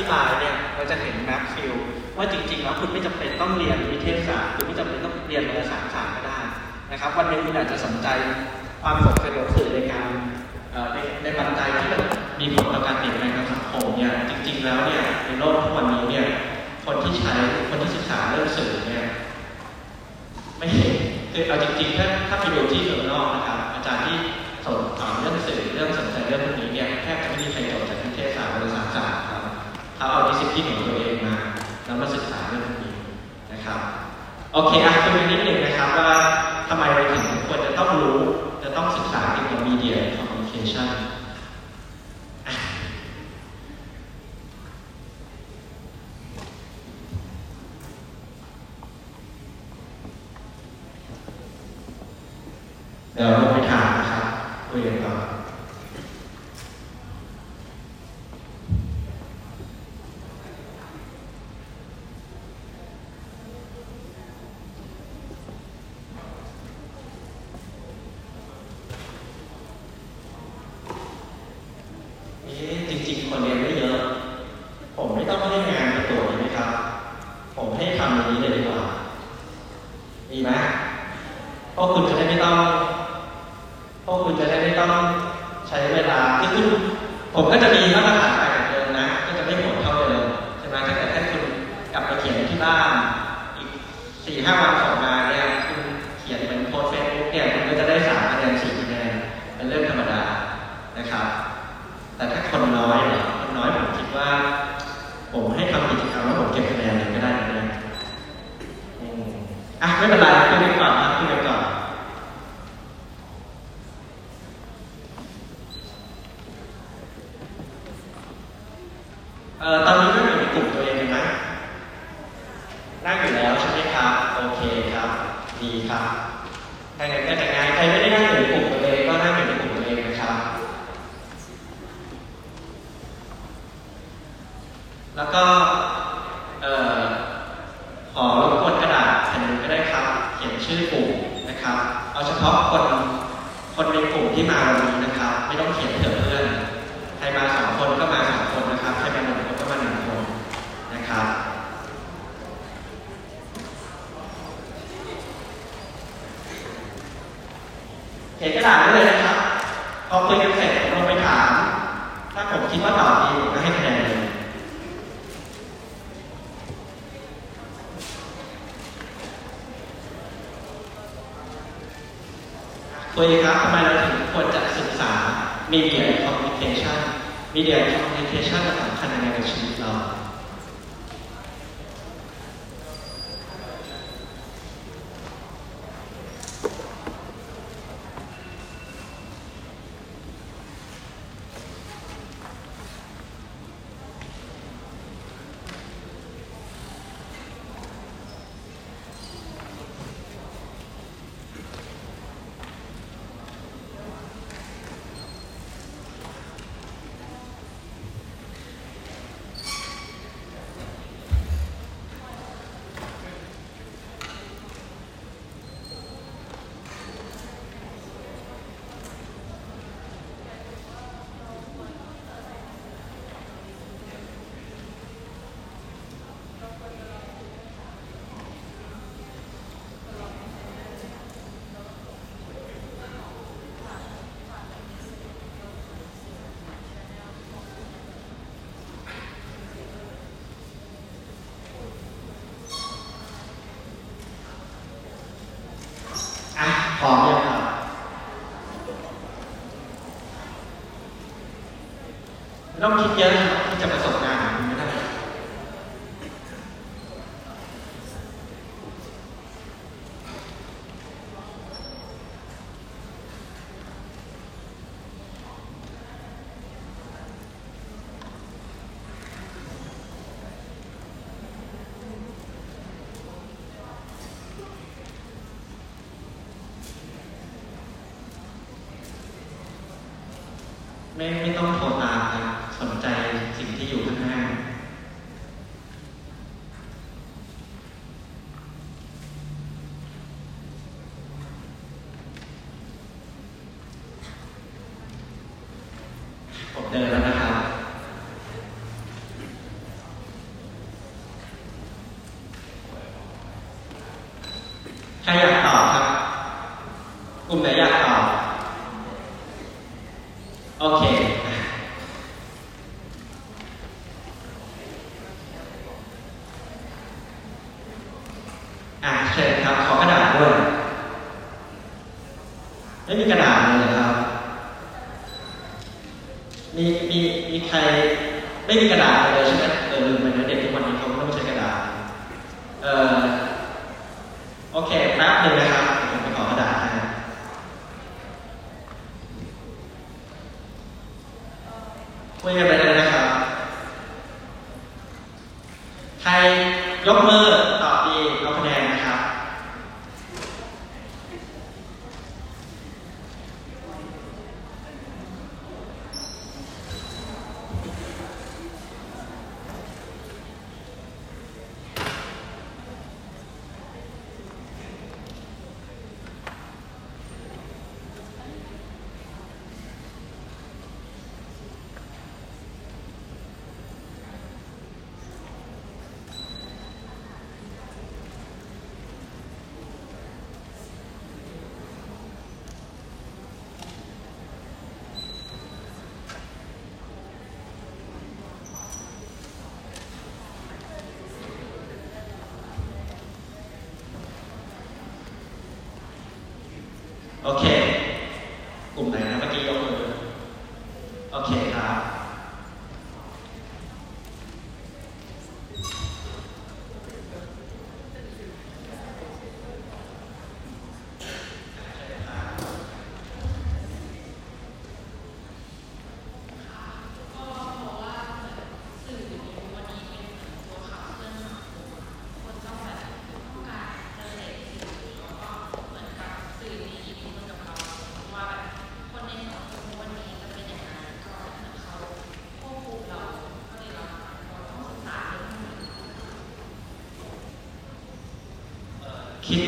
ธิบายเนี่ยเราจะเห็นแมปฟิวว่าจริงๆแล้วคุณไม่จำเป็นต้องเรียนวิเทศศาสตร์หรือไม่จำเป็นต้องเรียนภาษาศาสตร์ก็ได้นะครับวันนี้คุณอาจจะสนใจความสนใจของสื่อในการในในปัจจัยที่มันมีผลต่อการเปลี่ยนแปลงทางสังคมเนี่ยจริง ๆ แล้วเนี่ยในโลกทุกวันนี้เนี่ยคนที่ใช้คนที่ศึกษาเรื่องสื่อเนี่ยไม่เคือเอาจริงๆถ้าถ้าไปดูที่เมืองนอกนะครับอาจารย์ที่สอนเรื่องสื่อเรื่องสนใจเรื่องพวกนี้เนี่ยแทบจะไม่มี เอาเอาดิสซิปลินของตัวเองมาแล้วมาศึกษาเรื่องนี้นะครับโอเคอะคุยกันนิดหนึ่งนะครับว่าทำไมเราถึงควรจะต้องรู้จะต้องศึกษาเกี่ยวกับมีเดียคอมมิวนิเคชั่น parroquial คิด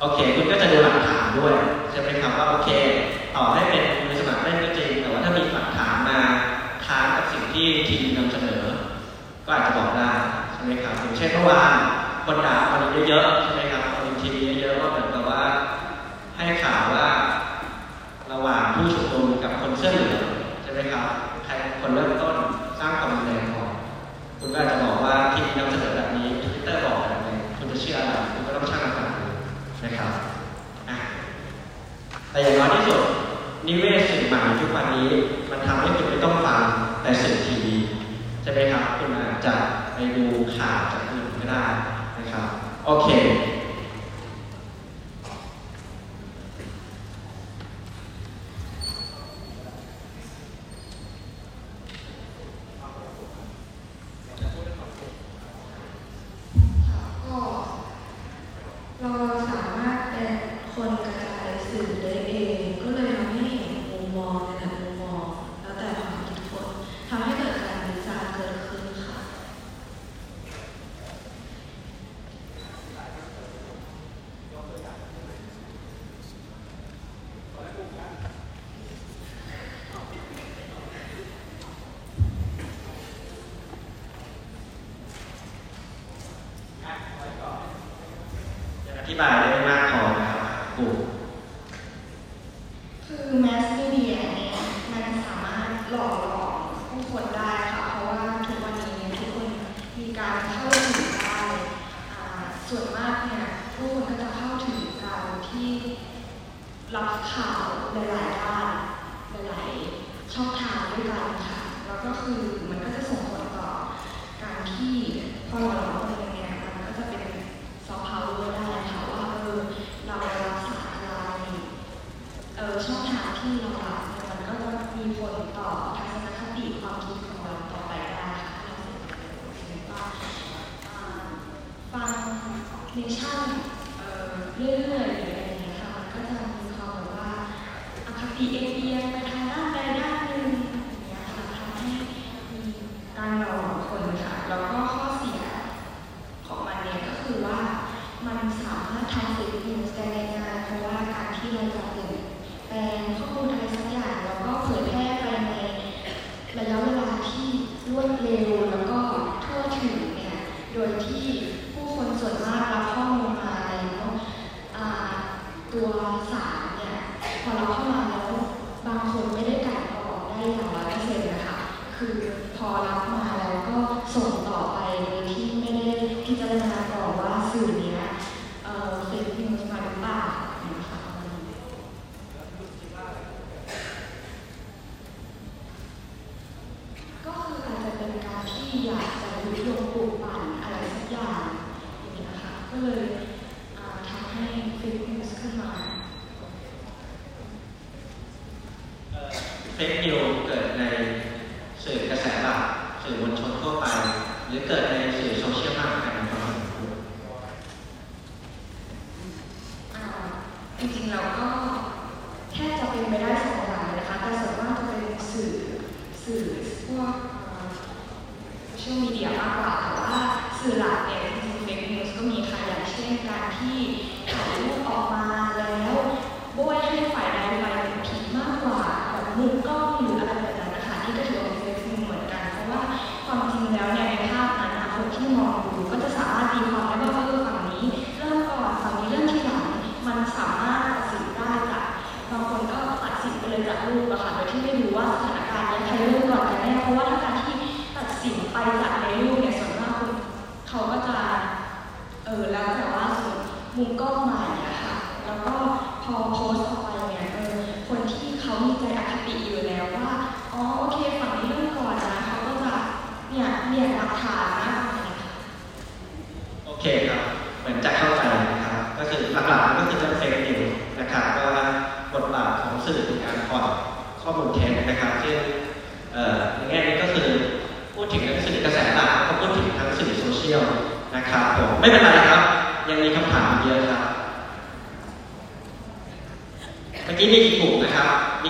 โอเค คุณก็จะดูหลักฐานด้วยใช่ไหมครับว่าโอเค ต่อให้เป็นคุณสมัครเล่ก็จริง แต่ว่าถ้ามีหลักฐานมาค้านกับสิ่งที่ทีมนำเสนอ ก็อาจจะบอกได้ใช่ไหมครับอย่างเช่นเมื่อวานคนด่าคนเยอะๆใช่ไหมครับคนทีมเยอะๆว่าเหมือนกับว่า ให้ข่าวว่า ระหว่างผู้ชุมนุมกับคนเสื้อเหลืองใช่ไหมครับใครคนเริ่มต้นสร้างความรุนแรงก่อนคุณก็อาจจะบอกว่าทีมนำเสนอ ครับแต่อย่างน้อยที่สุดนิเวศสื่อใหม่ยุควันนี้ มันทำให้คุณไม่ต้องฟังแต่สื่อทีวีใช่ไหมครับคุณอาจจะไปดูข่าวจากอื่นก็ได้นะครับ โอเค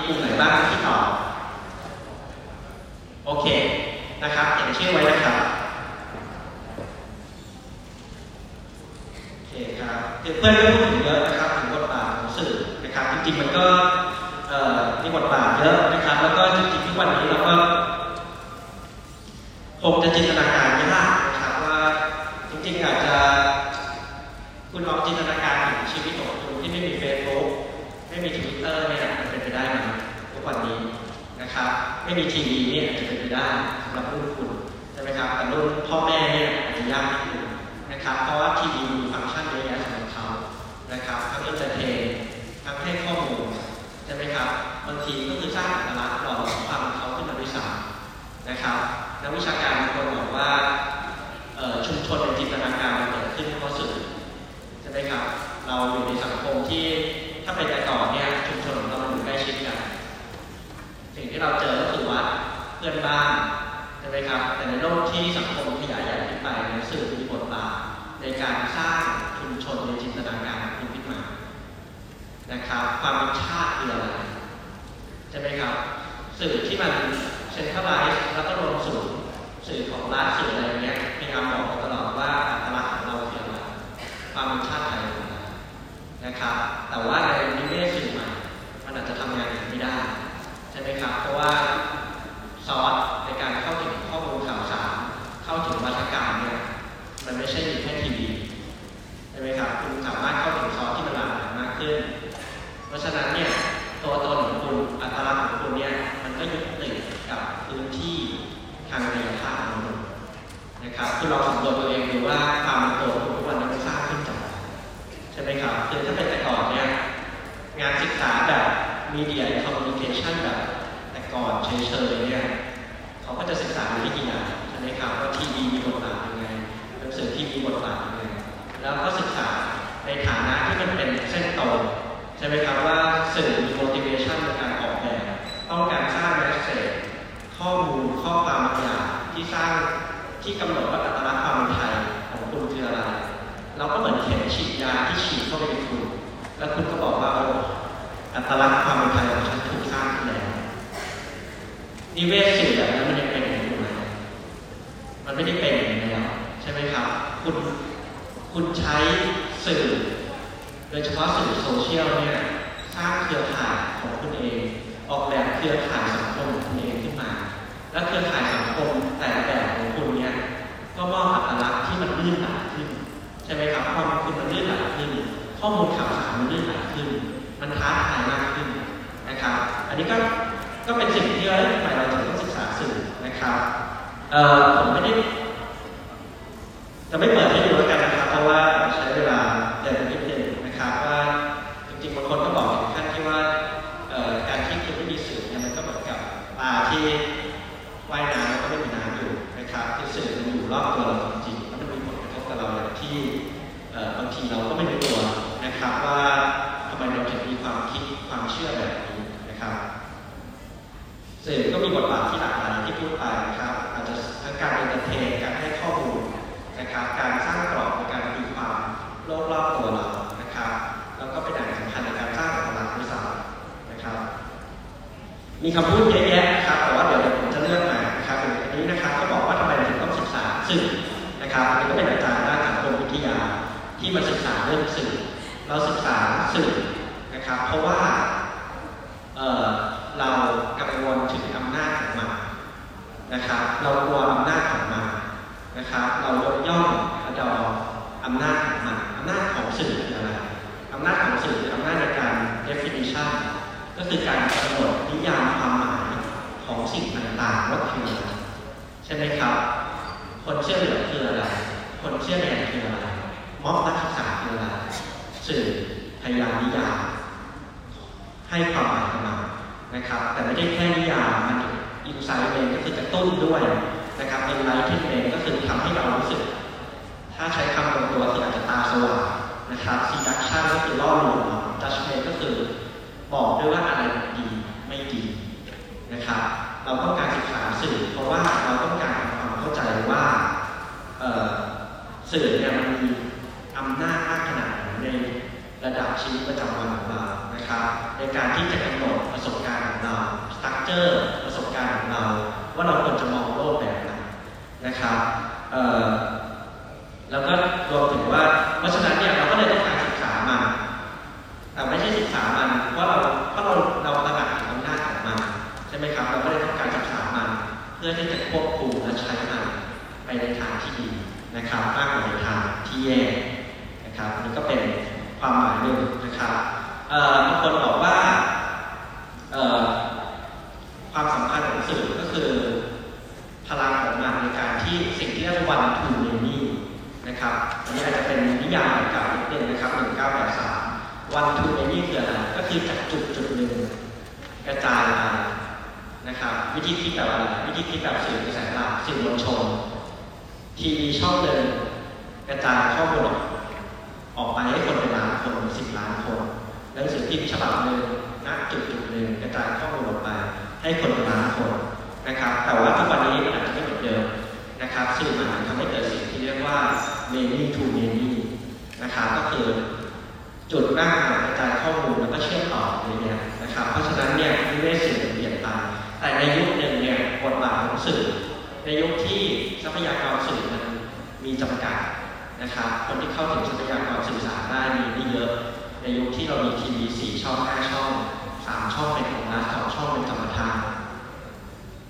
กลุ่มไหนบ้างที่ตอบโอเคนะครับเขียนชื่อไว้นะครับโอเคครับเพื่อนก็พูดถึงเยอะนะครับถึงบทบาทของสื่อนะครับจริงๆมันก็มีบทบาทเยอะนะครับ แล้วก็จริงๆทุกวันนี้เราก็คงจะจินตนาการยากนะครับว่าจริงๆอาจจะคุณลองจินตนาการถึงชีวิตของคุณที่ไม่มีเฟซบุ๊กไม่มีทวิตเตอร์เนี่ย วันนี้นะครับไม่มีทีวีเนี่ยอาจจะเป็นไปได้สำหรับรุ่นคุณใช่ไหมครับแต่รุ่นพ่อแม่เนี่ยอาจจะยากที่สุดนะครับเพราะว่าทีวีมีฟังก์ชันเยอะแยะสำหรับเขานะครับทั้ง entertain ทั้งให้ข้อมูลใช่ไหมครับบางทีก็คือสร้างอัตลักษณ์หล่อหลอมความเขาขึ้นมาด้วยซ้ำนะครับนักวิชาการบางคนบอกว่าชุมชนในจินตนาการมันเกิดขึ้นเพราะสื่อใช่ไหมครับเราอยู่ในสังคมที่ถ้าเป็นแต่อเนี่ยชุมชน สิ่งที่เราเจอก็คือว่าเพื่อนบ้านใช่ไหมครับ แต่ในโลกที่สังคมขยายใหญ่ขึ้นไปในสื่อมีบทบาทในการสร้างชุมชนในจินตนาการของคุณขึ้นมานะครับ ความเป็นชาติคืออะไรใช่ไหมครับ สื่อที่มันเซ็นทรัลไลซ์แล้วก็รวมสู่สื่อของร้านสื่ออะไรเงี้ยมีาามบอกตลอดว่าตลาดของเราคืออะไรความเป็นชาติไทยนะครับ แต่ว่าในนิเวศสื่อใหม่มันอาจจะทำงานไม่ได้ ช่ไหมครับ เพราะว่าซอสในการเข้าถึงข้อมูลข่าวสารเข้าถึงวัฒนการเนี่ยมันไม่ใช่อยู่แค่ทีวีใช่ไหมครับคุณสามารถเข้าถึงซอสที่มันหลากหลายมากขึ้น เพราะฉะนั้นเนี่ยตัวตนของคุณอัตลักษณ์ของคุณเนี่ยมันก็ยึดติดกับพื้นที่ทางกายภาพนะครับคือเราสำรวจตัวเองดูว่าความโกรธทุกวันนั้นสร้างขึ้นจากใช่ไหมครับคือถ้าเป็นแต่ก่อนเนี่ยงานศึกษาแบบมีเดีย ก่อนเฉยๆเนี่ยเขาก็จะศึกษาวิทยาใช่ไหมครับว่าทีวีมีบทบาทยังไงหนังสือที่มีบทบาทยังไงแล้วก็ศึกษาในฐานะที่มันเป็นเส้นตรงใช่ไหมครับว่าสื่อมี motivation ในการออกแบบต้องการสร้าง message ข้อมูลข้อความบางอย่างที่สร้างที่กำหนดว่าอัตลักษณ์ความเป็นไทยของคุณคืออะไรเราก็เหมือนเข็มฉีดยาที่ฉีดเข้าไปในคุณแล้วคุณก็บอกว่าอัตลักษณ์ความเป็นไทยของฉันถูกสร้างขึ้นแล้ว นิเวศสื่อแบบนั้นมันยังเป็นอย่างนี้อยู่ไหมมันไม่ได้เป็นอย่างนี้แล้วใช่ไหมครับ คุณคุณใช้สื่อ โดยเฉพาะสื่อโซเชียลเนี่ยสร้างเครือข่ายของคุณเอง ออกแบบเครือข่ายสังคมของคุณเองขึ้นมา และเครือข่ายสังคมแต่ละแบบของคุณเนี่ยก็มอบอัตลักษณ์ที่มันลื่นไหลขึ้นใช่ไหมครับความคุณมันลื่นไหลขึ้น ข้อมูลข่าวสารมันลื่นไหลขึ้น มันท้าทายมากขึ้นนะครับ อันนี้ก็ ก็เป็นสิ่งที่เราทำไมเราถึงต้องศึกษาสื่อนะครับเอ่อผมไม่ได้จะไม่เปิดให้ดูแล้วกันนะครับ เพราะว่าใช้เวลาเดิ สื่อก็มีบทบาทที่หลากหลายที่พูดไปนะครับอาจจะทั้งการ entertain การให้ข้อมูลนะครับ การสร้างกรอบในการตีความโลกรอบตัวเรานะครับ แล้วก็เป็นอย่างสำคัญในการสร้างอัตลักษณ์ด้วยซ้ำนะครับ มีคำพูดเยอะแยะนะครับแต่ว่าเดี๋ยวผมจะเลือกมานะครับอันนี้นะครับก็บอกว่าทำไมเราถึงต้องศึกษาสื่อนะครับอันนี้ก็เป็นอาจารย์ด้านสังคมวิทยาที่มาศึกษาเรื่องสื่อ เราศึกษาสื่อนะครับ เพราะว่า เอ่อเรากังวลถึงอำนาจของมัน นะครับเรากลัวอำนาจของมันนะครับเรายกย่องกระดออำนาจของมันอำนาจของสื่อคืออะไรอำนาจของสื่อคืออำนาจในการ definition ก็คือการกำหนดนิยามความหมายของสิ่งต่างๆว่าคืออะไรใช่ไหมครับ คนเชื่อเหลือคืออะไรคนเสื้อแดงคืออะไรม็อบนักศึกษาคืออะไรสื่อพยายามนิยามให้ความหมายกับมันนะครับ แต่ไม่ได้แค่นิยามมัน incite เองก็คือกระตุ้นด้วยนะครับ enlighten เองก็คือทำให้เรารู้สึก ถ้าใช้คำตรงตัวคืออาจจะตาสว่างนะครับ seduction ก็คือล่อลวง judgement ก็คือบอกด้วยว่าอะไรดีไม่ดีนะครับ เราต้องการศึกษาสื่อ เพราะว่าเราต้องการความเข้าใจว่าสื่อเนี่ยมันมีอำนาจมากขนาดไหนในระดับชีวิตประจำวันของเรานะครับ ในการที่จะกำหนดประสบการณ์ของเราสตั๊กเจอร์ การณ์ของเรา ว่าเราควรจะมองโลกแบบไหนนะครับแล้วก็รวมถึงว่า เพราะฉะนั้นเนี่ยเราก็เลยต้องการศึกษามันแต่ไม่ใช่ศึกษามันเพราะเราเพราะเราเราตระหนักถึงอำนาจของมันใช่ไหมครับ เราก็เลยต้องการศึกษามัน เพื่อที่จะควบคุมและใช้มันไปในทางที่ดีนะครับ มากกว่าในทางที่แย่นะครับอันนี่ก็เป็นความหมายหนึ่งนะครับบางคนบอกว่าความสำคัญของสื่อก็คือ พลังของมันในการที่สิ่งที่เรียกว่า one to many นะครับอันนี้อาจจะเป็นนิยามเก่านิดนึงนะครับ1983 one to many คืออะไรก็คือจากจุดจุดหนึ่งกระจายไปนะครับ วิธีคิดแบบอะไรวิธีคิดแบบสื่อกระแสหลักสื่อมวลชนทีวีช่องหนึ่งกระจายข้อมูลออกออกไปให้คนเป็นล้านคนสิบล้านคนหนังสือพิมพ์ฉบับหนึ่งณจุดจุดหนึ่งกระจายข้อมูลออกไปให้คนเป็นล้านคน นะครับ แต่ว่าทุกวันนี้มันอาจจะไม่เหมือนเดิมนะครับสื่อมันทำให้เกิดสิ่งที่เรียกว่า many to many นะครับก็คือจุดหน้ากระจายข้อมูลแล้วก็เชื่อมต่ออะไรเงี้ยนะครับ เพราะฉะนั้นเนี่ยนิเวศสื่อเปลี่ยนไปแต่ในยุคหนึ่งเนี่ยบทบาทของสื่อ ในยุคที่ทรัพยากรสื่อมันมีจำกัดนะครับคนที่เข้าถึงทรัพยากรสื่อสารได้มีไม่เยอะในยุคที่เรามีทีวีสี่ช่องห้าช่องสามช่องเป็นของรัฐสองช่องเป็นธรรมทาน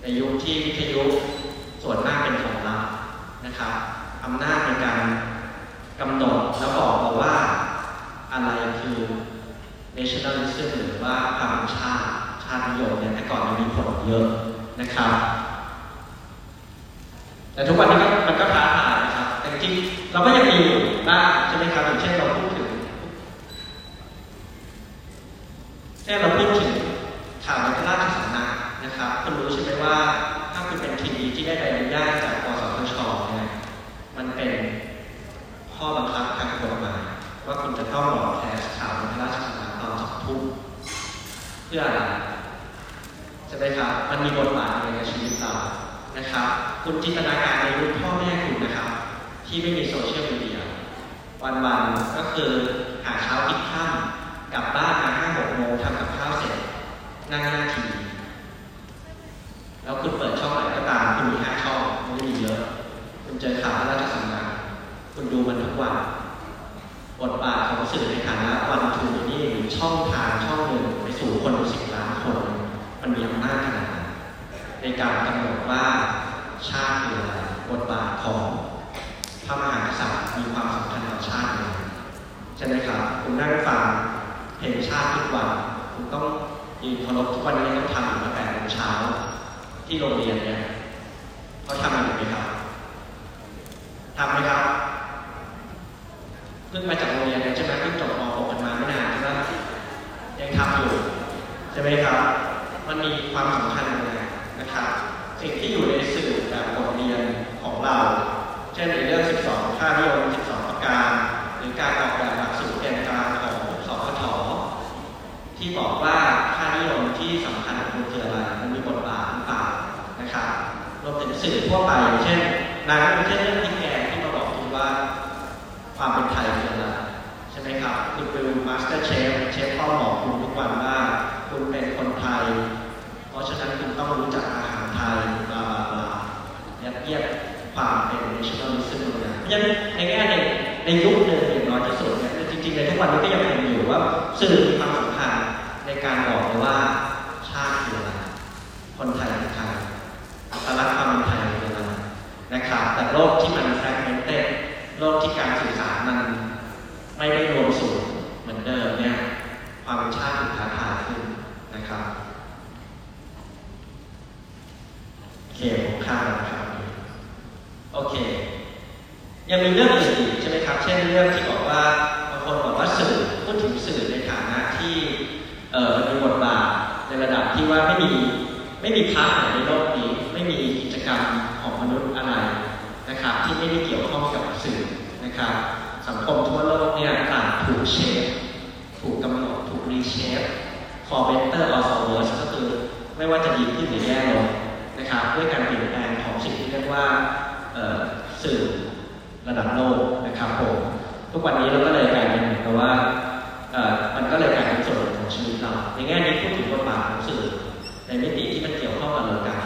ในยุคที่วิทยุส่วนมากเป็นของรัฐนะครับอำนาจในการกำหนดและบอกเราว่าอะไรคือ nationalism หรือว่าความเป็นชาติชาตินิยมเนี่ยแต่ก่อนมันมีผลเยอะนะครับ แต่ทุกวันนี้มันก็ท้าทายนะครับแต่จริงเราก็ยังมีอยู่บ้างใช่ไหมครับอย่างเช่นเราพูดถึงแค่เราพูดถึงข่าวในพระราชสำนัก นะครับคุณรู้ใช่ไหมว่าถ้าคุณเป็นทีวีที่ได้ใบอนุญาตจากกสทชเนี่ยมันเป็นข้อบังคับทางกฎหมายว่าคุณจะต้องบอแคสต์ข่าวในพระราชสำนักตอนสองทุ่มเพื่ออะไรใช่ไหมครับมันมีบทบาทในชีวิตเรานะครับ คุณจินตนาการในยุคพ่อแม่คุณนะครับ ที่ไม่มีโซเชียลมีเดียวันๆก็คือหาเช้ากินข้ามกลับบ้านมาห้าหกโมงทำกับข้าวเสร็จนั่งหน้าทีวี แล้วคุณเปิดช่องไหนก็ตามคุณมีห้าช่องไม่ได้มีเยอะ คุณเจอข่าวพระราชสำนักคุณดูมันทุกวันบทบาทของสื่อในฐานะวันทูนี่หรือช่องทางช่องหนึ่งไปสู่คนสิบล้านคนมันมีอำนาจขนาดนั้นในการกำหนดว่าชาติคืออะไรบทบาทของพระมหากษัตริย์มีความสำคัญต่อชาติยังไงใช่ไหมครับคุณนั่งฟังเพลงชาติทุกวันคุณต้องยืนเคารพทุกวันนี้ต้องทำอยู่ตั้งแต่โมงเช้า ที่โรงเรียนเนี่ยเขาทำอยู่ไหมครับทำไหมครับเพิ่งมาจากโรงเรียนเนี่ยใช่ไหมเพิ่งจบม .6 กันมาไม่นานใช่ไหมยังทำอยู่ใช่ไหมครับ มันมีความสำคัญยังไงนะครับสิ่งที่อยู่ในสื่อแบบบทเรียนของเรา เช่นในเรื่อง 12 ค่านิยม 12 ประการ หรือการออกแบบหลักสูตรแกนกลางของสพฐที่บอกว่า รวมถึงสื่อทั่วไปเช่นหนังเช่นเรื่องพิกแกที่มาบอกคุณว่า ความเป็นไทยคืออะไรใช่ไหมครับ คุณเป็นมาสเตอร์เชฟเชฟป้อมบอกคุณทุกวันว่า คุณเป็นคนไทย เพราะฉะนั้นคุณต้องรู้จักอาหารไทยบลาบลาบลายัดเยียดความเป็น nationalism นะเพราะฉะนั้นในแง่ในในยุคหนึ่งอย่างน้อยที่สุดเนี่ยจริงๆในทุกวันนี้ก็ยังเป็นอยู่ว่าสื่อมีความสำคัญในการบอกเลยว่าชาติคืออะไรคนไทยคือใคร อัตลักความเป็นไทยคืออะไรนะครับ แต่โลกที่มัน fragmented โลกที่การสื่อสารมันไม่ได้รวมศูนย์เหมือนเดิมเนี่ยความเป็นชาติถูกท้าทายขึ้นนะครับโอเคผมข้ามนะครับโอเค ยังมีเรื่องอื่นอีกใช่ไหมครับ เช่นเรื่องที่บอกว่าบางคนบอกว่าสื่อพูดถึงสื่อในฐานะที่เอ่อมันมีบทบาทในระดับที่ว่าไม่มีไม่มีพาร์ทไหนในโลกนี้ มีกิจกรรมของมนุษย์อะไรนะครับ ที่ไม่ได้เกี่ยวข้องกับสื่อนะครับ สังคมทั่วโลกเนี่ยต่างถูกเชฟถูกกำหนดถูกรีเชฟ for better or for worse ก็คือไม่ว่าจะดีขึ้นหรือแย่ลงนะครับด้วยการเปลี่ยนแปลงของสิ่งที่เรียกว่าสื่อระดับโลกนะครับผมทุกวันนี้เราก็เลยกลายเป็นเหมือนกับว่ามันก็เลยกลายเป็นส่วนของชีวิตเราในแง่นี้พูดถึงบทบาทของสื่อในมิติที่มันเกี่ยวข้องกับโลกาภิวัต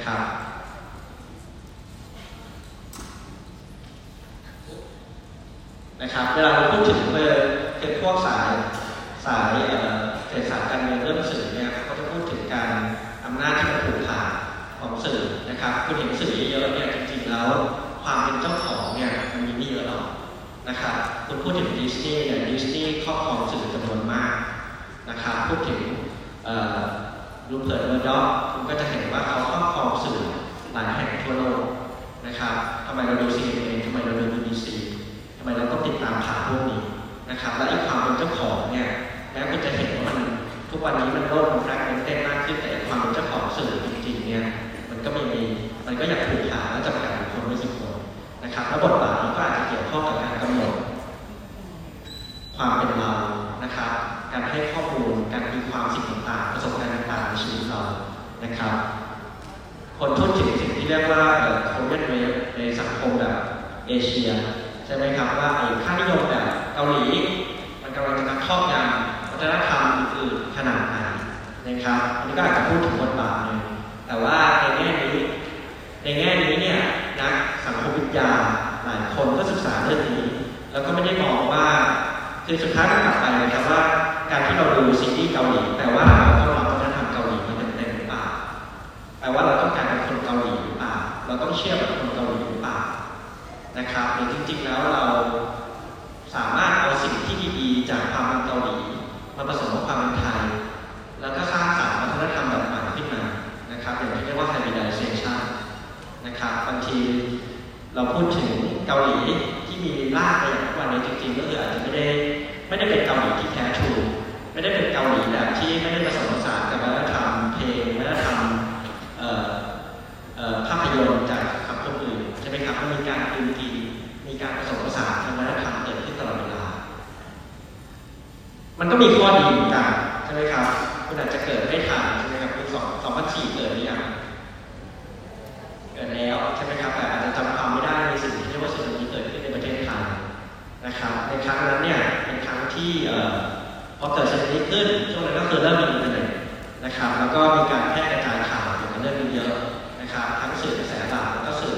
นะครับนะครับเวลาเราพูดถึงเบอร์คือพวกสายสายเอ่อเศรษฐศาสตร์การเมืองเรื่องสื่อเนี่ยเขาจะพูดถึงการอำนาจที่มันผูกขาดของสื่อนะครับคุณเห็นสื่อเยอะๆเนี่ยจริงๆแล้วความเป็นเจ้าของเนี่ยมันมีไม่เยอะหรอกนะครับคุณพูดถึงดิสนีย์เนี่ยดิสนีย์ครอบครองสื่อจำนวนมากนะครับพูดถึง รูเพิร์ตเมอร์ด็อกคุณก็จะเห็นว่าเขาครอบครองสื่อหลายแห่งทั่วโลกนะครับทำไมเราดู CNN ทำไมเราดู BBC ทำไมเราต้องติดตามข่าวพวกนี้นะครับ และอีกความเป็นเจ้าของเนี่ยแม้คุณจะเห็นว่ามันทุกวันนี้มันโลกมัน fragmented มากขึ้นแต่ความเป็นเจ้าของสื่อจริงๆเนี่ยมันก็มีมันก็อยากถูกขาและจำกัดบุคคลไม่กี่คนนะครับและบทบาทนี้ก็อาจจะเกี่ยวข้องกับการกำหนดความเป็นเรานะครับ การให้ข้อมูลการมีความสิ่ง นะครับ คนพูดถึงสิ่งที่เรียกว่า Korean Wave ในสังคมแบบเอเชีย ใช่ไหมครับว่าไอ้ค่านิยมแบบเกาหลี มันกำลังจะมาครอบงำวัฒนธรรมอื่นๆขนาดไหนนะครับ อันนี้ก็อาจจะพูดถึงบทบาทหนึ่งแต่ว่าในแง่นี้ในแง่นี้เนี่ยนักสังคมวิทยาหลายคนก็ศึกษาเรื่องนี้ แล้วก็ไม่ได้มองว่าคือสุดท้ายก็กลับไปนะครับว่าการที่เราดูซีรีส์เกาหลี นะครับหรือจริงๆแล้วเราสามารถเอาสิ่งที่ดีๆ จากความเป็นเกาหลีมาผสมกับความเป็นไทย แล้วก็สร้างสรรค์วัฒนธรรมแบบใหม่ขึ้นมานะครับอย่างที่เรียกว่า hybridization นะครับบางทีเราพูดถึงเกาหลีที่มีรากในทุกวันนี้จริงๆก็คืออาจจะไม่ได้ไม่ได้เป็นเกาหลีที่แท้ทรูไม่ได้เป็นเกาหลีแบบที่ไม่ได้ผสมผสานกับวัฒนธรรมเพลงวัฒนธรรมเอ่อเอ่อภาพยนตร์จากสังคมอื่นใช่ไหมครับมันมีการกลืนกินมีการผสมผสานทางวัฒนธรรมเกิดขึ้นตลอดเวลา มัน ก็มีข้อดีเหมือนกันใช่ไหมครับคุณอาจจะเกิดไม่ทันใช่ไหมครับปีสองสองพันสี่เกิดหรือยังเกิดแล้วใช่ไหมครับแต่อาจจะจำความไม่ได้ในสิ่งที่เรียกว่าสึนามิเกิดขึ้นในประเทศไทยนะครับในครั้งนั้นเนี่ยเป็นครั้งที่เอ่อพอเกิดสึนามิขึ้นช่วงนั้นก็คือเริ่มมีอินเทอร์เน็ตนะครับแล้วก็มีการแพร่กระจายข่าวเกี่ยวกับเรื่องนี้เยอะนะครับทั้งสื่อกระแสหลักแล้วก็สื่อ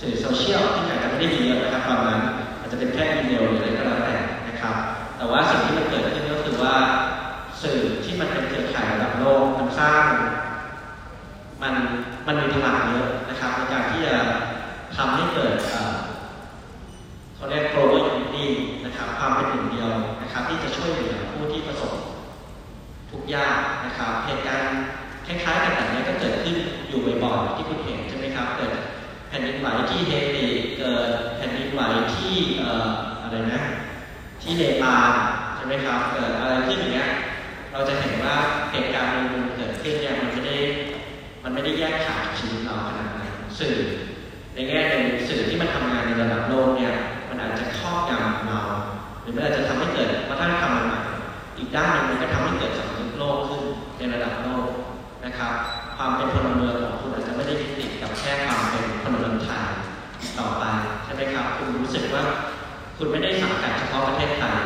สื่อโซเชียลที่อาจจะไม่ได้มีเยอะนะครับตอนนั้นอาจจะเป็นแค่อีเมลหรืออะไรก็แล้วแต่นะครับ แต่ว่าสิ่งที่มันเกิดขึ้น ว่าสื่อที่มันเป็นเครือข่ายระดับโลกมันสร้างมันมันมีพลังเยอะนะครับในการที่จะทำให้เกิดเอ่อเขาเรียก global unity นะครับ ความเป็นหนึ่งเดียวนะครับ ที่จะช่วยเหลือผู้ที่ประสบทุกยากนะครับเหตุการณ์คล้ายๆกันแบบนี้ก็เกิดขึ้นอยู่บ่อยๆที่คุณเห็นใช่ไหมครับเกิดแผ่นดินไหวที่เฮติเกิดแผ่นดินไหวที่อะไรนะที่เนปาล ไหมครับเกิดอะไรขึ้นอย่างเงี้ยเราจะเห็นว่าเหตุการณ์หนึ่งเกิดขึ้นเนี่ยมันไม่ได้มันไม่ได้แยกขาดชีวิตเราขนาดนั้นสื่อในแง่หนึ่งสื่อที่มันทำงานในระดับโลกเนี่ยมันอาจจะครอบงำเราหรือมันอาจจะทำให้เกิดวัฒนธรรมใหม่อีกด้านหนึ่งมันก็ทำให้เกิดสังคมโลกขึ้นในระดับโลกนะครับ ความเป็นพลเมืองของคุณอาจจะไม่ได้ยึดติดกับแค่ความเป็นพลเมืองไทยต่อไปใช่ไหมครับ คุณรู้สึกว่า คุณไม่ได้สังกัดเฉพาะประเทศไทย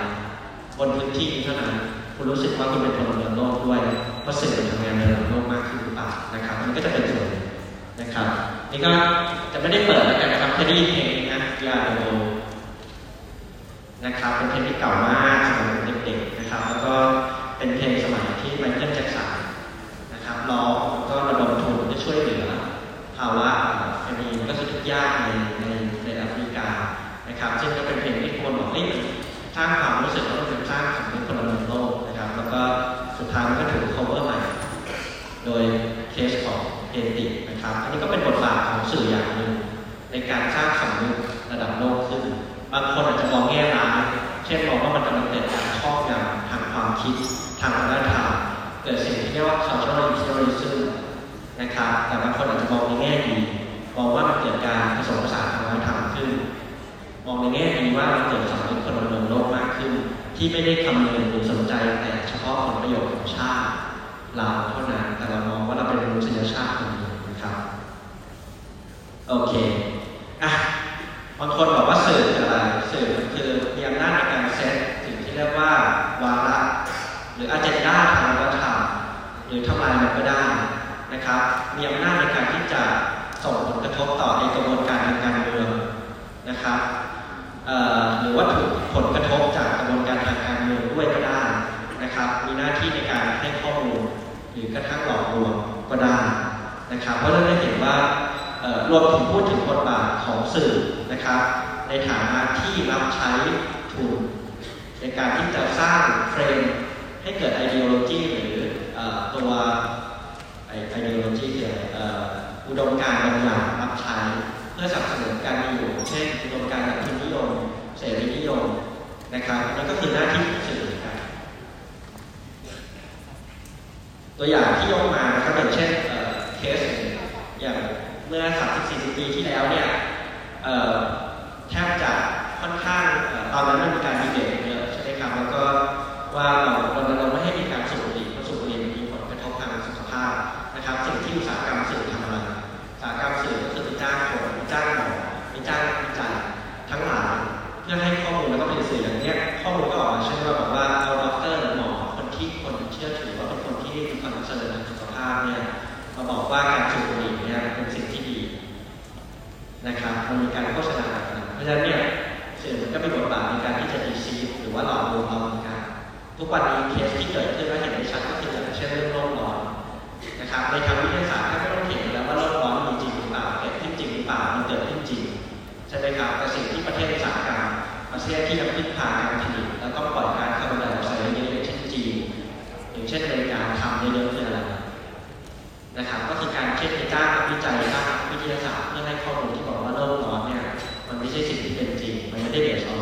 บนพื้นที่เท่านั้นคุณรู้สึกว่าคุณเป็นพลเมืองโลกด้วยเพราะสื่อมันทำงานในระดับโลกมากขึ้นหรือเปล่านะครับมันก็จะเป็นส่วนหนึ่งนะครับนี่ก็จะไม่ได้เปิดแล้วกันนะครับแค่ได้ยินเพลงนี้นะยาโดนะครับเป็นเพลงที่เก่ามากสมัยเด็กๆนะครับ แล้วก็เป็นเพลงสมัยที่ไมเคิลแจ็คสันนะครับร้องก็ระดมทุนเพื่อช่วยเหลือภาวะแผ่นดินก็คือทุกยากในในในแอฟริกานะครับซึ่งก็เป็นเพลงที่คนบอกเฮ้ยสร้างความรู้สึกว่า บางคนอาจจะมองแง่ร้ายเช่นมองว่ามันกำลังเกิดการครอบงำทางความคิดทางวัฒนธรรมเกิดสิ่งที่เรียกว่า cultural imperialism นะครับแต่บางคนอาจจะมองในแง่ดีมองว่ามันเกิดการผสมผสานทางวัฒนธรรมขึ้น มองในแง่ดีว่ามันเกิดสำนึกพลเมืองโลกมากขึ้น ที่ไม่ได้คำนึงหรือสนใจแต่เฉพาะผลประโยชน์ของชาติเราเท่านั้นแต่เรามองว่าเราเป็นมนุษยชาติคนหนึ่งนะครับโอเคอะบางคนบอกว่าสื่อคืออะไรสื่อมันคือมีอำนาจในการเซตสิ่งที่เรียกว่าวาระ หรืออ g e n d a ทางวัฒนธรรมหรือทำลายมันก็ได้นะครับ มีอำนาจในการที่จะส่งผลกระทบต่อในกระบวนการทางการเมืองนะครับหรือว่าถูกผลกระทบจากกระบวนการทางการเมืองด้วยก็ได้นะครับ มีหน้าที่ในการให้ข้อมูล หรือกระทั่งหลอกลวงก็ได้นะครับ เพราะเราได้เห็นว่ารวมถึงพูดถึงบทบาทของสื่อนะครับ ในฐานะที่รับใช้ทุนในการที่จะสร้างเฟรม ให้เกิดไอเดียโลจีหรือตัวไอเดียโลจีคืออะไรอุดมการณ์บางอย่างรับใช้เพื่อสนับสนุนการมีอยู่ เช่นอุดมการณ์แบบทุนนิยม เสรีนิยมนะครับนั่นก็คือหน้าที่ของสื่อครับตัวอย่างที่ยกมานะครับอย่างเช่นเคสอย่างเมื่อ30-40ปีที่แล้วเนี่ยแทบจะค่อนข้างตอนนั้นมันมีการดีเบตเยอะใช่ไหมครับแล้วก็ ว่าเราเราเราไม่ให้มีการสูบบุหรี่เพราะสูบบุหรี่มันมีผลกระทบทางสุขภาพนะครับ สิ่งที่อุตสาหกรรมสื่อทำอะไรอุตสาหกรรมสื่อก็คือจ้างคนจ้างหมอไปจ้างนักวิจัยทั้งหลายเพื่อให้ข้อมูลแล้วก็ผลิตสื่ออย่างเนี้ยข้อมูลก็ออกมาเช่นว่าแบอกว่าเอาด็อกเตอร์หรือหมอคนที่คนเชื่อถือว่าเป็นคนที่มีความเชี่ยวชาญทางสุขภาพเนี่ยมาบอกว่าการสูบบุหรี่เนี่ยเป็นสิ่งที่ดีนะครับมันมีการโฆษณาเพราะฉะนั้นเนี่ยสื่อมันก็มีบทบาทในการที่จะ deceive หรือว่าหลอกลวงเราเหมือนกัน ทุกวันนี้เคสที่เกิดขึ้นและเห็นได้ชัดก็คืออย่างเช่นเรื่องโลกร้อนนะครับในทางวิทยาศาสตร์ก็ไม่ต้องเถียงกันแล้วว่าโลกร้อนมีจริงหรือเปล่าเกิดขึ้นจริงหรือเปล่ามันเกิดขึ้นจริงใช่ไหมครับแต่สิ่งที่ประเทศอุตสาหกรรมประเทศที่จะพึ่งพาการผลิตแล้วก็ปล่อยการคาร์บอนไดออกไซด์เยอะๆอย่างเช่นจีนอย่างเช่นอเมริกาทำเยอะๆคืออะไรนะครับก็คือการเช่นไปจ้างนักวิจัยด้านวิทยาศาสตร์เพื่อให้ข้อมูลที่บอกว่าโลกร้อนเนี่ยมันไม่ใช่สิ่งที่เป็นจริงมันไม่ได้เบสออนว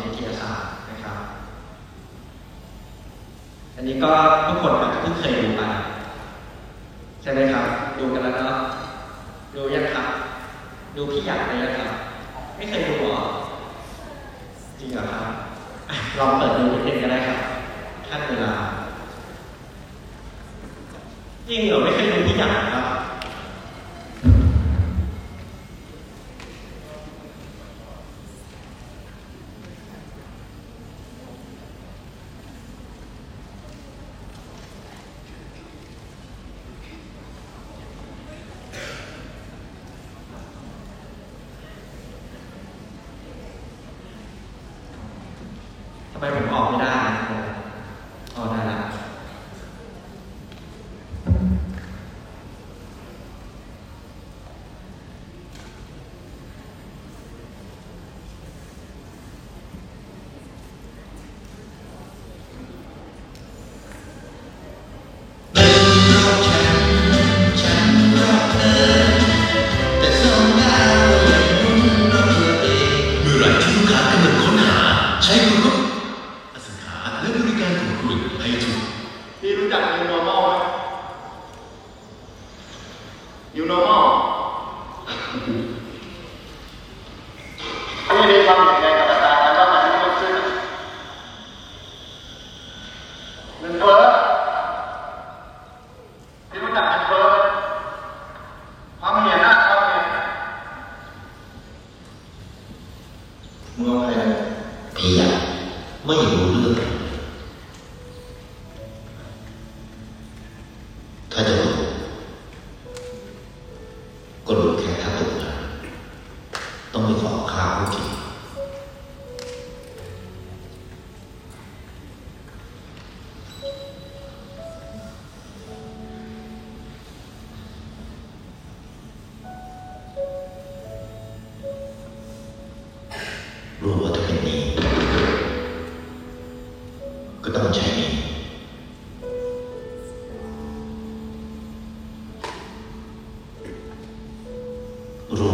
ิทยาศาสตร์นะครับอัน อันนี้ก็ทุกคนอาจจะเพิ่งเคยดูไปใช่ไหมครับ ดูกันแล้วเนาะดูยังครับ ดูพี่อยากไปยังครับ ไม่เคยดูหรอจริงเหรอครับลองเปิดดูนิดนึงก็ได้ครับท่านเวลาจริงเหรอไม่เคยดูพี่อยากครับ ดู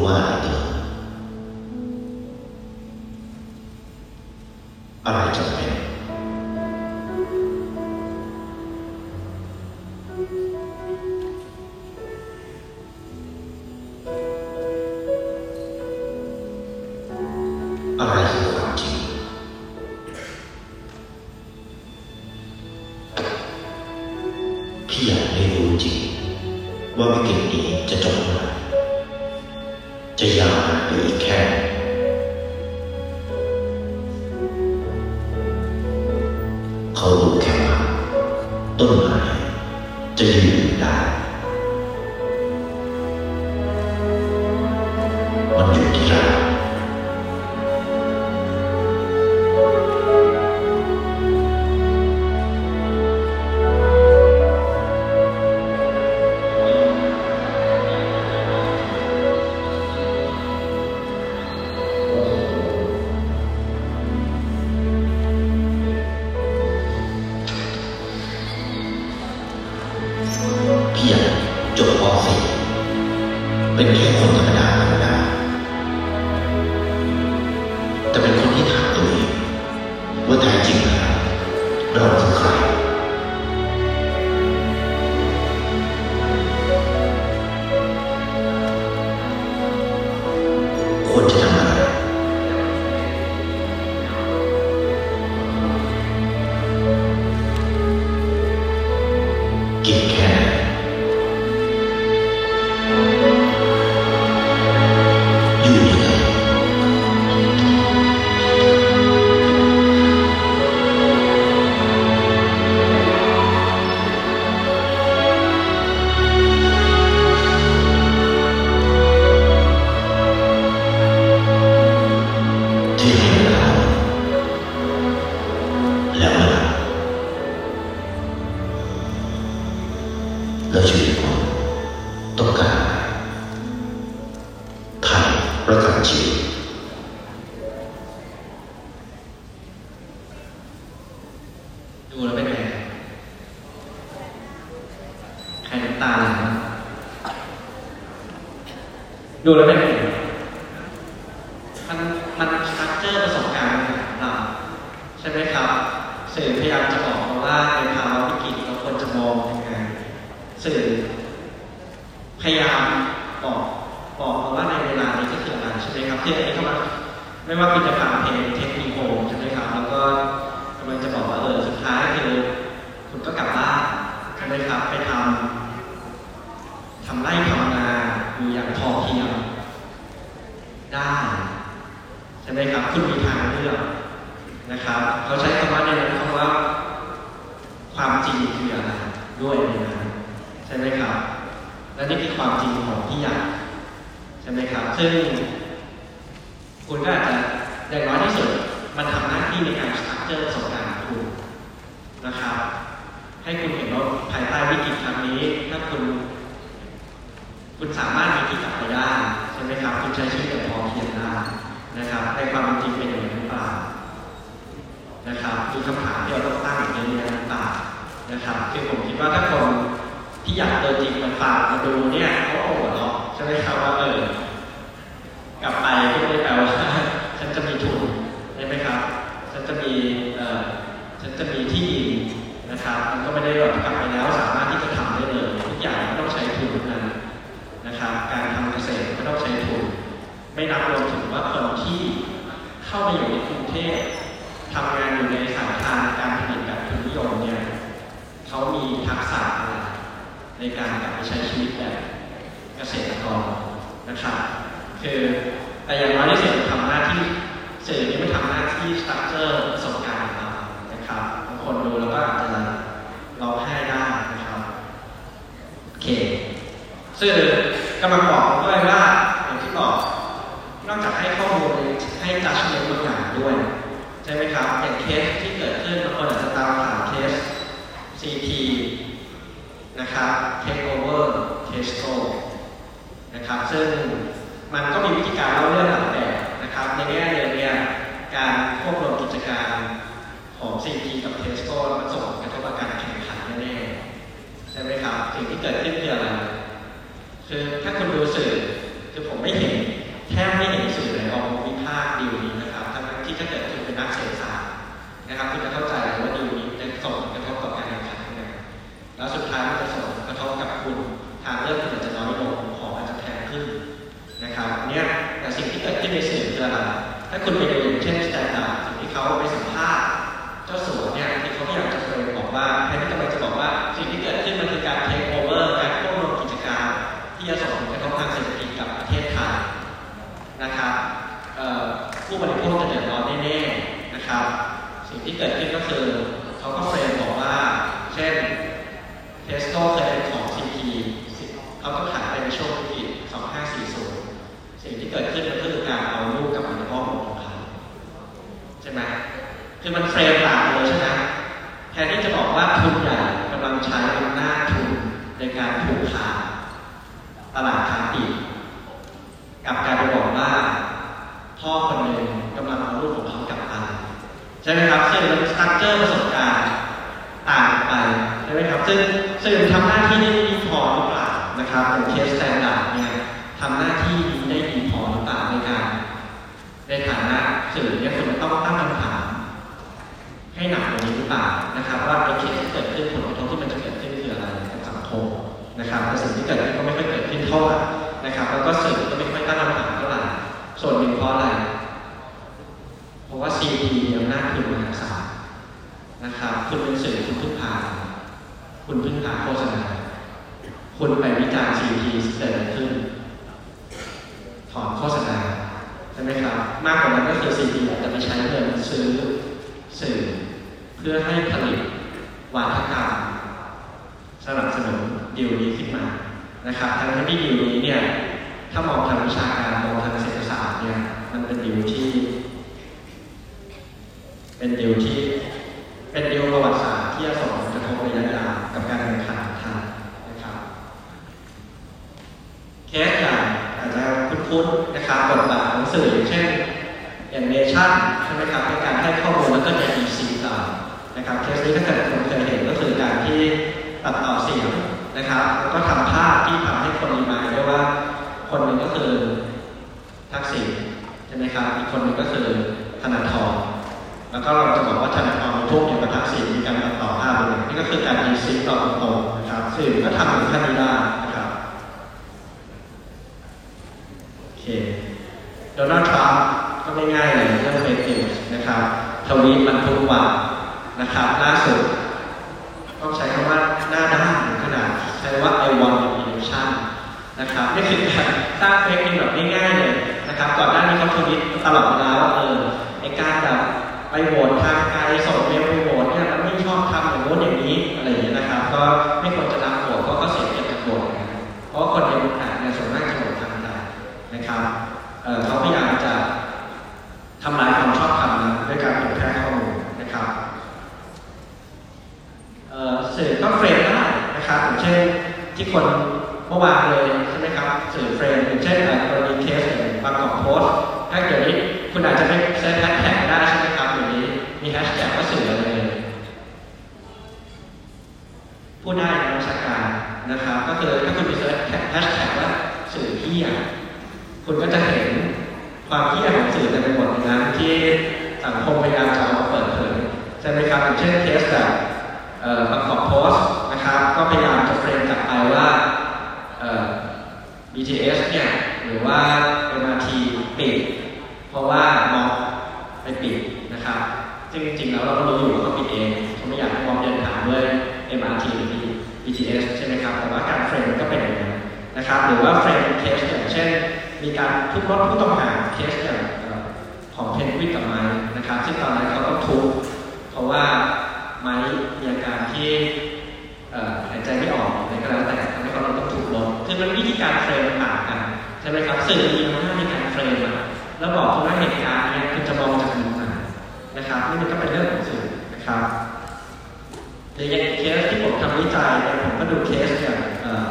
วิจัยผมก็ดูเคสอย่างเอ่อ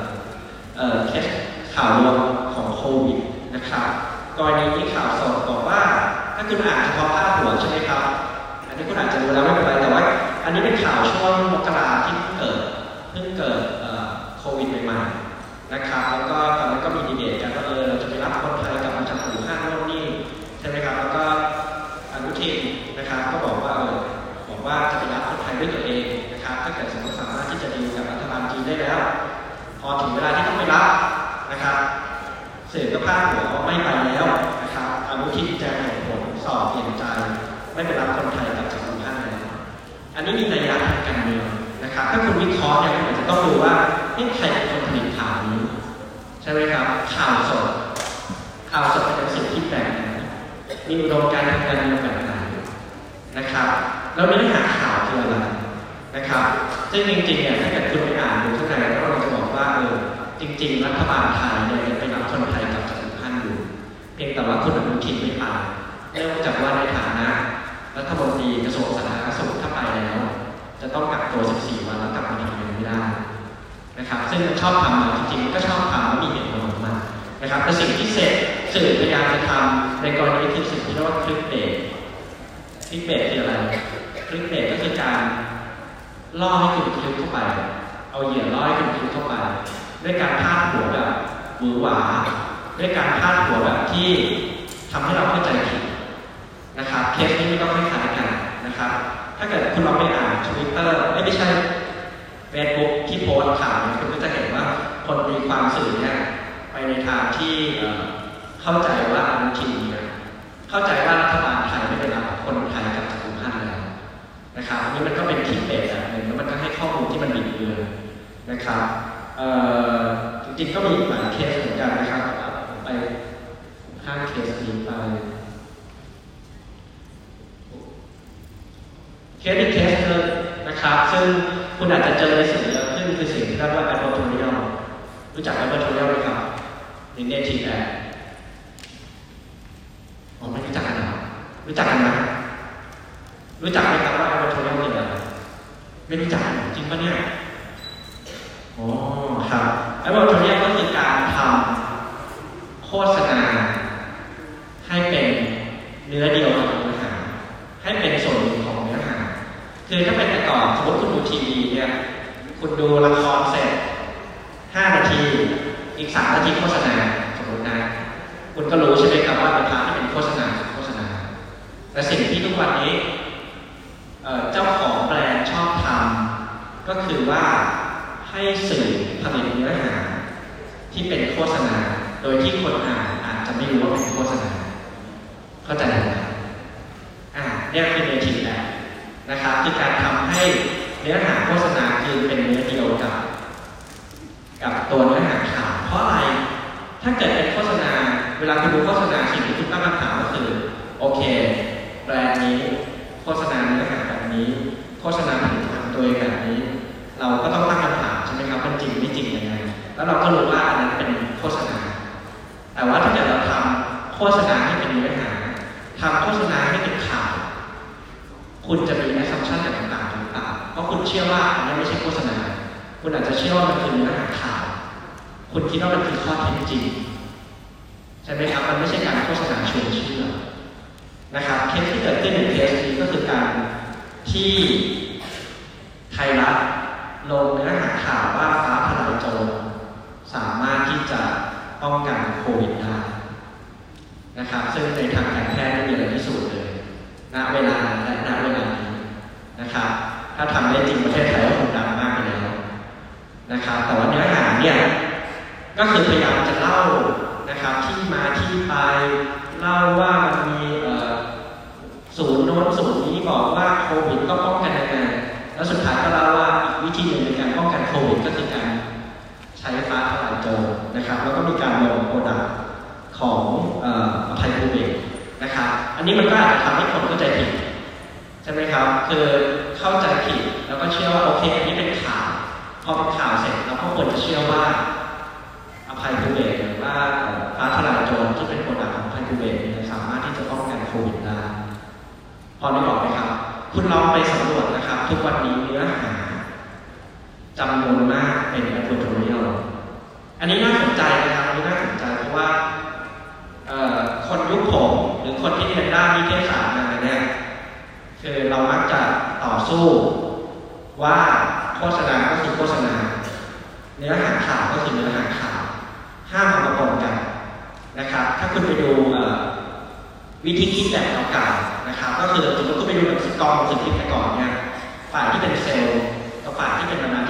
เอ่อเคสข่าวลวมของโควิดนะครับกรณีที่ข่าวสดบอกว่า ถ้าคุณอ่านเฉพาะภาพหัวใช่ไหมครับ อันนี้คุณอาจจะรู้แล้วไม่เป็นไรแต่ว่า อันนี้เป็นข่าวช่วงมกราที่เพิ่งเกิดเพิ่งเกิดโควิดใหม่ๆนะครับแล้วก็ อถึงเวลาที่ต้องไปรับนะครับเสื่อก็พาดหัวไม่ไปแล้วนะครับอนุทินแจ้งเหตุผลสอบเปลี่ยนใจ ไม่ไปรับคนไทยกับจากอู่ฮั่นแล้วอันนี้มีนัยยะทางการเมืองนะครับถ้าคุณวิเคราะห์เนี่ยคุณอาจจะต้องดูว่าเอ๊ะใครเป็นคนผลิตข่าวนี้ใช่ไหมครับข่าวสดข่าวสดเป็นสิ่งที่แปลกมีอุดมการณ์ทางการเมืองแบบไหนนะครับแล้วเนื้อหาข่าวคืออะไรนะครับซึ่งจริงๆเนี่ยถ้าเกิดคุณไปอ่านดู ว่าเออจริง ๆ รัฐบาลไทยเนี่ยยังไปรับคนไทยกลับจากอู่ฮั่นอยู่ เพียงแต่ว่าคุณอนุทินไม่ไปเนื่องจากว่าในฐานะรัฐมนตรีกระทรวงสาธารณสุขถ้าไปแล้ว จะต้องกักตัว 14 วันแล้วกลับมาทำงานไม่ได้นะครับ ซึ่งชอบทำมาจริงๆก็ชอบทำแล้วมีเหตุผลองมันนะครับแต่สิ่งที่เสร็จสื่อพยายามจะทำในกรณีที่สิ่งที่เรียกว่าคลิปเดทclickbait คืออะไร clickbait ก็คือการล่อให้คุณคลิกเข้าไป เอาเหยื่อล่อให้คุณคลิกเข้าไปด้วยการพาดหัวแบบหวือหวาด้วยการพาดหัวแบบที่ทำให้เราเข้าใจผิดนะครับเคสนี้มันก็คล้ายๆกันนะครับ ถ้าเกิดคุณลองไปอ่านทวิตเตอร์ไม่ใช่เฟซบุ๊กที่โพสข่าวเนี่ยคุณก็จะเห็นว่าคนตีความสื่อเนี่ยไปในทางที่เข้าใจว่าอนุทินเนี่ยเข้าใจว่ารัฐบาลไทยไม่ได้รับคนไทยกับจากอู่ฮั่นแล้วนะครับอันนี้มันก็เป็นขีดเบสแบบหนึ่งแล้วมันก็ให้ข้อมูลที่มันบิดเบือน นะครับจริงๆก็มีหลายเคสเหมือนกันนะครับผมไปข้าเคสนี้ไปเคสอีกเคสหนึงนะครับ ซึ่งคุณอาจจะเจอในสิ่งเยอะขึ้นคือสิ่งที่เรียกว่า advertorial รู้จัก advertorial ไหมครับในเนทีแอดอ๋อไม่รู้จักกันเหรอรู้จักกันไหมรู้จักไหมครับว่า advertorial คืออะไรไม่รู้จักจริงปะเนี่ย อ๋อครับ advertorial ก็คือการทำโฆษณา ให้เป็นเนื้อเดียวกับเนื้อหาให้เป็นส่วนหนึ่งของเนื้อหาคือถ้าเป็นแต่ก่อนสมมติคุณดูทีวีเนี่ยคุณดูละครเสร็จ5นาที อีก3นาทีโฆษณาสมมตินะคุณก็รู้ใช่ไหมครับว่าเป็นพาร์ทที่เป็นโฆษณาโฆษณาแต่สิ่งที่ทุกวันนี้เจ้าของแบรนด์ชอบทำก็คือว่า ให้สื่อผลิตเนื้อหาที่เป็นโฆษณา โดยที่คนอ่านอาจจะไม่รู้ว่าเป็นโฆษณา เข้าใจไหมอ่าเนี่ยคือเนทีฟแบบนะครับคือการทำให้เนื้อหาโฆษณาคือเป็นเนื้อเดียวกับ กับตัวเนื้อหาข่าวเพราะอะไร ถ้าเกิดเป็นโฆษณา เวลาคุณดูโฆษณาสิ่งที่คุณตั้งคำถามก็คือโอเคแบรนด์นี้โฆษณาเนื้อหาแบบนี้ โฆษณาผลิตภัณฑ์ตัวเองแบบนี้ เราก็ต้องตั้ง มันจริงไม่จริงยังไงแล้วเราก็รู้ว่าอันนั้นเป็นโฆษณา แต่ว่าถ้าเกิดเราทำโฆษณาให้เป็นเนื้อหาทำโฆษณาให้เป็นข่าวคุณจะมี assumption ต่างๆหรือเปล่าเพราะคุณเชื่อว่าอันนั้นไม่ใช่โฆษณา คุณอาจจะเชื่อว่ามันคือเนื้อหาข่าว คุณคิดว่ามันคือข้อเท็จจริงใช่ไหมครับ มันไม่ใช่การโฆษณาชวนเชื่อนะครับ เคสที่เกิดขึ้นในเคสนี้ก็คือการที่ไทยรัฐ ลงเนื้อหาข่าวว่าฟ้าทลายโจรสามารถที่จะป้องกันโควิดได้นะครับ ซึ่งในทางการแพทย์ไม่มีอะไรพิสูจน์เลยณเวลาและณเวลานี้นะครับ ถ้าทำได้จริงประเทศไทยก็คงดังมากไปแล้วนะครับ แต่ว่าเนื้อหาเนี่ยก็คือพยายามจะเล่านะครับที่มาที่ไปเล่าว่ามันมีศูนย์โน้นศูนย์นี้บอกว่าโควิดก็ป้องกันยังไงแล้วสุดท้ายก็เล่าว่า วิดก็คือการใช้ฟ้าทลายโจรนะครับ แล้วก็มีการลงโปรดักของอภัยภูเบศนะครับ อันนี้มันก็อาจจะทำให้คนเข้าใจผิดใช่ไหมครับ คือเข้าใจผิดแล้วก็เชื่อว่าโอเคอันนี้เป็นข่าวพอเป็นข่าวเสร็จเราก็ควรจะเชื่อว่าอภัยภูเบศหรือว่าฟ้าทลายโจรที่เป็นโปรดักของอภัยภูเบศสามารถที่จะป้องกันโควิดได้พอได้บอกไหมครับ คุณลองไปสำรวจนะครับ ทุกวันนี้ จำนวนมากเป็น advertorial อันนี้น่าสนใจนะครับอันนี้น่าสนใจเพราะว่าคนยุคผมหรือคนที่เรียนด้านนิเทศศาสตร์มาเนี่ยคือเรามักจะต่อสู้ว่าโฆษณาก็คือโฆษณา เนื้อหาข่าวก็คือเนื้อหาข่าวห้ามเอามาปนกันนะครับ ถ้าคุณไปดูวิธีคิดแบบเก่าๆนะครับ ก็คือสมมติคุณไปดูแบบกองสื่อพิมพ์แต่ก่อนเนี่ยฝ่ายที่เป็นเซลล์กับฝ่ายที่เป็นบรรณา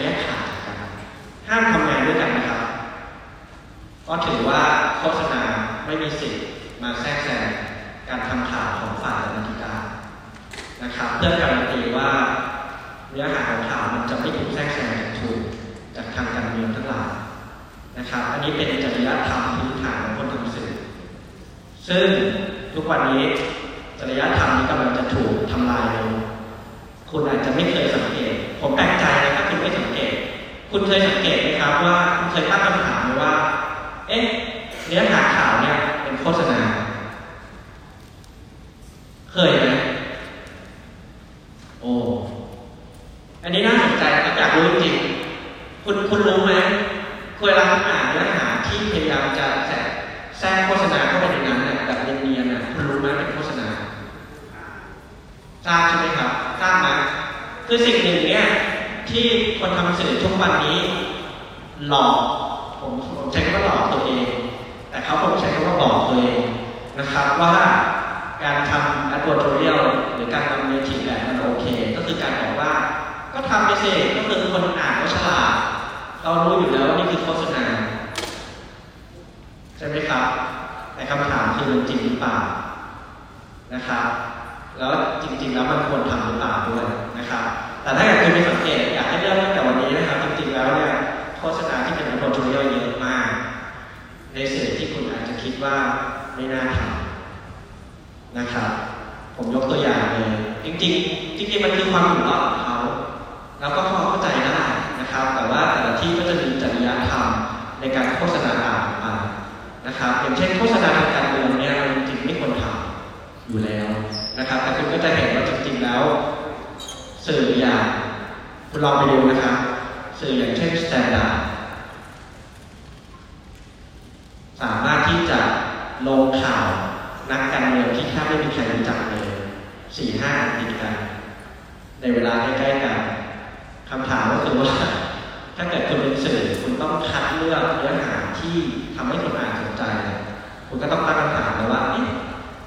แยกขาดกันห้ามทำงานด้วยกันนะครับก็ถือว่าโฆษณาไม่มีสิทธิ์มาแทรกแซงการทำข่าวของฝ่ายบรรณาธิการนะครับ เพื่อการันตีว่าเนื้อหาของข่าวมันจะไม่ถูกแทรกแซงจากถูกจากทางการเมืองทั้งหลายนะครับ อันนี้เป็นจริยธรรมพื้นฐานของคนทำสื่อซึ่งทุกวันนี้จริยธรรมนี้กำลังจะถูกทำลายลง คุณอาจจะไม่เคยสังเกต ผมแปลกใจนะถ้าคุณไม่สังเกต คุณเคยสังเกตไหมครับว่าคุณเคยตั้งคำถามไหมว่า เอ๊ะเนื้อหาข่าวเนี่ยเป็นโฆษณา เคยไหมโอ้ อันนี้น่าสนใจครับอยากรู้จริง คุณคุณรู้ไหมเคยรับอ่านเนื้อหาที่พยายามจะแทรกแทรกโฆษณาเข้าไปในนั้นเนี่ยแบบเนียนๆนะคุณรู้ไหมเป็นโฆษณาทราบใช่ไหมครับ ทราบไหมคือสิ่งหนึ่งเนี่ยที่คนทำสื่อทุกวันนี้ หลอกผมผมใช้คำว่าหลอกตัวเอง แต่เขาผมใช้คำว่าบอกตัวเองนะครับว่าการทำ advertorial หรือการทำเนทีฟแบบมันโอเค ก็คือการบอกว่า ก็ทำไปสิก็คือคนอ่านก็ฉลาดเรารู้อยู่แล้วว่านี่คือโฆษณาใช่ไหมครับ แต่คำถามคือมันจริงหรือเปล่านะครับ แล้วจริง ๆ แล้วมันควรทำหรือเปล่าด้วยนะครับ แต่ถ้าอยากคุณไปสังเกตอยากให้เริ่มตั้งแต่วันนี้นะครับ จริง ๆ แล้วเนี่ยโฆษณาที่เป็นโปรโมชั่นเยอะมาก ในสื่อที่คุณอาจจะคิดว่าไม่น่าทำนะครับ ผมยกตัวอย่างเลย จริง ๆ จริงๆมันคือความอยู่รอดของเขาแล้วก็เข้าใจได้นะครับ แต่ว่าแต่ละที่ก็จะมีจริยธรรมในการโฆษณาต่างไปนะครับ อย่างเช่นโฆษณาทางการเมืองเนี่ยจริงๆไม่ควรทำอยู่แล้ว คุณก็จะเห็นว่าจริงๆแล้ว สื่ออย่างคุณลองไปดูนะครับ สื่ออย่างเช่น Standard สามารถที่จะลงข่าวนักการเมืองที่แทบไม่มีใครรู้จักเลยสี่ห้าติดกันในเวลาใกล้ๆกันคำถามก็คือว่าถ้าเกิดคุณเป็นสื่อคุณต้องคัดเลือกเนื้อหาที่ทำให้คนอ่านสนใจ คุณก็ต้องตั้งคำถามเลยว่า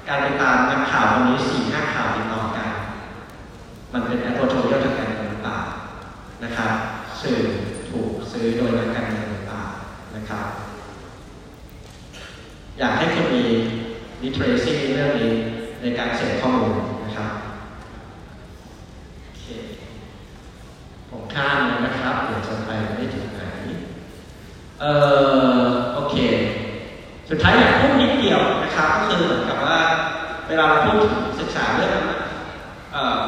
การไปตามนักข่าววันนี้สี่ห้าข่าวติดต่อกัน มันเป็นแอปโปรโตเรียลทางการเมืองหรือเปล่านะครับสื่อถูกซื้อโดยนักการเมืองต่างนะครับ อยากให้คุณมี literacy เรื่องนี้ในการเสพข้อมูลนะครับผมข้ามเลยนะครับเดี๋ยวจะไปไม่ถึงไหนเอ่อโอเค สุดท้ายอยากพูดนิดเดียวนะครับ ก็คือเหมือนกับว่า เวลาเราพูดศึกษาเรื่อง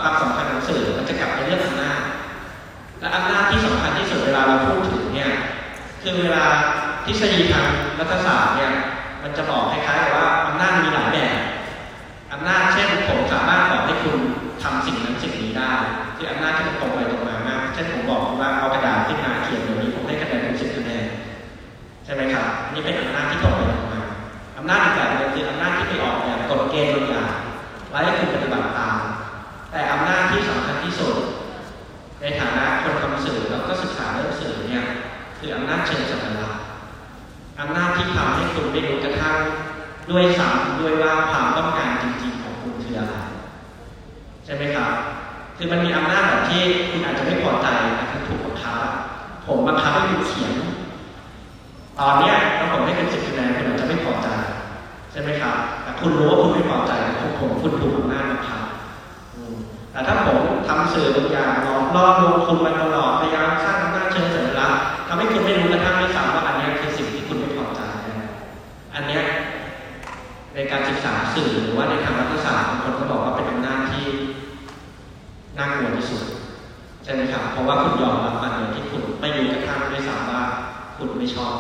ความสำคัญของสื่อมันจะกลับไปเรื่องอำนาจและอำนาจที่สำคัญที่สุดเวลาเราพูดถึงเนี่ยคือเวลาทฤษฎีทางรัฐศาสตร์เนี่ยมันจะบอกคล้ายๆกับว่าอำนาจมีหลายแบบอำนาจเช่นผมสามารถบอกให้คุณทำสิ่งนั้นสิ่งนี้ได้คืออำนาจที่มันตรงไปตรงมามากเช่นผมบอกคุณว่าเอากระดาษขึ้นมาเขียนแบบนี้ผมได้คะแนนเป็นสิบคะแนนใช่ไหมครับนี่เป็นอำนาจที่ตรงไปตรงมาอำนาจอีกแบบนึงคืออำนาจที่ไปออกแบบกฎเกณฑ์บางอย่างไว้ให้คุณปฏิบัติตาม แต่อำนาจที่สำคัญที่สุด ในฐานะคนทำสื่อแล้วก็ศึกษาเรื่องสื่อเนี่ยคืออำนาจเชิงสัญลักษณ์อำนาจที่ทำให้คุณได้รู้กระทั่งด้วยซ้ำด้วยว่าความต้องการจริงๆของคุณคืออะไรใช่ไหมครับ คือมันมีอำนาจแบบที่คุณอาจจะไม่พอใจนะคือถูกบังคับผมบังคับให้คุณเขียน ตอนเนี้ยถ้าผมให้คุณสิบคะแนนคุณอาจจะไม่พอใจใช่ไหมครับ แต่คุณรู้ว่าคุณไม่พอใจผมผมคุณถูกอำนาจบังคับแต่ถ้าผมทำสื่อบางอย่างหลอกล่อลวงคุณมาตลอดพยายามสร้างอำนาจเชิงสัญลักษณ์ทำให้คุณไม่รู้กระทั่งไม่ซ้ำว่าอันเนี้ยคือสิ่งที่คุณไม่พอใจนะอันเนี้ยาสตร์สื่อหรือว่าในทางรัฐศาสตร์บางคนก็บอกว่าเป็นอำนาจที่น่ากลัวที่สุดใช่ไหมครับเพราะว่าคุณยอมรับมันโดยที่คุณไม่รู้กระทั่งด้วยซ้ำว่าคุณไม่ชอบ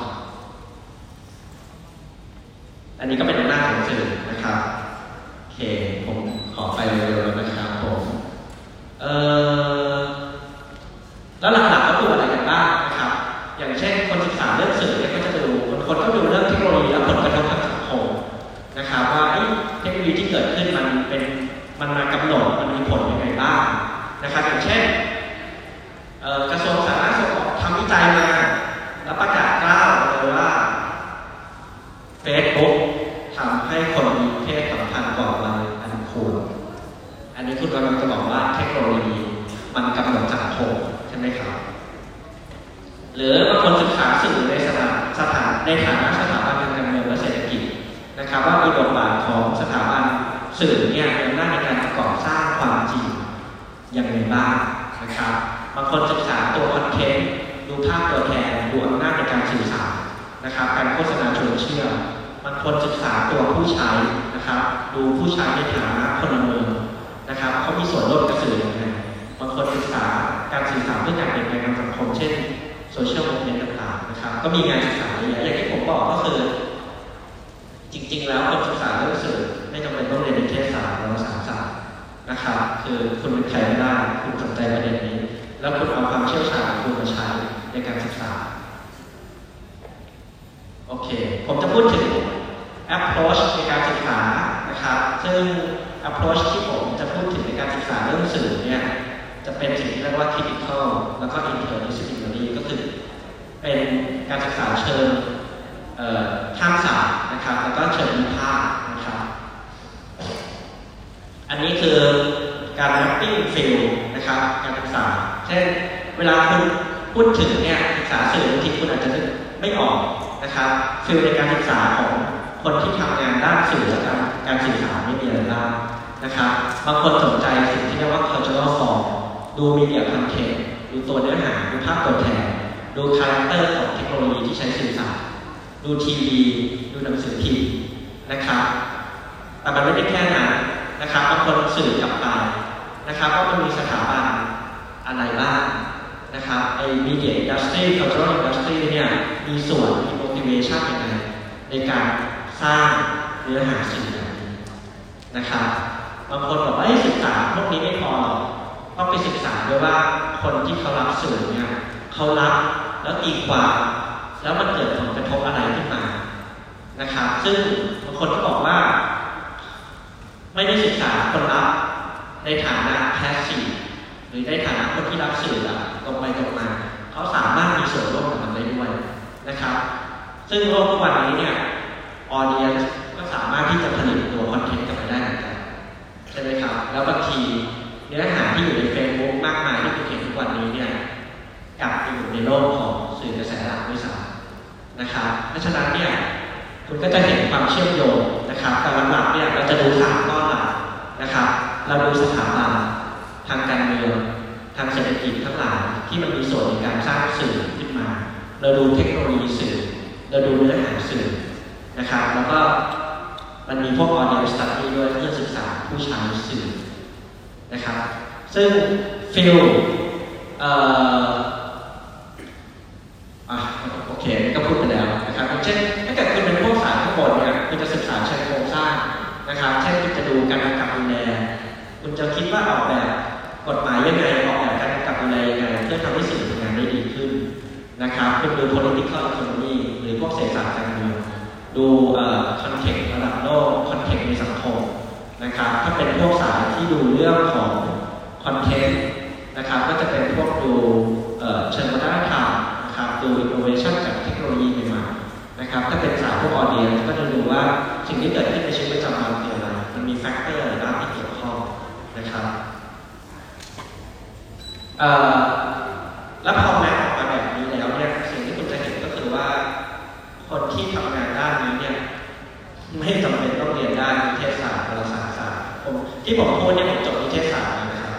ที่ผมพูดเนี่ยผมจบนิเทศศาสตร์นะครับ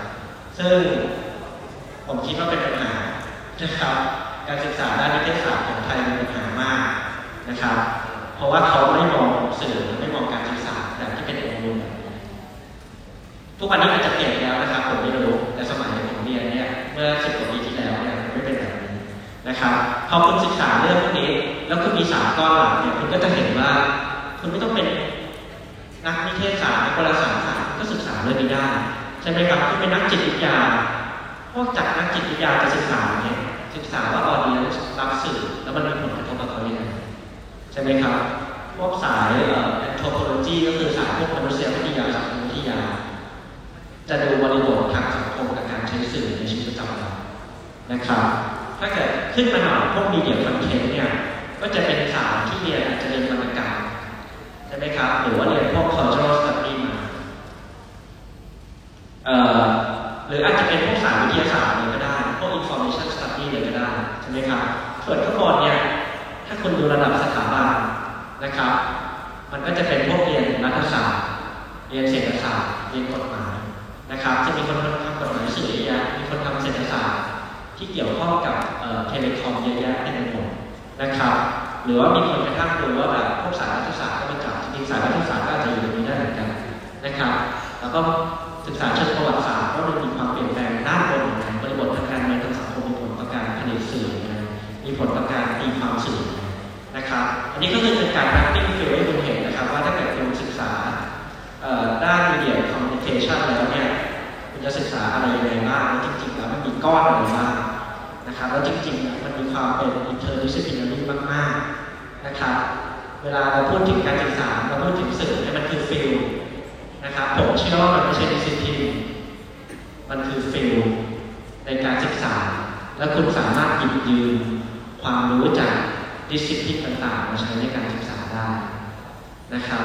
ซึ่งผมคิดว่าเป็นปัญหานะครับ การศึกษาด้านนิเทศศาสตร์ของไทยมีปัญหามากนะครับ เพราะว่าเขาไม่มองสื่อไม่มองการศึกษาแบบที่เป็นองค์รวมทุกวันนี้อาจจะเปลี่ยนแล้วนะครับ ผมไม่รู้แต่สมัยผมเรียนเนี่ยเมื่อสิบกว่าปีที่แล้วเนี่ยไม่เป็นแบบนี้นะครับพอคุณศึกษาเรื่องพวกนี้ แล้วคุณมีสามก้อนหลักเนี่ยคุณก็จะเห็นว่า คุณไม่ต้องเป็นนักนิเทศศาสตร์นักวารสารศาสตร์ เรื่องนี้ได้ใช่ไหมครับคุณเป็นนักจิตวิทยาพวกจากนักจิตวิทยาจะศึกษาเนี่ยศึกษาว่าออเดียนรับสื่อแล้วมันมีผลกระทบกับเขาอย่างไรใช่ไหมครับพวกสายเอ่อ anthropology ก็คือสายพวกมนุษยวิทยาสังคมวิทยา จะดูบริบททางสังคมกับการใช้สื่อในชีวิตประจำวันนะครับ ถ้าเกิดขึ้นมาหน่อยพวกมีเดียคอนเทนต์เนี่ยก็จะเป็นสายที่เรียนอาจจะเรียนวรรณกรรมใช่ไหมครับ หรือว่าเรียนพวก cultural study มาเอ่อ หรืออาจจะเป็นพวกสายวิทยาศาสตร์เลยก็ได้ พวก information study เลยก็ได้ใช่ไหมครับ ส่วนข้างบนเนี่ยถ้าคุณดูระดับสถาบันนะครับ มันก็จะเป็นพวกเรียนรัฐศาสตร์ เรียนเศรษฐศาสตร์ เรียนกฎหมายนะครับ จะมีคนทำกฎหมายสื่อเยอะแยะมีคนทำเศรษฐศาสตร์ ที่เกี่ยวข้องกับ telecom เยอะแยะเต็มไปหมดนะครับ หรือว่ามีคนกระทั่งดูว่าแบบพวกสายรัฐศาสตร์ก็มาจับจริงสายรัฐศาสตร์ก็อาจจะอยู่ตรงนี้ได้เหมือนกันนะครับ แล้วก็ ศึกษาเชิงประวัติศาสตร์ว่ามันมีความเปลี่ยนแปลงด้านบนของบริบททางการเมืองทางสังคมมีผลต่อการผลิตสื่อมีผลต่อการตีความสื่อนะครับ อันนี้ก็คือเป็นการแ r ก c ิ i field ให้คุณเห็นนะครับ ว่าถ้าเกิดคุณศึกษาด้าน media communication แล้วเนี่ยคุณจะศึกษาอะไรยังไงบ้างแล้วจริงๆแล้วมันมีก้อนอะไรบ้างนะครับแล้วจริงๆมันมีความเป็น interdisciplinary มากๆนะครับเวลาเราพูดถึงการศึกษาเราพูดถึงสื่อเนี่ยมันคือ field นะครับผมเชื่อว่ามันไม่ใช่ discipline มันคือ field ในการศึกษา และคุณสามารถหยิบยืมความรู้จาก discipline ต่างๆ มาใช้ในการศึกษาได้นะครับ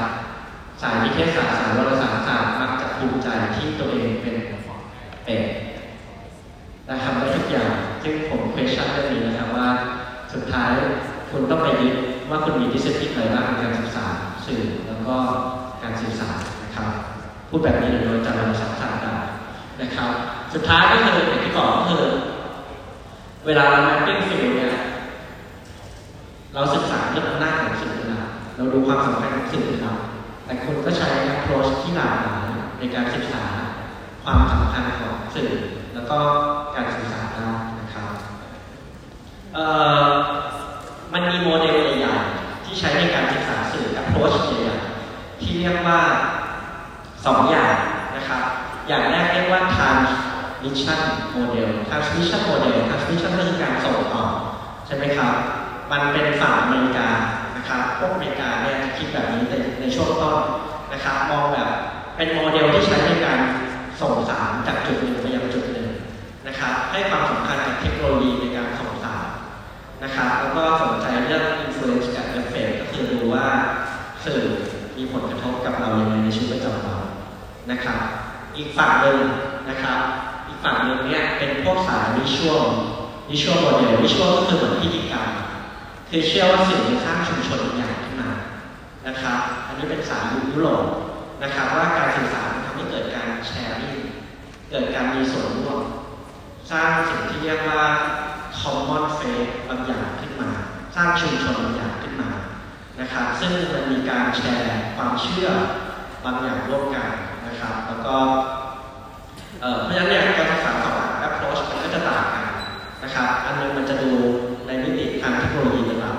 สายวิทยาศาสตร์สายวารสารศาสตร์มักจะภูมิใจที่ตัวเองเป็นเป็นและทำได้ทุกอย่าง ซึ่งผมเคยชั่นเรื่องนี้นะครับว่าสุดท้ายคุณต้องไปยึดว่าคุณมีดิสซิปลินอะไรบ้างในการศึกษาสื่อแล้วก็การสื่อสารนะครับ พูดแบบนี้โดยจำเราสัมผัสได้นะครับ สุดท้ายก็คืออย่างที่บอกก็คือเวลาเรา mapping field เนี่ยเราศึกษาเรื่องอำนาของสื่อนหลักเราดูความสำคัญของสื่อเป็นหลักแต่คุณก็ใช้ approach ที่หลากหลายในการศึกษาความสำคัญของสื่อแล้วก็การสื่อสารได้นะครับมันมีโมเดลใหญ่ๆที่ใช้ในการศึกษาสื่อ approach ใหญ่ๆที่เรียกว่า สองอย่างนะครับ อย่างแรกเรียกว่า transmission model transmission model transmission ก็คือการส่งต่อใช่ไหมครับ มันเป็นฝั่งอเมริกานะครับ พวกอเมริกาเนี่ยคิดแบบนี้ในในช่วงต้นนะครับ มองแบบเป็นโมเดลที่ใช้ในการส่งสารจากจุดหนึ่งไปยังจุดหนึ่งนะครับ ให้ความสำคัญกับเทคโนโลยีในการส่งสารนะครับ แล้วก็สนใจเรื่อง influence กับ effect ก็คือดูว่าสื่อมีผลกระทบกับเราอย่างไรในชีวิตประจำวัน นะครับ อีกฝั่งหนึ่งนะครับ อีกฝั่งหนึ่งเนี่ยเป็นพวกสายวิชวลวิชวลโมเดลวิชวลก็คือเหมือนพิธีกรรมคือเชื่อว่าสื่อจะสร้างชุมชนใหญ่ขึ้นมานะครับ อันนี้เป็นสายยุโรปนะครับว่าการสื่อสารทำให้เกิดการแชร์ริ่งเกิดการมีส่วนร่วมสร้างสิ่งที่เรียกว่า common faith บางอย่างขึ้นมา สร้างชุมชนบางอย่างขึ้นมานะครับ ซึ่งมันมีการแชร์ความเชื่อบางอย่างร่วมกัน นะครับ แล้วก็เพราะฉะนั้นเนี่ยการศึกษาสอง approach มันก็จะต่างกันนะครับ อันนึงมันจะดูในมิติทางเทคโนโลยีเป็นหลัก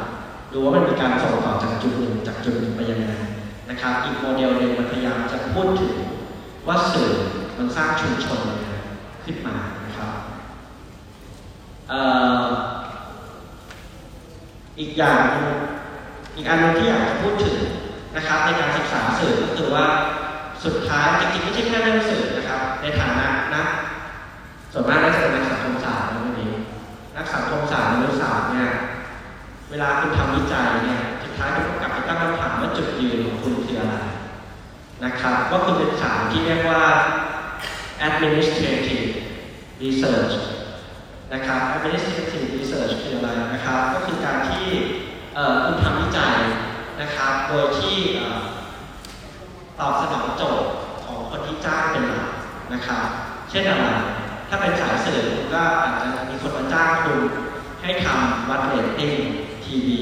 ดูว่ามันมีการส่งต่อจากจุดหนึ่งจากจุดหนึ่งไปยังไงนะครับ อีกโมเดลหนึ่งมันพยายามจะพูดถึงว่าสื่อมันสร้างชุมชนยังไงขึ้นมานะครับอีกอย่างอีกอันนึงที่อยากจะพูดถึงนะครับในการศึกษาสื่อก็คือว่า สุดท้ายจริงๆไม่ใช่แค่เรื่องสื่อนะครับ ในฐานะนะส่วนมากน่าจะเป็นนักสังคมศาสตร์นะวันนี้นักสังคมศาสตร์มนุษยศาสตร์เนี่ยเวลาคุณทำวิจัยเนี่ยสุดท้ายคุณกลับไปตั้งคำถามว่าจุดยืนของคุณคืออะไรนะครับว่าคุณเป็นสายที่เรียกว่า administrative research นะครับ administrative research คืออะไรนะครับ ก็คือการที่คุณทำวิจัยนะครับ โดยที่ อบสนองโจทย์ของคนที่จ้างเป็นหลักนะครับ เช่นอะไรถ้าเป็นสายสื่อก็อาจจะมีคนมาจ้างคุณให้ทำวัดเรตติ้งทีวี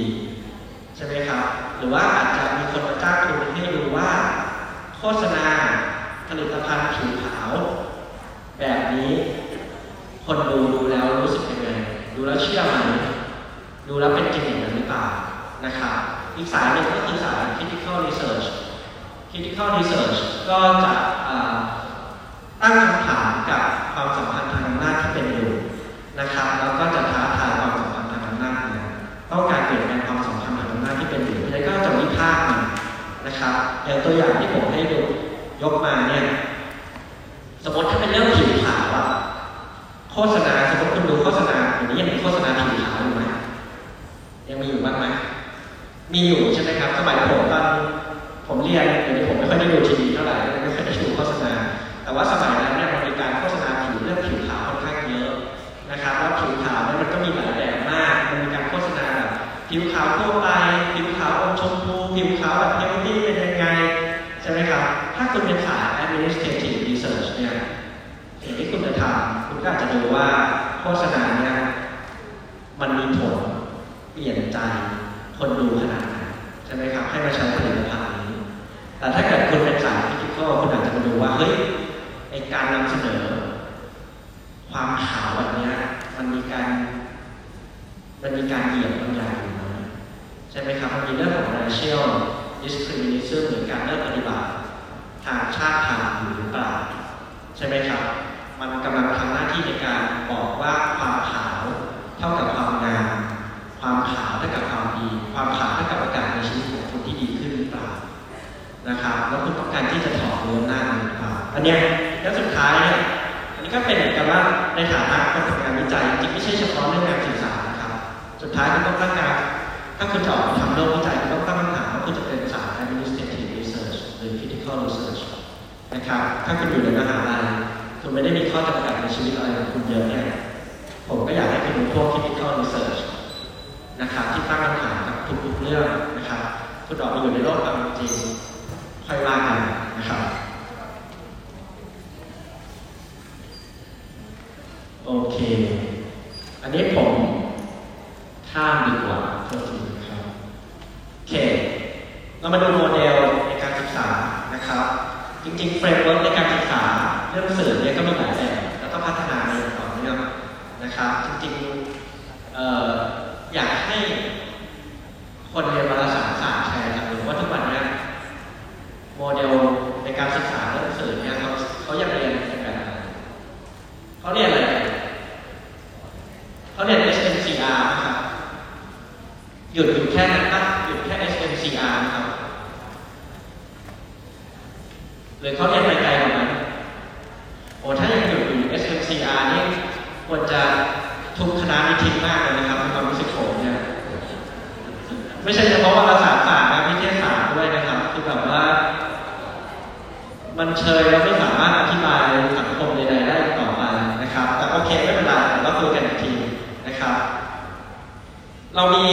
ใช่ไหมครับ หรือว่าอาจจะมีคนมาจ้างคุณให้ดูว่า โฆษณาผลิตภัณฑ์ผิวขาว แบบนี้ คนดูดูแล้วรู้สึกยังไงดูแล้วเชื่อไหมดูแล้วเป็นจริงอย่างนั้นหรือเปล่านะครับอีกสายหนึ่งก็คือสาย critical research critical research ก็จะตั้งคำถามกับความสัมพันธ์ทางอำนาจที่เป็นอยู่นะครับ แล้วก็จะท้าทายความสัมพันธ์ทางอำนาจเนี่ยต้องการเปลี่ยนแปลงความสัมพันธ์ทางอำนาจที่เป็นอยู่แล้วก็จะวิพากษ์มันนะครับอย่างตัวอย่างที่ผมให้ดูยกมาเนี่ยสมมติถ้าเป็นเรื่องผิวขาวอะโฆษณาสมมติคุณดูโฆษณาอย่างนี้ยังมีโฆษณาผิวขาวอยู่ไหมยังมีอยู่บ้างไหมมีอยู่ใช่ไหมครับสมัยผมตอน ผมเรียนเดี๋ยวนี้ผมไม่ค่อยได้ดูทีวีเท่าไหร่ไม่ค่อยได้ดูโฆษณา แต่ว่าสมัยนั้นเนี่ยมันมีการโฆษณาผิวเรื่องผิวขาวค่อนข้างเยอะนะครับแล้วผิวขาวเนี่ยมันก็มีหลายแบบมาก มันมีการโฆษณาแบบผิวขาวทั่วไป ผิวขาวอมชมพู ผิวขาวแบบเฮลตี้เป็นยังไงใช่ไหมครับ ถ้าคุณเป็นสาย administrative research เนี่ยสิ่งที่คุณจะทำคุณก็อาจจะดูว่าโฆษณาเนี่ยมันมีผลเปลี่ยนใจคนดูขนาดไหนใช่ไหมครับ ให้มาใช้ผลิตภัณฑ์นี้ แต่ถ้าเกิดคุณเป็นสายพิจิตรคุณอาจจะมาดูว่าเฮ้ยไอการนำเสนอ ความขาวแบบนี้มันมีการ มีการเหยียบบางอย่างอยู่ไหมใช่ไหมครับมันมีเรื่องของ racial discrimination หรือการเลือกปฏิบัติทางชาติพันธุ์อยู่หรือเปล่าใช่ไหมครับ มันกำลังทำหน้าที่ในการบอกว่าความขาวเท่ากับความงามความขาวเท่ากับความดี ความขาวเท่ากับโอกาสในชีวิตของคุณที่ดีขึ้นหรือเปล่านะครับแล้วคุณต้องการที่จะถอดเนื้อหน้าหรือเปล่าอันนี้แล้วสุดท้ายเนี่ยอันนี้ก็เป็นเหมือนกับว่าในฐานะคนทำงานวิจัยจริงไม่ใช่เฉพาะเรื่องการสื่อสาร สุดท้ายคุณต้องตั้งการถ้าคุณจะออกทำโลกวิจัยคุณต้องตั้งคำถามว่าคุณจะเป็นสาย administrative research หรือ critical research นะครับ ถ้าคุณอยู่ในมหาลัยคุณไม่ได้มีข้อจำกัดในชีวิตอะไรของคุณเยอะเนี่ยผมก็อยากให้คุณเป็นพวก critical research นะครับที่ตั้งคำถามกับทุกๆเรื่องนะครับคุณออกมาอยู่ในโลกความจริงค่อยว่ากันนะครับโอเค อันนี้ผม ข้ามดีกว่าโทษทีครับโอเค เรามาดูโมเดลในการศึกษานะครับ จริงๆ framework ในการศึกษาเรื่องสื่อเนี่ยก็มีหลายแบบแล้วต้องพัฒนาในต่อเนื่องนะครับ จริงๆอยากให้คนเรียนวารสารศาสตร์แชร์กันหรือว่าทุกวันนี้โมเดลในการศึกษาเรื่องสื่อเนี่ยเขาเขายังเรียนกันแบบไหนเขาเรียนอะไรเขาเรียน SMCR นะครับ หยุดอยู่แค่นั้นปะหยุดแค่ SMCR นะครับหรือเขาเรียนไปไกลกว่านั้นโอ้ถ้ายังหยุดอยู่ SMCR นี่ควรจะทุกคณะมีทิ้งมากเลยนะครับในความรู้สึกผมเนี่ยไม่ใช่เฉพาะว่าภาษาศาสตร์นะวิทยาศาสตร์ด้วยนะครับ คือแบบว่า มันเชยแล้วไม่สามารถอธิบายสังคมใดๆได้ต่อไปนะครับ แต่โอเคไม่เป็นไรเราคุยกันอีกทีนะครับ เรามี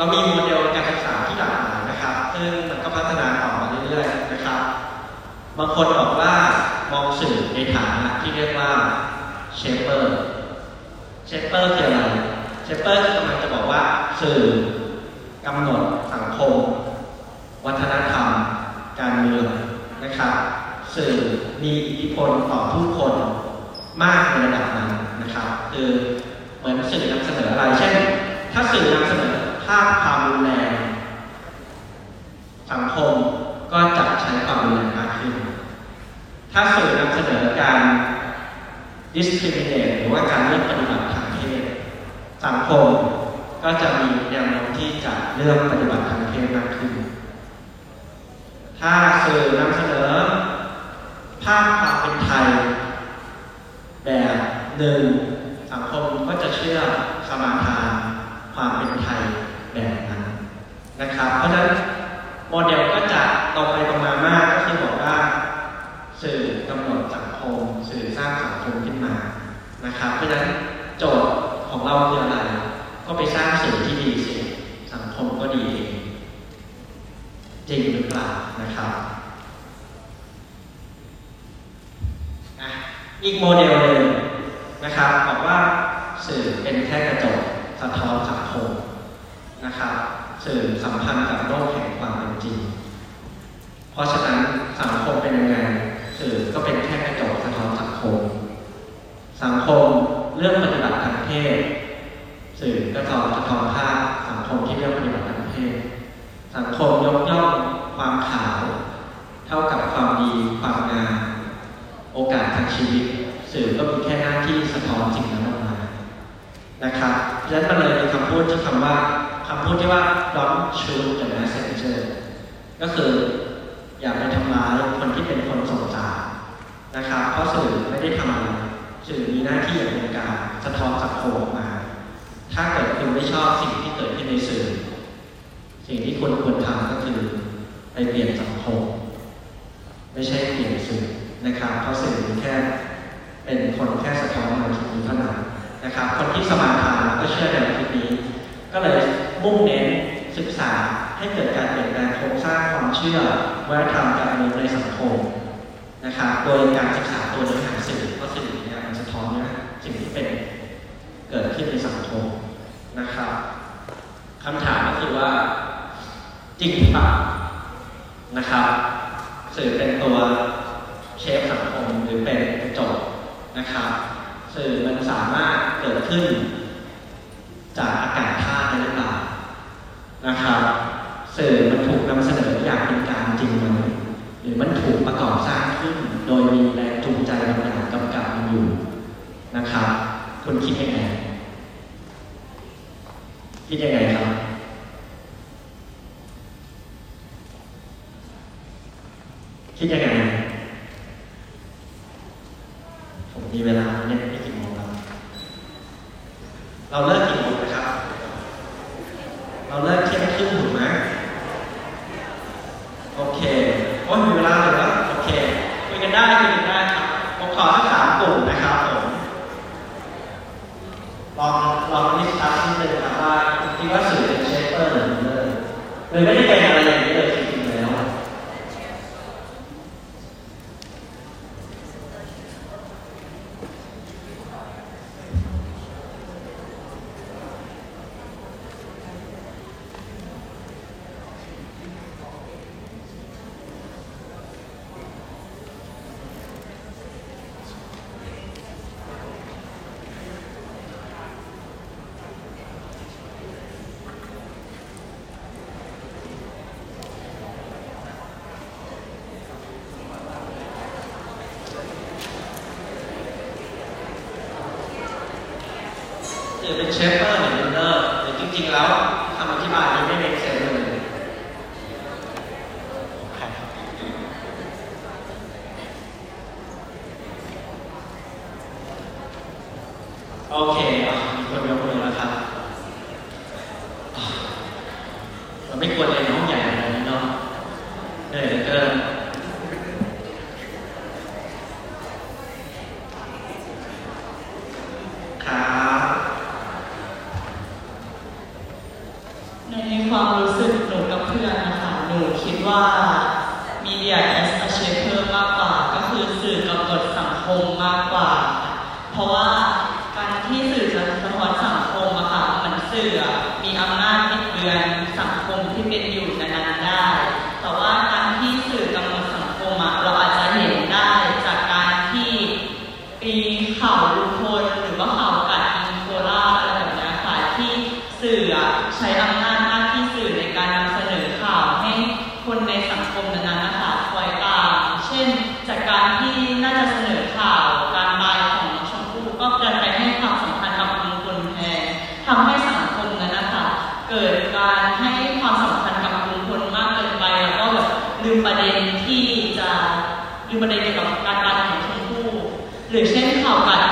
เรามีโมเดลการศึกษาที่หลากหลายนะครับ ซึ่งมันก็พัฒนาต่อมาเรื่อยๆนะครับ บางคนบอกว่ามองสื่อในฐานะที่เรียกว่า shaper shaper คืออะไร shaper คือกำลังจะบอกว่าสื่อกำหนดสังคม วัฒนธรรม การเมืองนะครับสื่อมีอิทธิพลต่อผู้คนมากในระดับนั้นนะครับ คือเหมือนสื่อนำเสนออะไรเช่น ถ้าสื่อนำเสนภาพความรุนแรงสังคมก็จะใช้ความรุนแรงมากขึ้น ถ้าสื่อนำเสนอการ discriminate หรือว่าการเลือกปฏิบัติทางเพศสังคมก็จะมีแนวโน้มที่จะเลือกปฏิบัติทางเพศมากขึ้น ถ้าสื่อนำเสนอ ภาพความเป็นไทย แบบหนึ่งสังคมก็จะเชื่อสมาทานความเป็นไทย แบบนั้นนะครับ เพราะฉะนั้นโมเดลก็จะตรงไปตรงมามากก็คือบอกว่า สื่อกำหนดสังคม สื่อสร้างสังคมขึ้นมานะครับ เพราะฉะนั้นโจทย์ของเราคืออะไร ก็ไปสร้างสื่อที่ดีสิสังคมก็ดีเองจริงหรือเปล่านะครับอีกโมเดลหนึ่งนะครับบอกว่าสื่อเป็นแค่กระจกสะท้อนสังคม นะครับสื่อสัมพันธ์กับโลกแห่งความเป็นจริง เพราะฉะนั้นสังคมเป็นยังไงสื่อก็เป็นแค่กระจกสะท้อนสังคม สังคมเรื่องปฏิบัติทางเพศสื่อก็จะสะท้อนภาพสังคมที่เรื่องปฏิบัติทางเพศสังคมยกย่องความขาว เท่ากับความดีความงามโอกาสทางชีวิต สื่อก็มีแค่หน้าที่สะท้อนสิ่งนั้นออกมานะครับฉะนั้นมันเลยคำพูดที่คำว่า คำพูดที่ว่า don't shoot the messenger ก็คืออย่าไปทำร้ายคนที่เป็นคนส่งสารนะครับเพราะสื่อไม่ได้ทำอะไรสื่อมีหน้าที่อย่างเป็นกางสะท้อนสังคมออกมา ถ้าเกิดคุณไม่ชอบสิ่งที่เกิดขึ้นในสื่อ สิ่งที่คุณควรทำก็คือไปเปลี่ยนสังคม ไม่ใช่เปลี่ยนสื่อนะครับเพราะสื่อแค่เป็นคนแค่สะท้อนแนวคิดนี้เท่านั้นนะครับ คนที่สมาทานก็เชื่อแนคิดนี้ ก็เลย มุ่งเน้นศึกษาให้เกิดการเปลี่ยนแปลงโครงสร้างความเชื่อวัฒนธรรมการเมืองในสังคมนะครับโดยการศึกษาตัวเนื้อหาสื่อเพราะสื่อเนี่ยมันสะท้อนนื้อสิ่งที่เป็นเกิดขึ้นในสังคมนะครับคำถามก็คือว่า จริงหรือเปล่านะครับ สื่อเป็นตัวเชฟสังคมหรือเป็นกระจกนะครับ สื่อมันสามารถเกิดขึ้น จากอากาศธาตุได้หรือเปล่า นะครับสื่อมันถูกนำเสนออย่างเป็นกางจริงไหมหรือมันถูกประกอบสร้างขึ้น โดยมีแรงจูงใจบางอย่างกำกับมันอยู่นะครับคุณคิดยังไงคิดยังไงครับคิดยังไงผมมีเวลาเนี่ยไม่กี่โมงแล้วเราเลิกกี่โมงนะครับ เราเลิกเที่ยงครึ่งถูกไหมโอเคโอ้ยมีเวลาเหลือโอเคคุยกันได้คุยกันได้ครับผมขอสักสามกลุ่มนะครับผมลองลองนิสตัสนิดนึงครับว่าคิดว่าสื่อเป็นเชฟเปอร์หรือมิลเลอร์หรือไม่ได้เป็นอะไร เด็นที่จะดูประเด็นเกี่ยวกับการการแข่งชมพู่หรือเช่นข่าวการ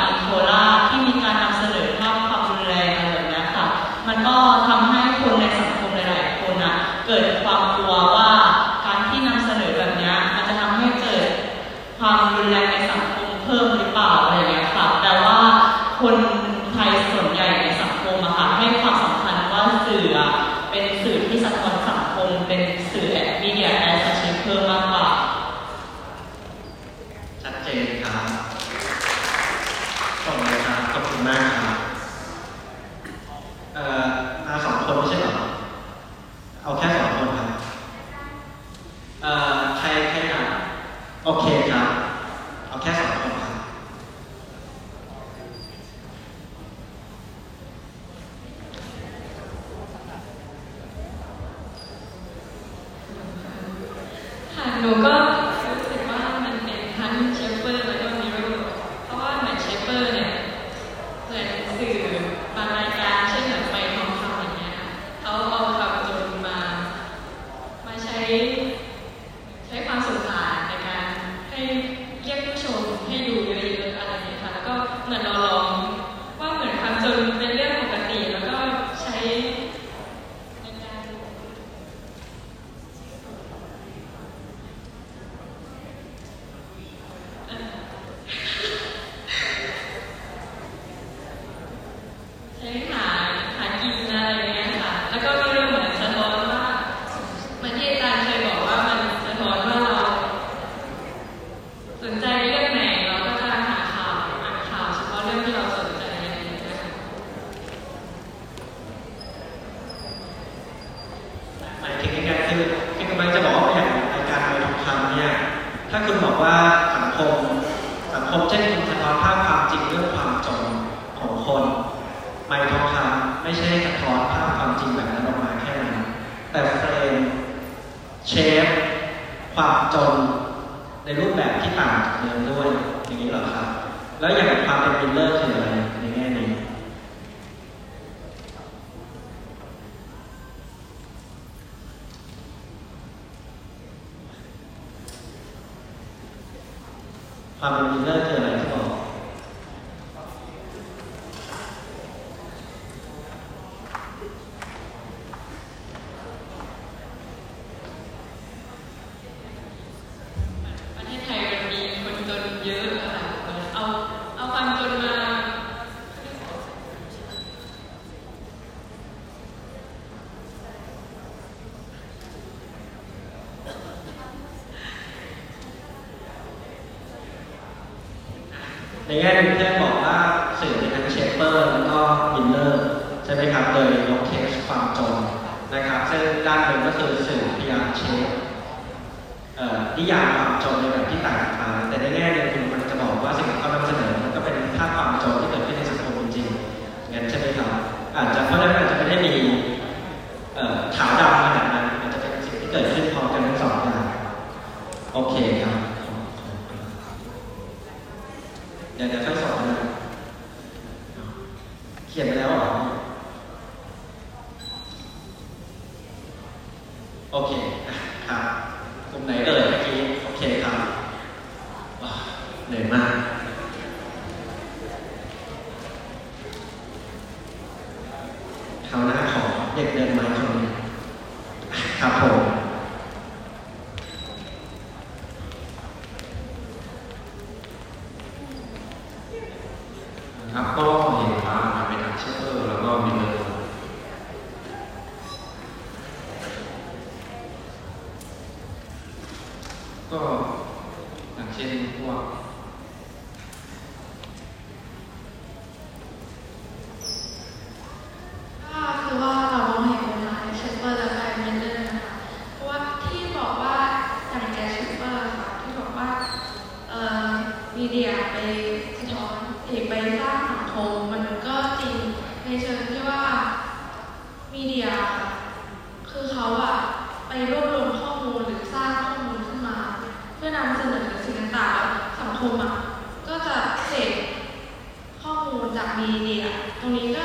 มีเนี่ยตรงนี้ก็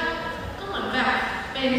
ก็เหมือนแบบเป็น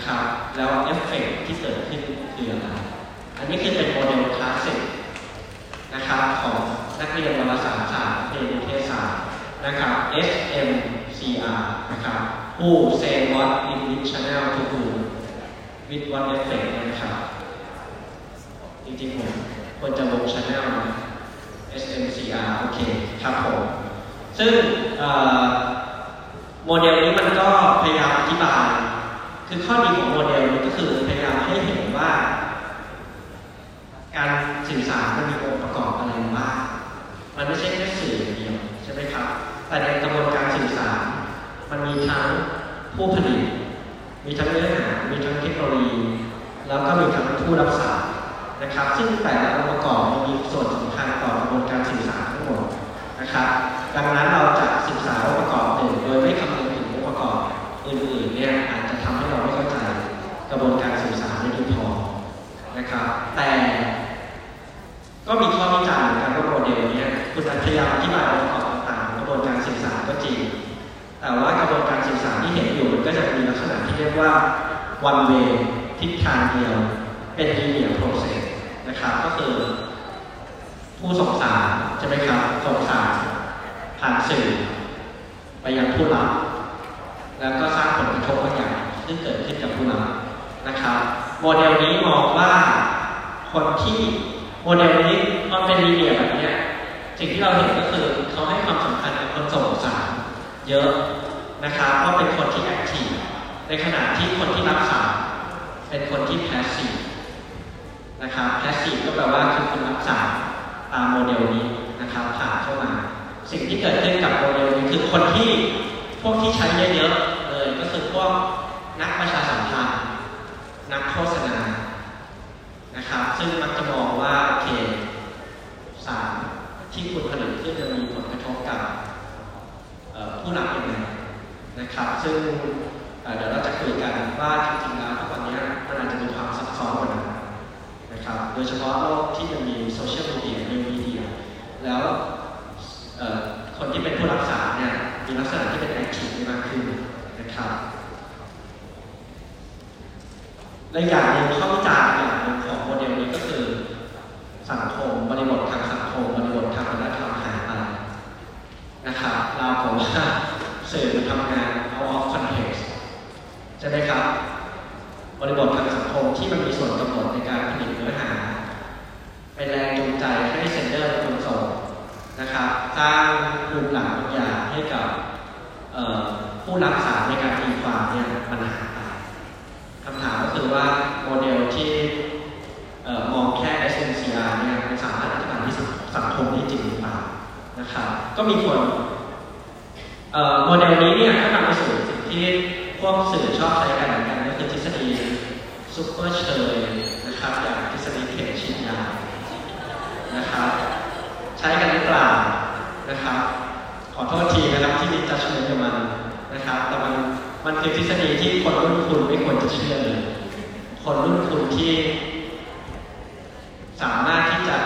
นะครับ แล้วเอฟเฟกที่เกิดขึ้นคืออะไรอันนี้คือเป็นโมเดลคลาสสิกนะครับของนักเรียนวารสารศาสตร์เรียนนิเทศศาสตร์นะครับ SMCR นะครับ Who say what in which channel to who with what effect นะครับ จริงๆผมควรจะลง channel นะ SMCR โอเคครับผมซึ่งโมเดลนี้มันก็พยายามอธิบาย คือข้อดีของโมเดลนี้ก็คือพยายามให้เห็นว่า การสื่อสารมันมีองค์ประกอบอะไรบ้างมันไม่ใช่แค่สื่ออย่างเดียวใช่ไหมครับ แต่ในกระบวนการสื่อสารมันมีทั้งผู้ผลิต มีทั้งเนื้อหา มีทั้งเทคโนโลยี แล้วก็มีทั้งผู้รับสารนะครับ ซึ่งแต่ละองค์ประกอบมันมีส่วนสำคัญต่อกระบวนการสื่อสารทั้งหมดนะครับ ดังนั้นเราจะศึกษาองค์ประกอบหนึ่งโดยไม่คำ กระบวนการสื่อสารได้ดีพอนะครับ แต่ ก็มีข้อวิจารณ์เหมือนกันว่าโมเดลนี้คุณพยายามอธิบายองค์ประกอบต่างๆกระบวนการสื่อสารก็จริง แต่ว่ากระบวนการสื่อสารที่เห็นอยู่มันก็จะมีลักษณะที่เรียกว่า one way ทิศทางเดียวเป็น linear process นะครับ ก็คือ ผู้ส่งสารใช่ไหมครับส่งสารผ่านสื่อไปยังผู้รับแล้วก็สร้างผลกระทบบางอย่างซึ่งเกิดขึ้นกับผู้รับ นะครับโมเดลนี้มองว่าคนที่โมเดลนี้มันเป็นลีเนียแบบนี้สิ่งที่เราเห็นก็คือเขาให้ความสำคัญกับคนส่งสารเยอะนะครับเพราเป็นคนที่แอคทีฟในขณะที่คนที่รับสารเป็นคนที่ passive นะครับ passive ก็แปลว่าคือคนรับสารตามโมเดลนี้นะครับผ่านเข้ามาสิ่งที่เกิดขึ้นกับโมเดลนี้คือคนที่พวกที่ใช้เยอะๆเลยก็คือพวกนักประชาสัมพันธ์ นักโฆษณานะครับซึ่งมักจะมองว่าโอเคสารที่คุณผลิตขึ้นจะมีผลกระทบกับผู้รับยังไงนะครับ ซึ่งเดี๋ยวเราจะคุยกันว่าจริงๆแล้วทุกวันนี้มันอาจจะมีความซับซ้อนกว่านั้นนะครับ โดยเฉพาะโลกที่มันมีโซเชียลมีเดียมีมีเดีย แล้วคนที่เป็นผู้รับสารเนี่ยมีลักษณะที่เป็นแอคทีฟมากขึ้นนะครับ และอย่างหนึ่งข้อวิจารณ์อย่างหนึ่งของโมเดลนี้ก็คือสังคมบริบททางสังคมบริบททางวัฒนธรรมหายไปนะครับเราผมว่าสื่อมันทำงาน out of context ใช่ไหมครับ บริบททางสังคมที่มันมีส่วนกำหนดในการผลิตเนื้อหา เป็นแรงจูงใจให้เซนเดอร์เป็นคนส่งนะครับสร้างภูมิหลังบางอย่างให้กับผู้รับสารในการตีความเนี่ยมันหาย คำถามก็คือว่าโมเดลที่มองแค่ SNCR เนี่ยมันสามารถอธิบายที่สังคมได้จริงหรือเปล่านะครับก็มีคนโมเดลนี้เนี่ยก็นำไปสู่สิ่งที่พวกสื่อชอบใช้กันเหมือนกันก็คือทฤษฎีซูเปอร์เชยนะครับอย่างทฤษฎีเข็มฉีดยานะครับ ใช้กันหรือเปล่านะครับ ขอโทษทีนะครับที่มี judgement กับมันนะครับแต่มัน มันคือทฤษฎีที่คนรุ่นคุณไม่ควรจะเชื่อเลย คนรุ่นคุณที่สามารถที่จะ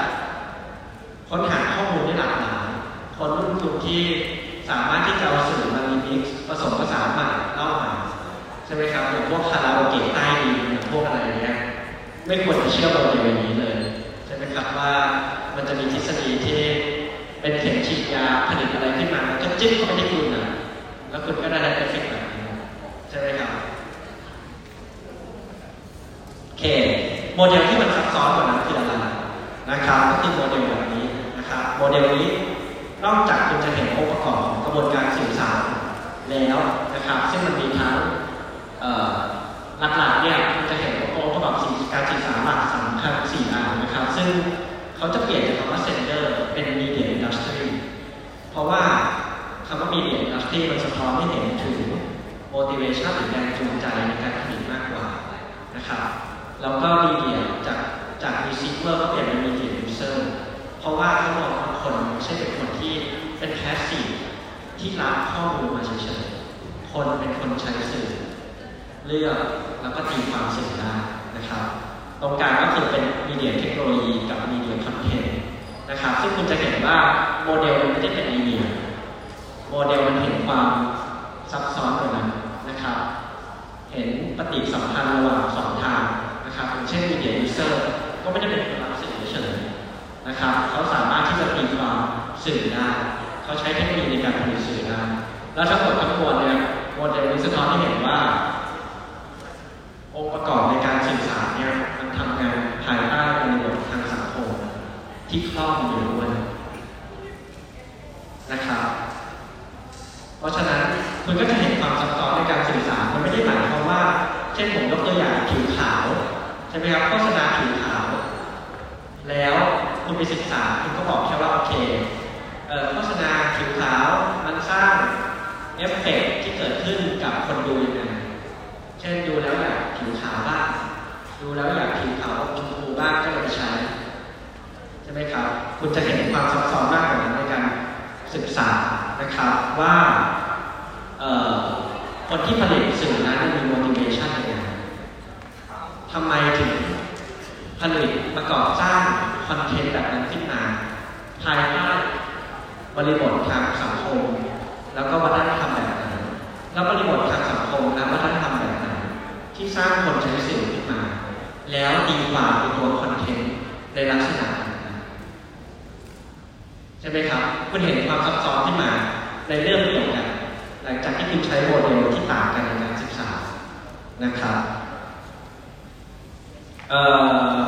ค้นหาข้อมูลได้หลากหลายคนรุ่นคุณที่สามารถที่จะเอาสื่อมารีมิกซ์ผสมผสานใหม่เล่าใหม่ใช่ไหมครับอย่างพวกคาราโอเกะใต้ดินอย่างพวกอะไรเนี้ยไม่ควรจะเชื่อโมเดลอย่างนี้เลยใช่ไหมครับว่ามันจะมีทฤษฎีที่เป็นเข็มฉีดยาผลิตอะไรขึ้นมาแล้วก็จิ้มเข้าไปที่คุณนะแล้วคุณก็ได้เอฟเฟกต์แบบ ใช่ไหมครับโอเค โมเดลที่มันซับซ้อนกว่านั้นคืออะไรนะครับก็คือโมเดลแบบนี้นะครับโมเดลนี้นอกจากคุณจะเห็นองค์ประกอบของกระบวนการสื่อสารแล้วนะครับ ซึ่งมันมีทั้งหลักๆเนี่ยคุณจะเห็นองค์ประกอบสี่การสื่อสารหลักสำคัญสี่อันนะครับ ซึ่งเขาจะเปลี่ยนจากคำว่า sender เป็น media industry เพราะว่าคำว่า media industry มันสะท้อนให้เห็นถึง motivation หรือแรงจูงใจในการผลิตมากกว่านะครับแล้วก็ media จากจาก receiver ก็เปลี่ยนเป็น media user เพราะว่าเขามองว่าคนไม่ใช่เป็นคนที่เป็น passive ที่ที่รับข้อมูลมาเฉยๆคนเป็นคนใช้สื่อ เลือกแล้วก็ตีความสื่อได้นะครับ ตรงกลางก็คือเป็นมีเดียเทคโนโลยีกับมีเดียคอนเทนต์นะครับ ซึ่งคุณจะเห็นว่าโมเดลมันไม่ได้เป็นลีเนีย โมเดลมันเห็นความซับซ้อนกว่านั้นนะครับ เห็น ปฏิสัมพันธ์ระหว่างสองทางนะครับเช่น media user ก็ไม่ได้เป็นคนรับสื่อเฉยๆนะครับเขาสามารถที่จะตีความสื่อได้เขาใช้เทคโนโลยีในการผลิตสื่อได้แล้วทั้งหมดทั้งมวลเนี่ยโมเดลนี้สะท้อนให้เห็นว่า องค์ประกอบในการสื่อสารเนี่ยมันทำงานภายใต้บริบททางสังคมที่ครอบอยู่ด้วยนะครับ เพราะฉะนั้นคุณก็จะเห็น ช่นผมยกตัวอย่างผิวขาวใช่ไหมครับโฆษณาผิวขาว แล้วคุณไปศึกษาคุณก็บอกแค่ว่าโอเคเออโฆษณาผิวขาวมันสร้างเอฟเฟกต์ที่เกิดขึ้นกับคนดูยังไงเช่นดูแล้วอยากผิวขาวบ้างดูแล้วอยากผิวขาวชมพูบ้างก็เลยไปใช้ใช่ไหมครับ คุณจะเห็นความซับซ้อนมากกว่านั้นในการศึกษานะครับว่าคนที่ผลิตสื่อนั้นมี motivation ยังไง ทำไมถึงผลิตประกอบสร้างคอนเทนต์แบบนั้นขึ้นมาภายใต้บริบททางสังคม แล้วก็วัฒนธรรมแบบไหนแล้วบริบททางสังคมและวัฒนธรรมแบบไหนที่สร้างคนใช้สื่อขึ้นมา แล้วดีกว่าเป็นตัวคอนเทนต์ในลักษณะนั้นใช่ไหมครับคุณเห็นความซับซ้อนที่มาในเรื่องเดียวกันหลังจากที่คุณใช้โมเดลที่ต่างกันในการศึกษานะครับ เอ่อ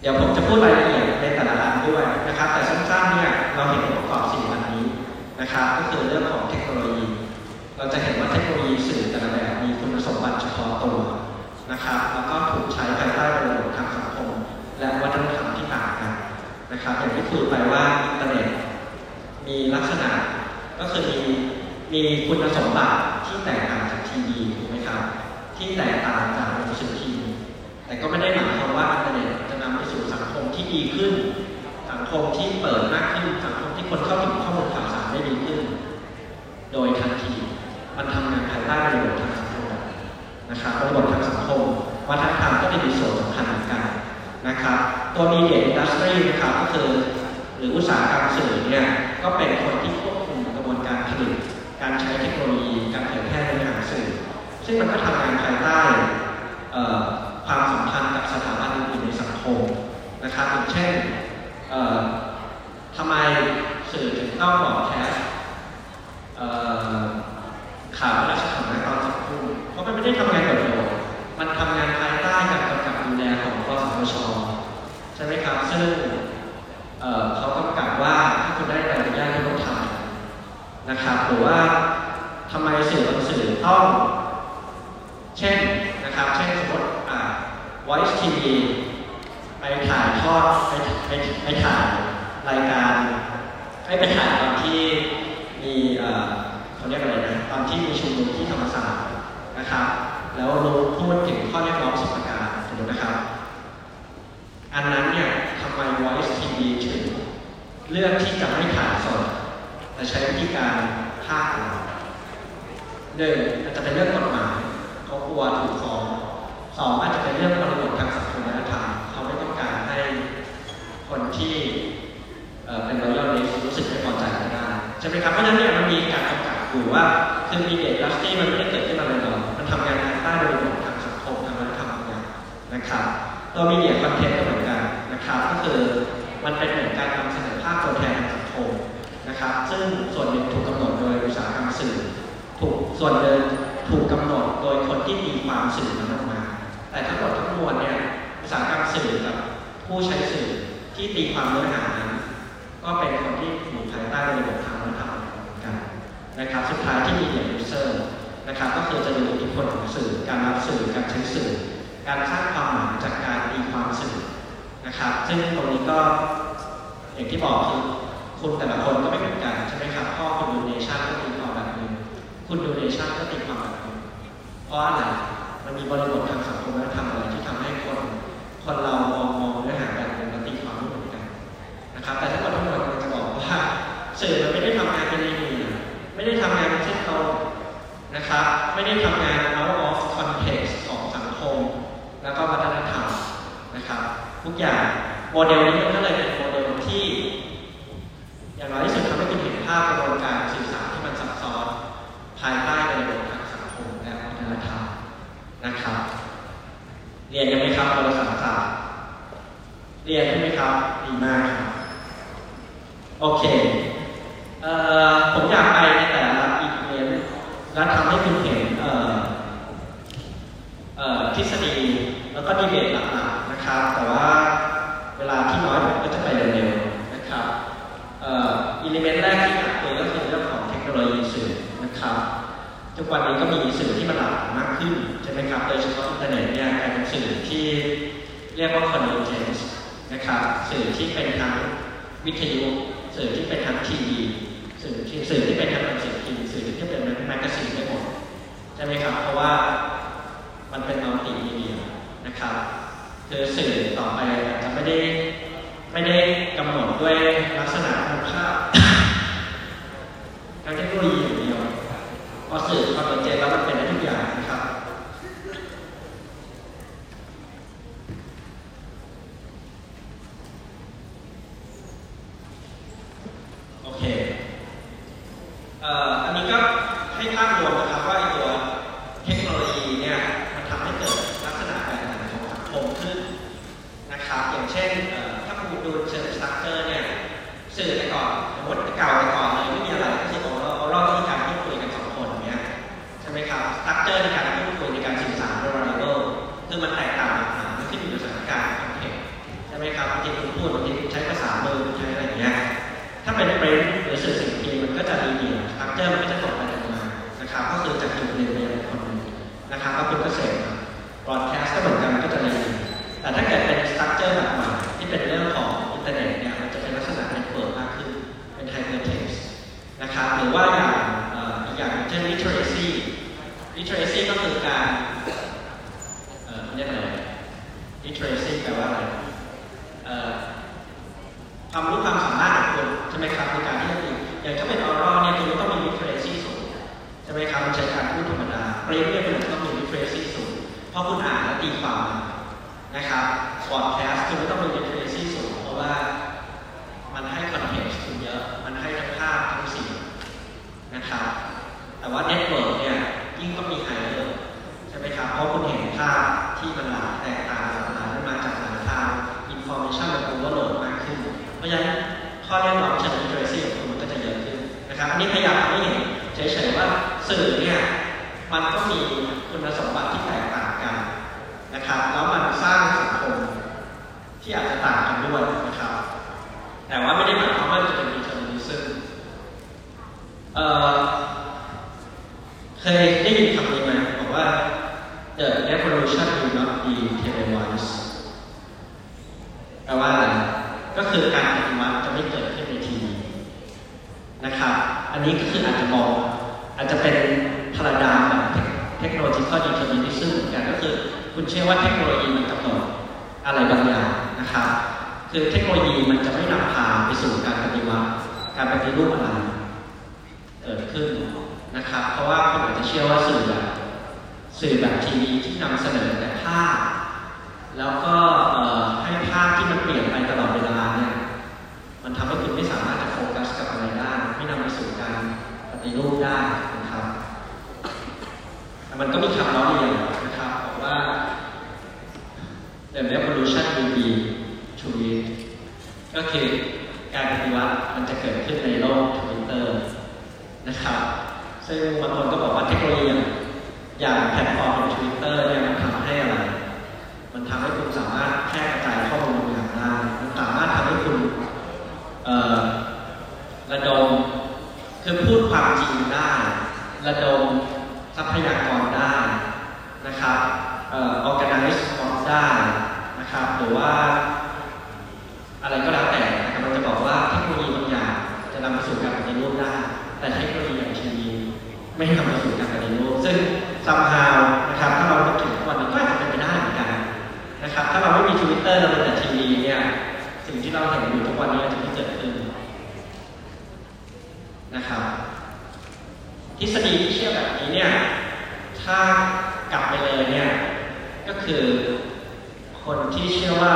เดี๋ยวผมจะพูดรายละเอียดในแต่ละอันด้วยนะครับ แต่สั้นๆเนี่ยเราเห็นองค์ประกอบสี่อันนี้นะครับก็คือเรื่องของเทคโนโลยี เราจะเห็นว่าเทคโนโลยีสื่อแต่ละแบบมีคุณสมบัติเฉพาะตัวนะครับแล้วก็ถูกใช้ภายใต้บริบททางสังคม และวัฒนธรรมที่ต่างกันนะครับอย่างที่คุยไปว่าอินเทอร์เน็ตมีลักษณะก็คือมีมีคุณสมบัติที่แตกต่างจากทีวี ที่แตกต่างจากหนังสือพิมพ์แต่ก็ไม่ได้หมายความว่าอินเทอร์เน็ตจะนำไปสู่สังคมที่ดีขึ้น สังคมที่เปิดมากขึ้น สังคมที่คนเข้าถึงข้อมูลข่าวสารได้ดีขึ้น โดยทันที มันทำงานภายใต้บริบททางสังคมแบบนี้นะครับบริบททางสังคมวัฒนธรรมก็จะมีส่วนสำคัญเหมือนกันนะครับตัวมีเดียอินดัสทรีนะครับก็คือหรืออุตสาหกรรมสื่อเนี่ยก็เป็นคนที่ควบคุมกระบวนการผลิตการใช้เทคโนโลยี ซึ่งมันก็ทำงานภายใต้ความสัมพันธ์กับสถาบันอื่นในสังคมนะครับอย่างเช่นทำไมสื่อถึงต้องบอกแคสข่าวราชสำนักตอนสองทุ่เพราะมันไม่ได้ทำงานโดดๆมันทำงานภายใต้การกำกับดูแลของกสทชใช่ไหมครับซึ่งเอ่อเขากำกับว่าถ้าคุณได้ใบอนุญาตคุณต้องทำนะครับหรือว่าทำไมสื่อบางสื่อต้อง เช่นนะครับเช่นสมมติอ่า Voice TV ไปถ่ายทอดไปไปไปถ่ายรายการให้ไปถ่ายตอนที่มีเอ่อเขาเรียกอะไรนะตอนที่มีชุมนุมที่ธรรมศาสตร์นะครับ แล้วรู้พูดถึงข้อเรียกร้องสิบประการสมมตินะครับ อันนั้นเนี่ยทำไม Voice TV ถึงเลือกที่จะไม่ถ่ายสดแต่ใช้วิธีการภาคหนึ่งอาจจะเป็นเรื่องกฎหมาย ลัวถูกฟ้องสองอาจจะเป็นเรื่องบริบททางสังคมวัฒนธรรมเขาไม่ต้องการให้คนที่เเป็น royal list รู้สึกไม่พอใจก็ได้ใช่ไหมครับเพราะฉะนั้นเนี่ยมันมีการกำกับอยู่ว่าคือมีเด็กลัสตี้มันไม่ได้เกิดขึ้นมาเลยหรอกมันทำงานภายใต้บริบททางสังคมทางวัฒนธรรมทำงานนะครับตัว media content ก็เหมือนกันนะครับก็คือมันเป็นเหมือนการนำเสนอภาพตัวแทนทางสังคมนะครับ ซึ่งส่วนหนึ่งถูกกำหนดโดยอุตสาหกรรมสื่อถูกส่วนหนึ่ง ถูกกำหนดโดยคนที่ตีความสื่อนั้นออกมา แต่ทั้งหมดทั้งมวลเนี่ยอุตสาหกรรมสื่อกับผู้ใช้สื่อที่ตีความเนื้อหานั้น ก็เป็นคนที่อยู่ภายใต้บริบททางวัฒนธรรมเหมือนกันนะครับ สุดท้ายที่ media user นะครับ ก็คือจะดูอิทธิพลของสื่อ การรับสื่อ การใช้สื่อ การสร้างความหมายจากการตีความสื่อนะครับ ซึ่งตรงนี้ก็อย่างที่บอกคือคุณแต่ละคนก็ไม่เหมือนกันใช่ไหมครับพ่อคุณดูเนชั่นก็ตีความแบบนึงคุณดูเนชั่นก็ตีความแบบหนึง เพราะอะไร มันมีบริบททางสังคมและทางอะไรที่ทำให้คนคนเรามองมองเนื้อหาแบบมันตีความไม่เหมือนกันนะครับ แต่ถ้าเราทั้งมวลจะบอกว่าสื่อมันไม่ได้ทำงานเป็นเองไม่ได้ทำงานเป็นเช่นเรานะครับ ไม่ได้ทำงาน out of context ของสังคม แล้วก็วัฒนธรรมนะครับ ทุกอย่างโมเดลนี้มันก็เลยเป็น โอเคเอ่อผมอยากไปในแต่ละรัฐอีกเวฟและทำให้คุณเห็นเอ่อเอ่อทฤษฎีแล้วก็ดีเบตหลักๆนะครับ แต่ว่าเวลาที่น้อยผมก็จะไปเร็วๆนะครับเอ่อ element แรกที่อยากคุยก็คือเรื่องของเทคโนโลยีสื่อนะครับทุกวันนี้ก็มีสื่อที่มันหลากหลายมากขึ้นใช่ไหมครับโดยเฉพาะอินเทอร์เน็ตเนี่ยกลายเป็นสื่อที่เรียกว่า convergent นะครับสื่อที่เป็นทั้งวิทยุ สื่อที่เป็นทั้งทีวีสื่อที่สื่อที่เป็นทั้งหนังสือพิมพ์สื่อที่เป็น magazine ได้หมดใช่ไหมครับ เพราะว่ามันเป็นมัลติมีเดียนะครับคือสื่อต่อไปจะไม่ได้ไม่ได้กำหนดด้วยลักษณะ ไม่ให้ทำให้สูงจากการเรียนรู้ซึ่งซัมฮาวนะครับถ้าเราถึกวันมันก็อาจจะเป็นไปได้เหมือนกันนะครับ ถ้าเราไม่มีทวิตเตอร์เราเป็นแต่ทีวีเนี่ยสิ่งที่เราเห็นอยู่ทุกวันนี้จะไม่เกิดขึ้นนะครับทฤษฎีที่เชื่อแบบนี้เนี่ยถ้ากลับไปเลยเนี่ยก็คือคนที่เชื่อว่า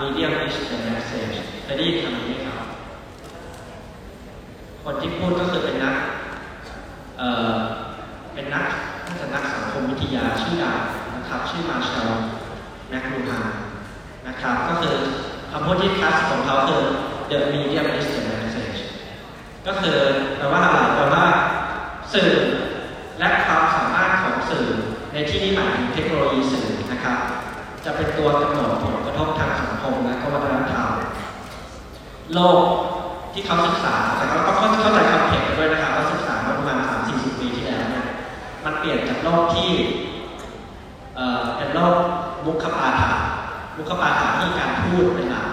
medium is the message เคยได้ยินคำนี้ไหมครับ คนที่พูดก็คือเป็นนัก เป็นนักน่าจะนักสังคมวิทยาชื่อดังนะครับชื่อมาเชลแมคลูฮานนะครับก็คือคำพูดที่คลาสของเขาคือ the medium is the message ก็คือแปลว่าอะไรแปลว่าสื่อและความสามารถของสื่อในที่นี้หมายถึงเทคโนโลยีสื่อนะครับ จะเป็นตัวกำหนดผลกระทบทางสังคมและก็วัฒนธรรมโลกที่เขาศึกษาแต่ก็ต้องเข้าใจคอนเทกต์กันด้วยนะครับว่าศึกษามาประมาณ 3-40 ปีที่แล้วเนี่ย มันเปลี่ยนจากโลกที่เอ่อเป็นโลกมุขปาฐามุขปาฐาที่การพูดเป็นหลัก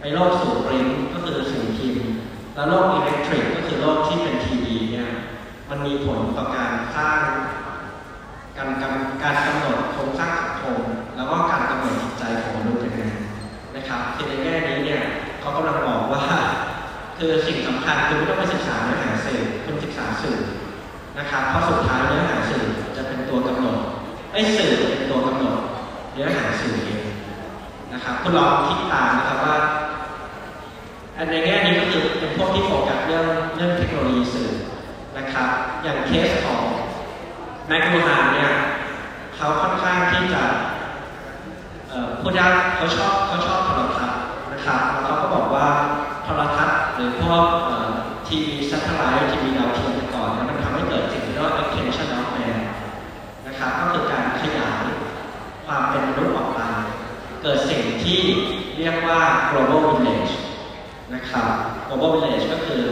ไปโลกสู่ปริ้นก็คือสื่อพิมพ์แล้วโลกอิเล็กทริกก็คือโลกที่เป็นทีวีเนี่ยมันมีผลต่อการสร้าง การกำการกำหนดโครงสร้างสังคมแล้วก็การกำหนดจิตใจของมนุษย์ยังไงนะครับคือในแง่นี้เนี่ยเขากำลังบอกว่า คือสิ่งสำคัญคือไม่ต้องไปศึกษาเนื้อหาสื่อคุณศึกษาสื่อ นะครับเพราะสุดท้ายเนื้อหาสื่อจะเป็นตัวกำหนดไอ้สื่อเป็นตัวกำหนดเนื้อหาสื่อเองนะครับคุณลองคิดตามนะครับว่าอันในแง่นี้ก็คือเป็นพวกที่โฟกัสเรื่องเรื่องเทคโนโลยีสื่อนะครับ อย่างเคสของแมคลูฮานเนี่ยเขาค่อนข้างที่จะเอ่อพูดยากเขาชอบเขาชอบโทรทัศน์นะครับแล้วเขาก็บอกว่าโทรทัศน์หรือพวกทีวี satellite ทีวีดาวเทียม นะครับก็คือการขยายความเป็นมนุษย์ออกไปเกิดสิ่งที่เรียกว่า global village นะครับ global village ก็คือ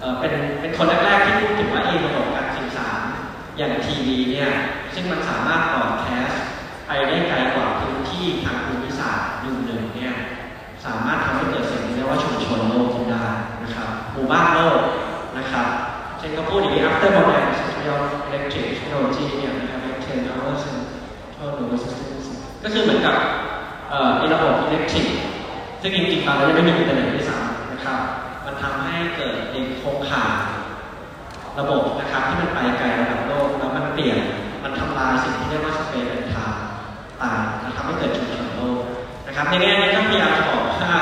เอเป็นเป็นคนแรกๆที่พูดถึงว่าเองระบบการสื่อสารอย่างทีวีเนี่ยซึ่งมันสามารถบอแคสไปได้ไกลกว่าพื้นที่ทางภูมิศาสตร์ยุคหนึ่งเนี่ยสามารถทำให้เกิดสิ่งที่เรียกว่าชุมชนโลกขึ้นได้นะครับหมู่บ้านโลกนะครับเช่นก็พูดอย่างนี้ after modern industrial electric technology เนี่ย นะครับ ten hours and total resistance ก็คือเหมือนกับเอ่อระบบอิเล็กทริกซึ่งจริงๆตอนนั้นยังไม่มีอินเทอร์เน็ตด้วยซ้ำนะครับ มันทำให้เกิดไอ้โครงข่ายระบบนะครับที่มันไปไกลระดับโลกแล้วมันเปลี่ยนมันทำลายสิ่งที่เรียกว่าสเปซเป็นทางต่างมันทำให้เกิดชุมชนโลกนะครับในแง่นี้ต้องพยายามจะบอกว่า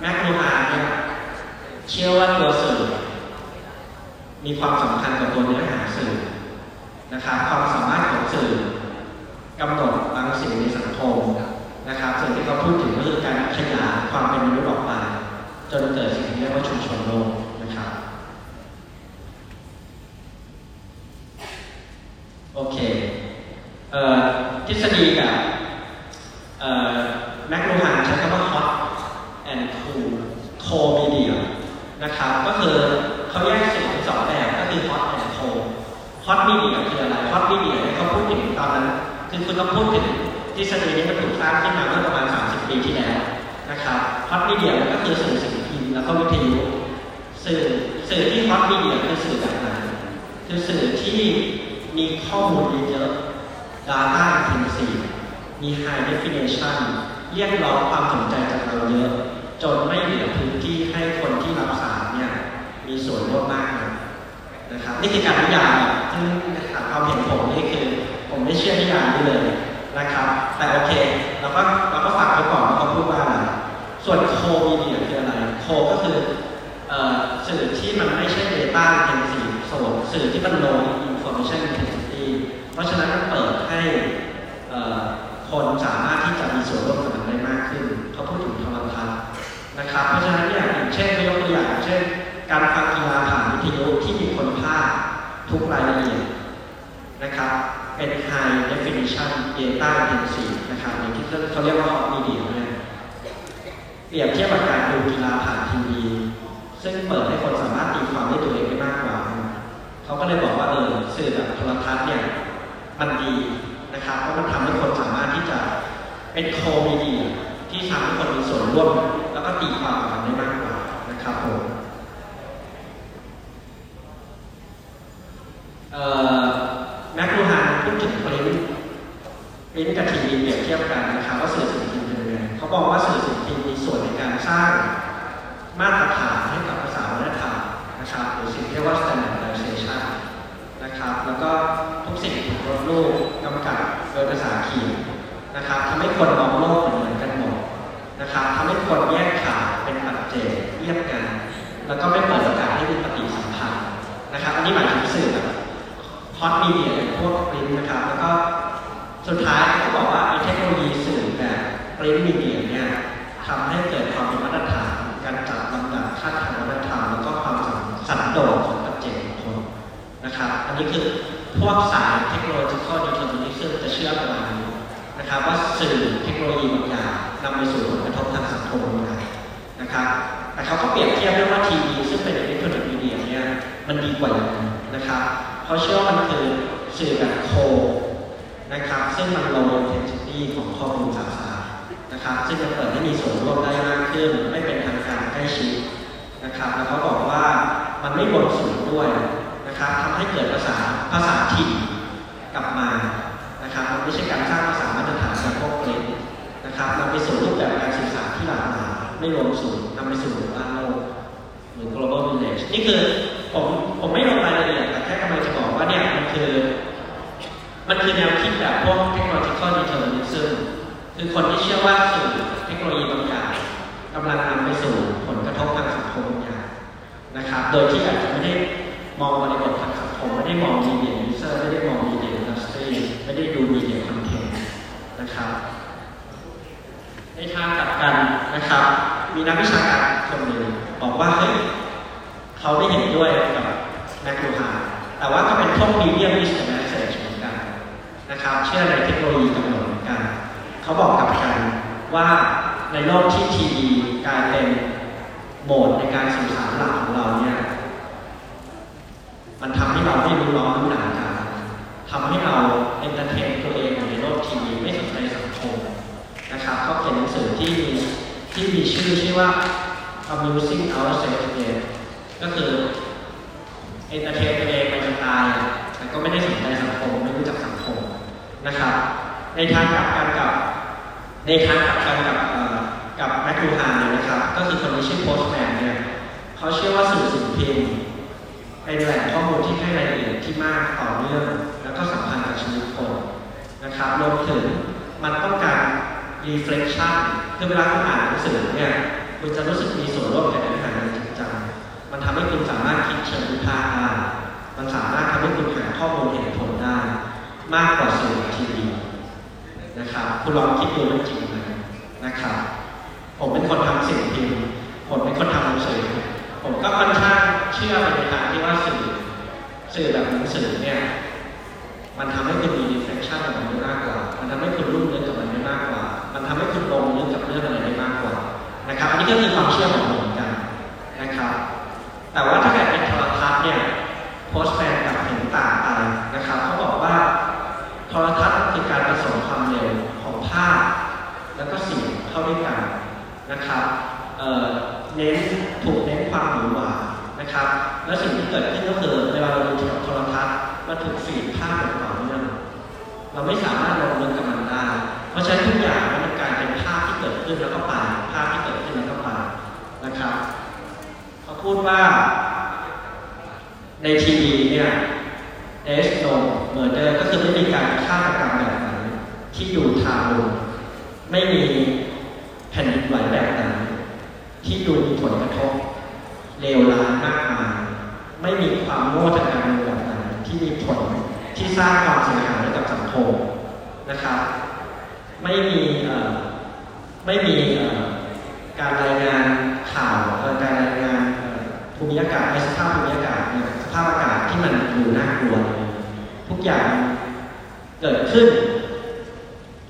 แมคโครฮาเนี่ยเชื่อว่าตัวสื่อมีความสำคัญกับตัวเนื้อหาสื่อ นะครับความสามารถของสื่อกำหนดบางสิ่งในสังคมนะครับสิ่งที่เขาพูดถึงก็คือการขยายความเป็นมนุษย์ออกไปจนเกิดสิ่งที่เรียกว่าชุมชนโลกนะครับโอเคเอ่อทฤษฎีกับเอ่อแมคโลฮันใช้คำว่า hot and cool co-media นะครับก็คือเขาแยกสิ่งเป็นสองแบบก็คือ hot and cold hot media คืออะไร hot media เนี่ยเขาพูดถึงตอนนั้น คือคุณต้องพูดถึงทฤษฎีนี้มันถูกสร้างขึ้นมาเมื่อประมาณ 30 ปีที่แล้วนะครับ hot media มันก็คือสื่อสิ่งพิมพ์แล้วก็วิทยุสื่อสื่อที่ hot media คือสื่อแบบไหนคือสื่อที่มีข้อมูลเยอะๆ data intensive มี high definition เรียกร้องความสนใจจากเราเยอะ จนไม่เหลือพื้นที่ให้คนที่รับสารเนี่ยมีส่วนร่วมมากนัก นะครับนี่คือการนิยามซึ่งถามความเห็นผมนี่คือ ผมไม่เชื่อนิยามนี้เลยนะครับ แต่โอเคเราก็เราก็ฝากไว้ก่อนว่าเขาพูดว่าอะไรส่วนโคมีเดียคืออะไรโคก็คือสื่อที่มันไม่ใช่ Data intensive ส่วนสื่อที่มัน low information intensity เพราะฉะนั้นมันเปิดให้คนสามารถที่จะมีส่วนร่วมกับมันได้มากขึ้น เขาพูดถึงโทรทัศน์นะครับ เพราะฉะนั้นยกตัวอย่าง เช่น การฟังกีฬาผ่านวิทยุที่มีคุณภาพทุกรายละเอียดนะครับ เป็น high definition data intensive นะครับอย่างที่เขาเรียกว่า hot media เนี่ยเปรียบเทียบกับการดูกีฬาผ่านทีวี ซึ่งเปิดให้คนสามารถตีความได้ตัวเองได้มากกว่า เขาก็เลยบอกว่าเออสื่อแบบโทรทัศน์เนี่ยมันดีนะครับเพราะมันทำให้คนสามารถที่จะเป็นโคมีเดียที่ทำให้คนมีส่วนร่วม แล้วก็ตีความกันได้มากกว่านะครับผมเอ่อ ฮานพูดถึงปริ้นปริ้นกับทีวีเปรียบเทียบกันนะครับว่าสื่อสิ่งพิมพ์เป็นยังไงเขาบอกว่าสื่อสิ่งพิมพ์มีส่วนในการสร้างมาตรฐานให้กับภาษาวัฒนธรรมนะครับหรือสิ่งที่เรียกว่า standardization นะครับ แล้วก็ทุกสิ่งถูกลดรูปกำกับโดยภาษาเขียนนะครับทำให้คนมองโลกเหมือนกันหมดนะครับทำให้คนแยกขาดเป็นปัจเจกเทียบกัน แล้วก็ไม่เปิดโอกาสให้มีปฏิสัมพันธ์นะครับ อันนี้หมายถึงสื่อ ฮอตมีเดียพวกปริ้นนะครับ แล้วก็สุดท้ายเขาบอกว่าไอ้เทคโนโลยีสื่อแบบปริ้นมีเดียเนี่ยทำให้เกิดความเป็นมาตรฐานการจัดลำดับขั้นทางวัฒนธรรมแล้วก็ความสันโดษของปัจเจกบุคคลนะครับ อันนี้คือพวกสาย technological determinism จะเชื่อประมาณนี้นะครับ ว่าสื่อเทคโนโลยีบางอย่างนำไปสู่ผลกระทบทางสังคมบางอย่างนะครับแต่เขาก็เปรียบเทียบด้วยว่าทีวีซึ่งเป็น electronic media เนี่ยมันดีกว่าอย่างนะครับ เขาเชื่อว่ามันคือสื่อแบบ cool นะครับ ซึ่งมัน low intensity ของข้อมูลข่าวสารนะครับ ซึ่งจะเปิดให้มีส่วนร่วมได้มากขึ้น ไม่เป็นทางการใกล้ชิดนะครับ แล้วเขาบอกว่ามันไม่บนสูงด้วยนะครับทำให้เกิดภาษาภาษาถิ่นกลับมานะครับ มันไม่ใช่การสร้างภาษามาตรฐานแบบพวกเกรนะครับนำไปสู่รูปแบบการสื่อสารที่หลากหลายไม่รวมสู่นำไปสู่หมู่บ้านโลกหรือ global village นี่คือผมผมไม่ลงรายละเอียดแต่แค่กำลังจะ ว่าเนี่ยมันคือ มันคือแนวคิดแบบพวก technological determinism คือคนที่เชื่อว่าสื่อเทคโนโลยีบางอย่างกำลังนำไปสู่ผลกระทบทางสังคมบางอย่างนะครับ โดยที่อาจจะไม่ได้มองบริบททางสังคมไม่ได้มอง media user ไม่ได้มอง media industry ไม่ได้ดู media content นะครับ ในทางกลับกันนะครับ มีนักวิชาการคนหนึ่งบอกว่าเฮ้ยเขาไม่เห็นด้วยกับแมคโครฮา แต่ว่าก็เป็นพวก medium risk message เหมือนกันนะครับ เชื่อในเทคโนโลยีกำหนดเหมือนกัน เขาบอกกับกันว่าในโลกที่ทีวีกลายเป็นโหมดในการสื่อสารหลักของเราเนี่ยมันทำให้เราไม่รู้ร้อนรู้หนาวกันทำให้เรา entertain ตัวเองในโลกทีวีไม่สนใจสังคมนะครับเขาเขียนหนังสือที่มีที่มีชื่อชื่อว่า amusing ourselves ก็คือ นเตอร์เทนตัวเองไปจนตายอะแต่ก็ไม่ได้สนใจสังคมไม่รู้จักสังคมนะครับ ในทางกลับกันกับในทางกลับกันกับกับแมคดูฮานเนี่ยนะครับ ก็คือคนที่ชื่อโพสแมนเนี่ยเขาเชื่อว่าสื่อสิ่งพิมพ์เป็นแหล่งข้อมูลที่ให้รายละเอียดที่มากต่อเนื่องแล้วก็สัมพันธ์กับชีวิตคนนะครับรวมถึงมันต้องการ reflection คือเวลาคุณอ่านหนังสือเนี่ยคุณจะรู้สึกมีส่วนร่วมกับเนื้อหานจิตใจ มันทำให้คุณสามารถคิดเชิงวิพากษ์ได้มันสามารถทำให้คุณหาข้อมูลเหตุผลได้ มากกว่าสื่อทีวีนะครับคุณลองคิดดูจริงไหมนะครับ ผมเป็นคนทำสิ่งพิมพ์ผมเป็นคนทำหนังสือผมก็ค่อนข้างเชื่อในทางที่ว่าสื่อสื่อแบบหนังสือเนี่ยมันทำให้คุณมี reflection กับมันได้มากกว่า มันทำให้คุณรุ่งเรืองกับมันได้มากกว่า มันทำให้คุณลงลึกกับเรื่องอะไรได้มากกว่า นะครับ อันนี้ก็คือความเชื่อของผมเหมือนกันนะครับ แต่ว่าถ้าเกิดเป็นโทรทัศน์เนี่ยโพสแมนกับเห็นต่างไปนะครับเขาบอกว่าโทรทัศน์คือการผสมความเร็วของภาพ แล้วก็เสียงเข้าด้วยกันนะครับเน้นถูกเน้นความหวือหวานะครับ แล้วสิ่งที่เกิดขึ้นก็คือเวลาเราดูโทรทัศน์มันถูกฟีดภาพแบบต่อเนื่องเราไม่สามารถลงลึกกับมันได้ เพราะฉะนั้นทุกอย่างมันกลายเป็นภาพที่เกิดขึ้นแล้วก็ไปภาพที่เกิดขึ้นแล้วก็ไปนะครับเขา พูดว่าในทีวีเนี่ย there's no murder ก็คือไม่มีการฆาตกรรมแบบไหนที่อยู่ทารุณไม่มีแผ่นดินไหวแบบไหนที่ดูมีผลกระทบเลวร้ายมากมายไม่มีความโง่ทางการเมืองแบบไหนที่มีผลที่สร้างความเสียหายให้กับสังคมนะครับไม่มีไม่มีการรายงานข่าวการรายงานอ ภูมิอากาศในสภาพภูมิอากาศเนี่ยสภาพอากาศที่มันดูน่ากลัวทุกอย่างเกิดขึ้น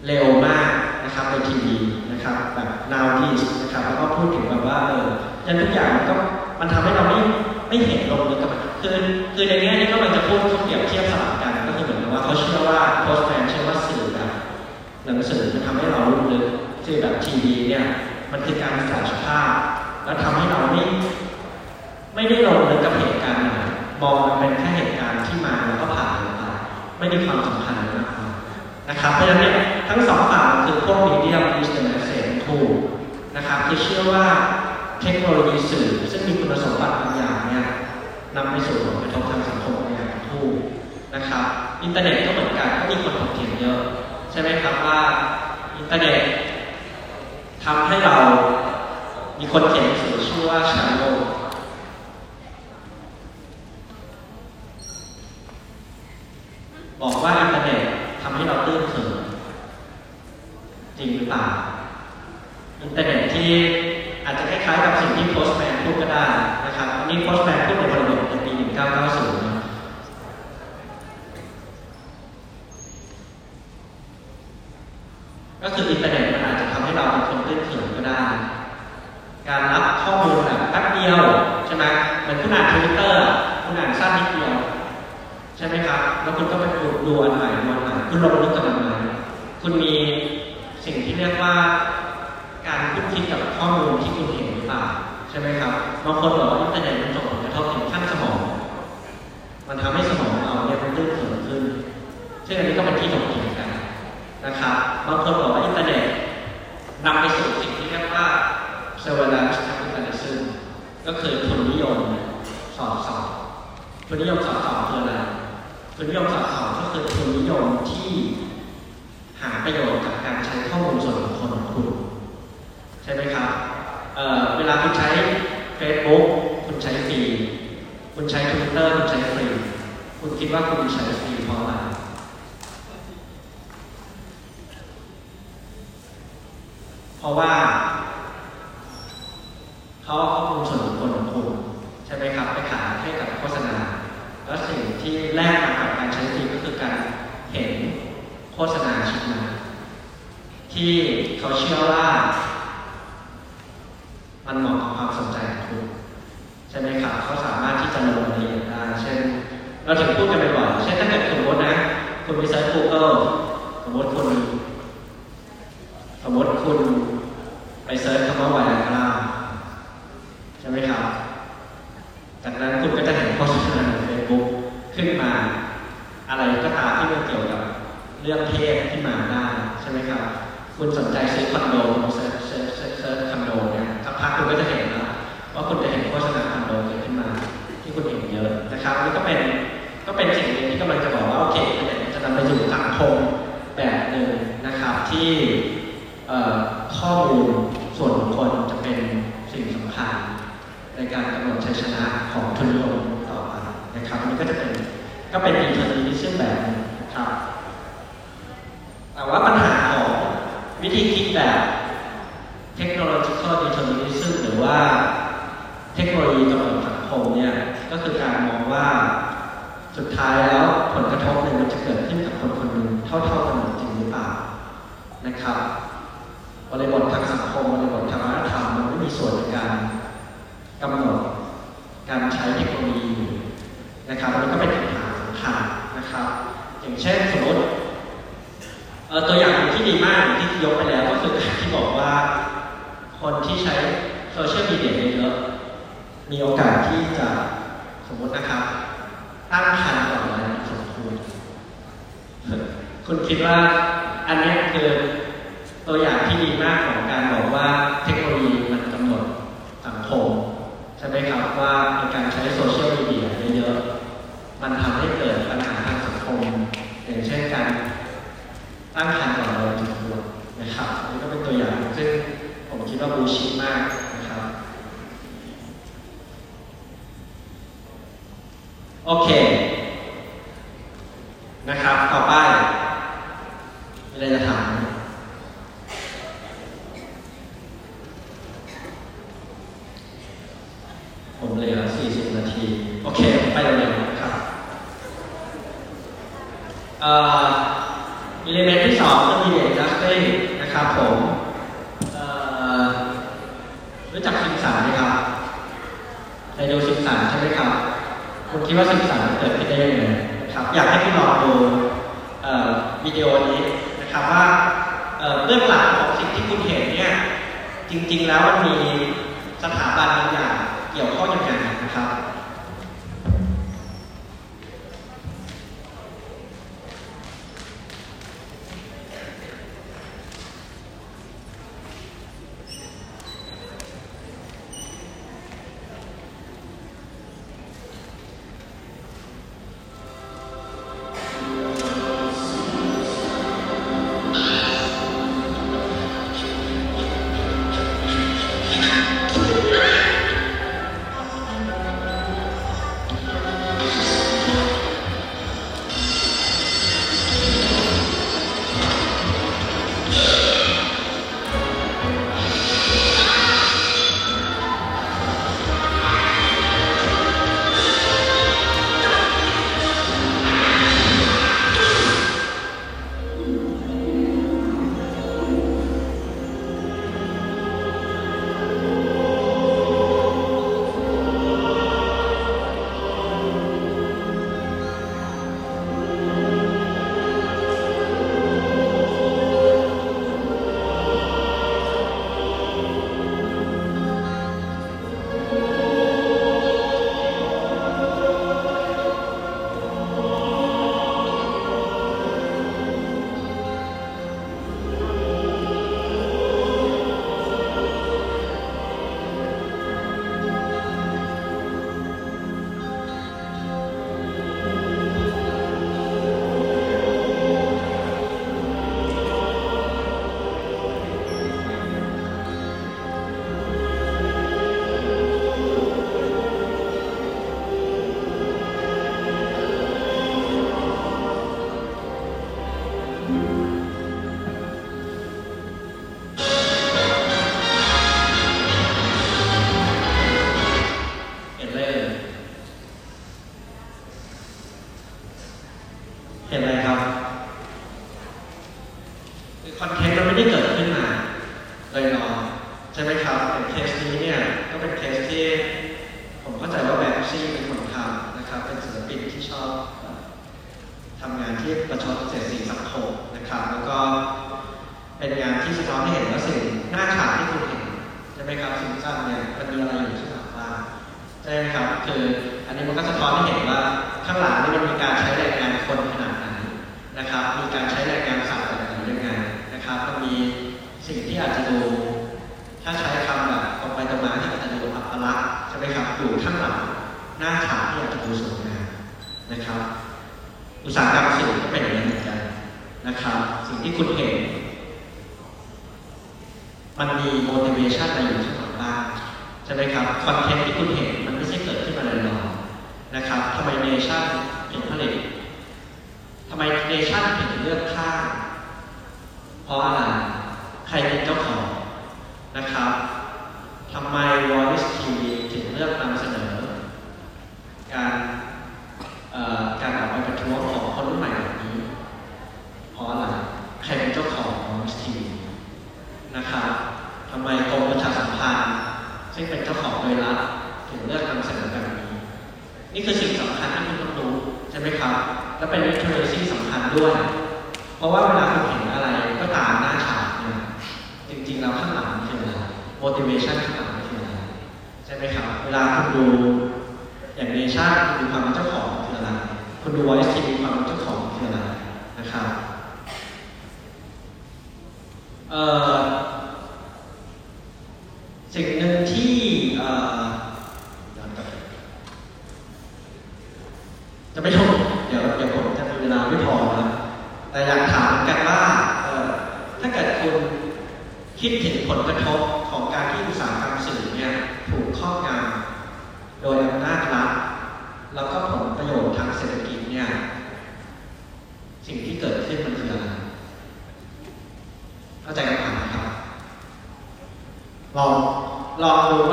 เร็วมากนะครับในทีวีนะครับแบบ now this นะครับแล้วก็พูดถึงแบบว่าเออยันทุกอย่างมันก็มันทำให้เราไม่ไม่เห็นลงลึกกับมันคือคือในแง่นี้ก็มันจะพูดเขาเปรียบเทียบสลับกันก็คือเหมือนกับว่าเขาเชื่อว่า Postman เชื่อว่าสื่อแบบหนังสือมันทำให้เรารู้ลึกสื่อแบบทีวีเนี่ยมันคือการแฟลชภาพ แล้วทำให้เราไม่ ไม่ได้ลงลึกกับเหตุการณ์ไหนมองมันเป็นแค่เหตุการณ์ที่มาแล้วก็ผ่านไปไม่มีความสำคัญมากนะครับ เพราะฉะนั้นเนี่ยทั้งสองฝั่งคือพวก medium is the message ทูนะครับคือเชื่อว่าเทคโนโลยีสื่อ ซึ่งมีคุณสมบัติบางอย่างเนี่ยนำไปสู่ผลกระทบทางสังคมบางอย่างคู่นะครับ อินเทอร์เน็ตก็เหมือนกันก็มีคนถกเถียงเยอะ ใช่ไหมครับว่าอินเทอร์เน็ตทำให้เรามีคนเขียนหนังสือชื่อว่า Shallow บอกว่าอินเทอร์เน็ตทำให้เราตื้นเขินจริงหรือเปล่าอินเทอร์เน็ตที่อาจจะคล้ายๆกับสิ่งที่ Postmanพูดก็ได้นะครับอันนี้ Postman พูดในบริบทในปี 1990นะก็คืออินเทอร์เน็ตมันอาจจะทำให้เราเป็นคนตื้นเขินก็ได้ การรับข้อมูลแบบแป๊บเดียวใช่ไหมเหมือนคุณอ่านทวิตเตอร์คุณอ่านสั้นนิดเดียว ใช่ไหมครับ แล้วคุณก็ไปดูดูอันใหม่ดูอันใหม่คุณลงลึกกับมันไหมคุณมีสิ่งที่เรียกว่าการคุ้นคิดกับข้อมูลที่คุณเห็นหรือเปล่าใช่ไหมครับบางคนบอกว่าอินเทอร์เน็ตมันส่งผลกระทบถึงขั้นสมอง มันทำให้สมองเราเนี่ยมันตื้นเขินขึ้นซึ่งอันนี้ก็เป็นที่ถกเถียงกันนะครับบางคนบอกว่าอินเทอร์เน็ตนำไปสู่สิ่งที่เรียกว่า surveillance capitalism ก็คือทุนนิยมสอดสองทุนนิยมสอดสองคืออะไร ทุนนิยมสอดส่องก็คือทุนนิยมที่หาประโยชน์จากการใช้ข้อมูลส่วนบุคคลของคุณ ใช่ไหมครับเเวลาคุณใช้ Facebook คุณใช้ฟรีคุณใช้ Twitter คุณใช้ฟรีคุณคิดว่าคุณใช้ฟรีเพราะอะไรเพราะว่าเขาเอาข้อมูลส่วนบุคคลของคุณใช่ไหมครับไปขายให้กับโฆษณา แล้วสิ่งที่แลกมากับการใช้ฟรีก็คือการเห็นโฆษณาชิ้นนั้นที่เขาเชื่อว่า มันเหมาะกับความสนใจของคุณใช่ไหมครับเขาสามารถที่จะลงรายละเอียดได้เช่น เราถึงพูดกันบ่อยๆเช่นถ้าเกิดสมมตินะ คุณไปเซิร์ช Google สมมติคุณสมมติคุณไป search คำว่าไวอากร้าใช่ไหมครับ จากนั้นคุณก็จะเห็นโฆษณาในเฟซบุ๊กขึ้นมา อะไรก็ตามที่มันเกี่ยวกับเรื่องเพศที่มาได้ใช่ไหมครับ คุณสนใจซื้อคอนโดคุณ search search search คอนโดเนี่ยสักพักคุณก็จะเห็นนะว่าคุณจะเห็นโฆษณาคอนโดเกิดขึ้นมา ที่คุณเห็นเยอะนะครับนี่ก็เป็นก็เป็นสิ่งหนึ่งที่กำลังจะบอกว่าโอเคเนี่ยจะนำไปสู่สังคมแบบหนึ่งนะครับที่ข้อมูลส่วนบุคคลจะเป็นสิ่งสำคัญ ในการกำหนดชัยชนะของทุนนิยมต่อไปนะครับอันนี้ก็จะเป็นก็เป็น determinism แบบนึงนะครับแต่ว่าปัญหาของวิธีคิดแบบเทคโนโลยี determinism หรือว่าเทคโนโลยีกำหนดสังคมเนี่ยก็คือการมองว่าสุดท้ายแล้วผลกระทบเนี่ยมันจะเกิดขึ้นกับคนคนหนึ่งเท่าๆกันจริงหรือเปล่านะครับบริบททางสังคมบริบททางวัฒนธรรมมันไม่มีส่วนในการ กำหนดการใช้เทคโนโลยีนะครับอันนี้ก็เป็นปัญหาสำคัญนะครับ อย่างเช่นสมมติตัวอย่างที่ดีมากที่ยกไปแล้วก็คือการที่บอกว่าคนที่ใช้โซเชียลมีเดียเยอะมีโอกาสที่จะสมมตินะครับ ตั้งคันก่อนวัยสมควรคุณคิดว่าอันนี้คือตัวอย่างที่ดีมากของการบอกว่าเทคโนโลยีมันกำหนดสังคมใช่ ไหมครับว่าการใช้โซเชียลมีเดียเยอะๆมันทำให้เกิดปัญหาทางสังคม อย่างเช่นการตั้งคันก่อนวัยสมควรนะครับนนี้ก็เป็นตัวอย่างซึ่งผมคิดว่าบูชิดมากนะครับ โอเค นะครับ ต่อไปมีอะไรจะถาม ผมเหลือ 40 นาที โอเค ไปเร็วๆครับเอ่อelement ที่สองก็ media industry นะครับผมเอ่อรู้จักซิมสันไหมครับเคยดูซิมสันใช่ไหมครับ คุณคิดว่าซิมสันเกิดขึ้นได้ยังไงครับ อยากให้คุณลองดูวิดีโอนี้นะครับว่าเบื้องหลังของสิ่งที่คุณเห็นเนี่ยจริงๆแล้วมันมีสถาบันบางอย่าง เกี่ยวข้องยังไงนะครับ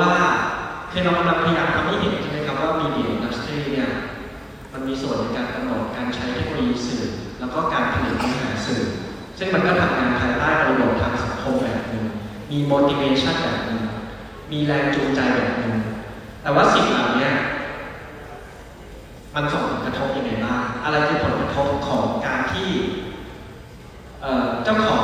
ว่าคือเรากำลังพยายามทำให้เห็นใช่ไหมครับว่ามีเดียอินดัสทรีเนี่ยมันมีส่วนในการกำหนดการใช้เทคโนโลยีสื่อ แล้วก็การผลิตเนื้อหาสื่อ ซึ่งมันก็ทำงานภายใต้บริบททางสังคมแบบหนึ่งมี motivation แบบหนึ่งมีแรงจูงใจแบบหนึ่งแต่ว่าสิ่งเหล่านี้มันส่งผลกระทบยังไงบ้างอะไรคือผลกระทบของการที่เจ้าของ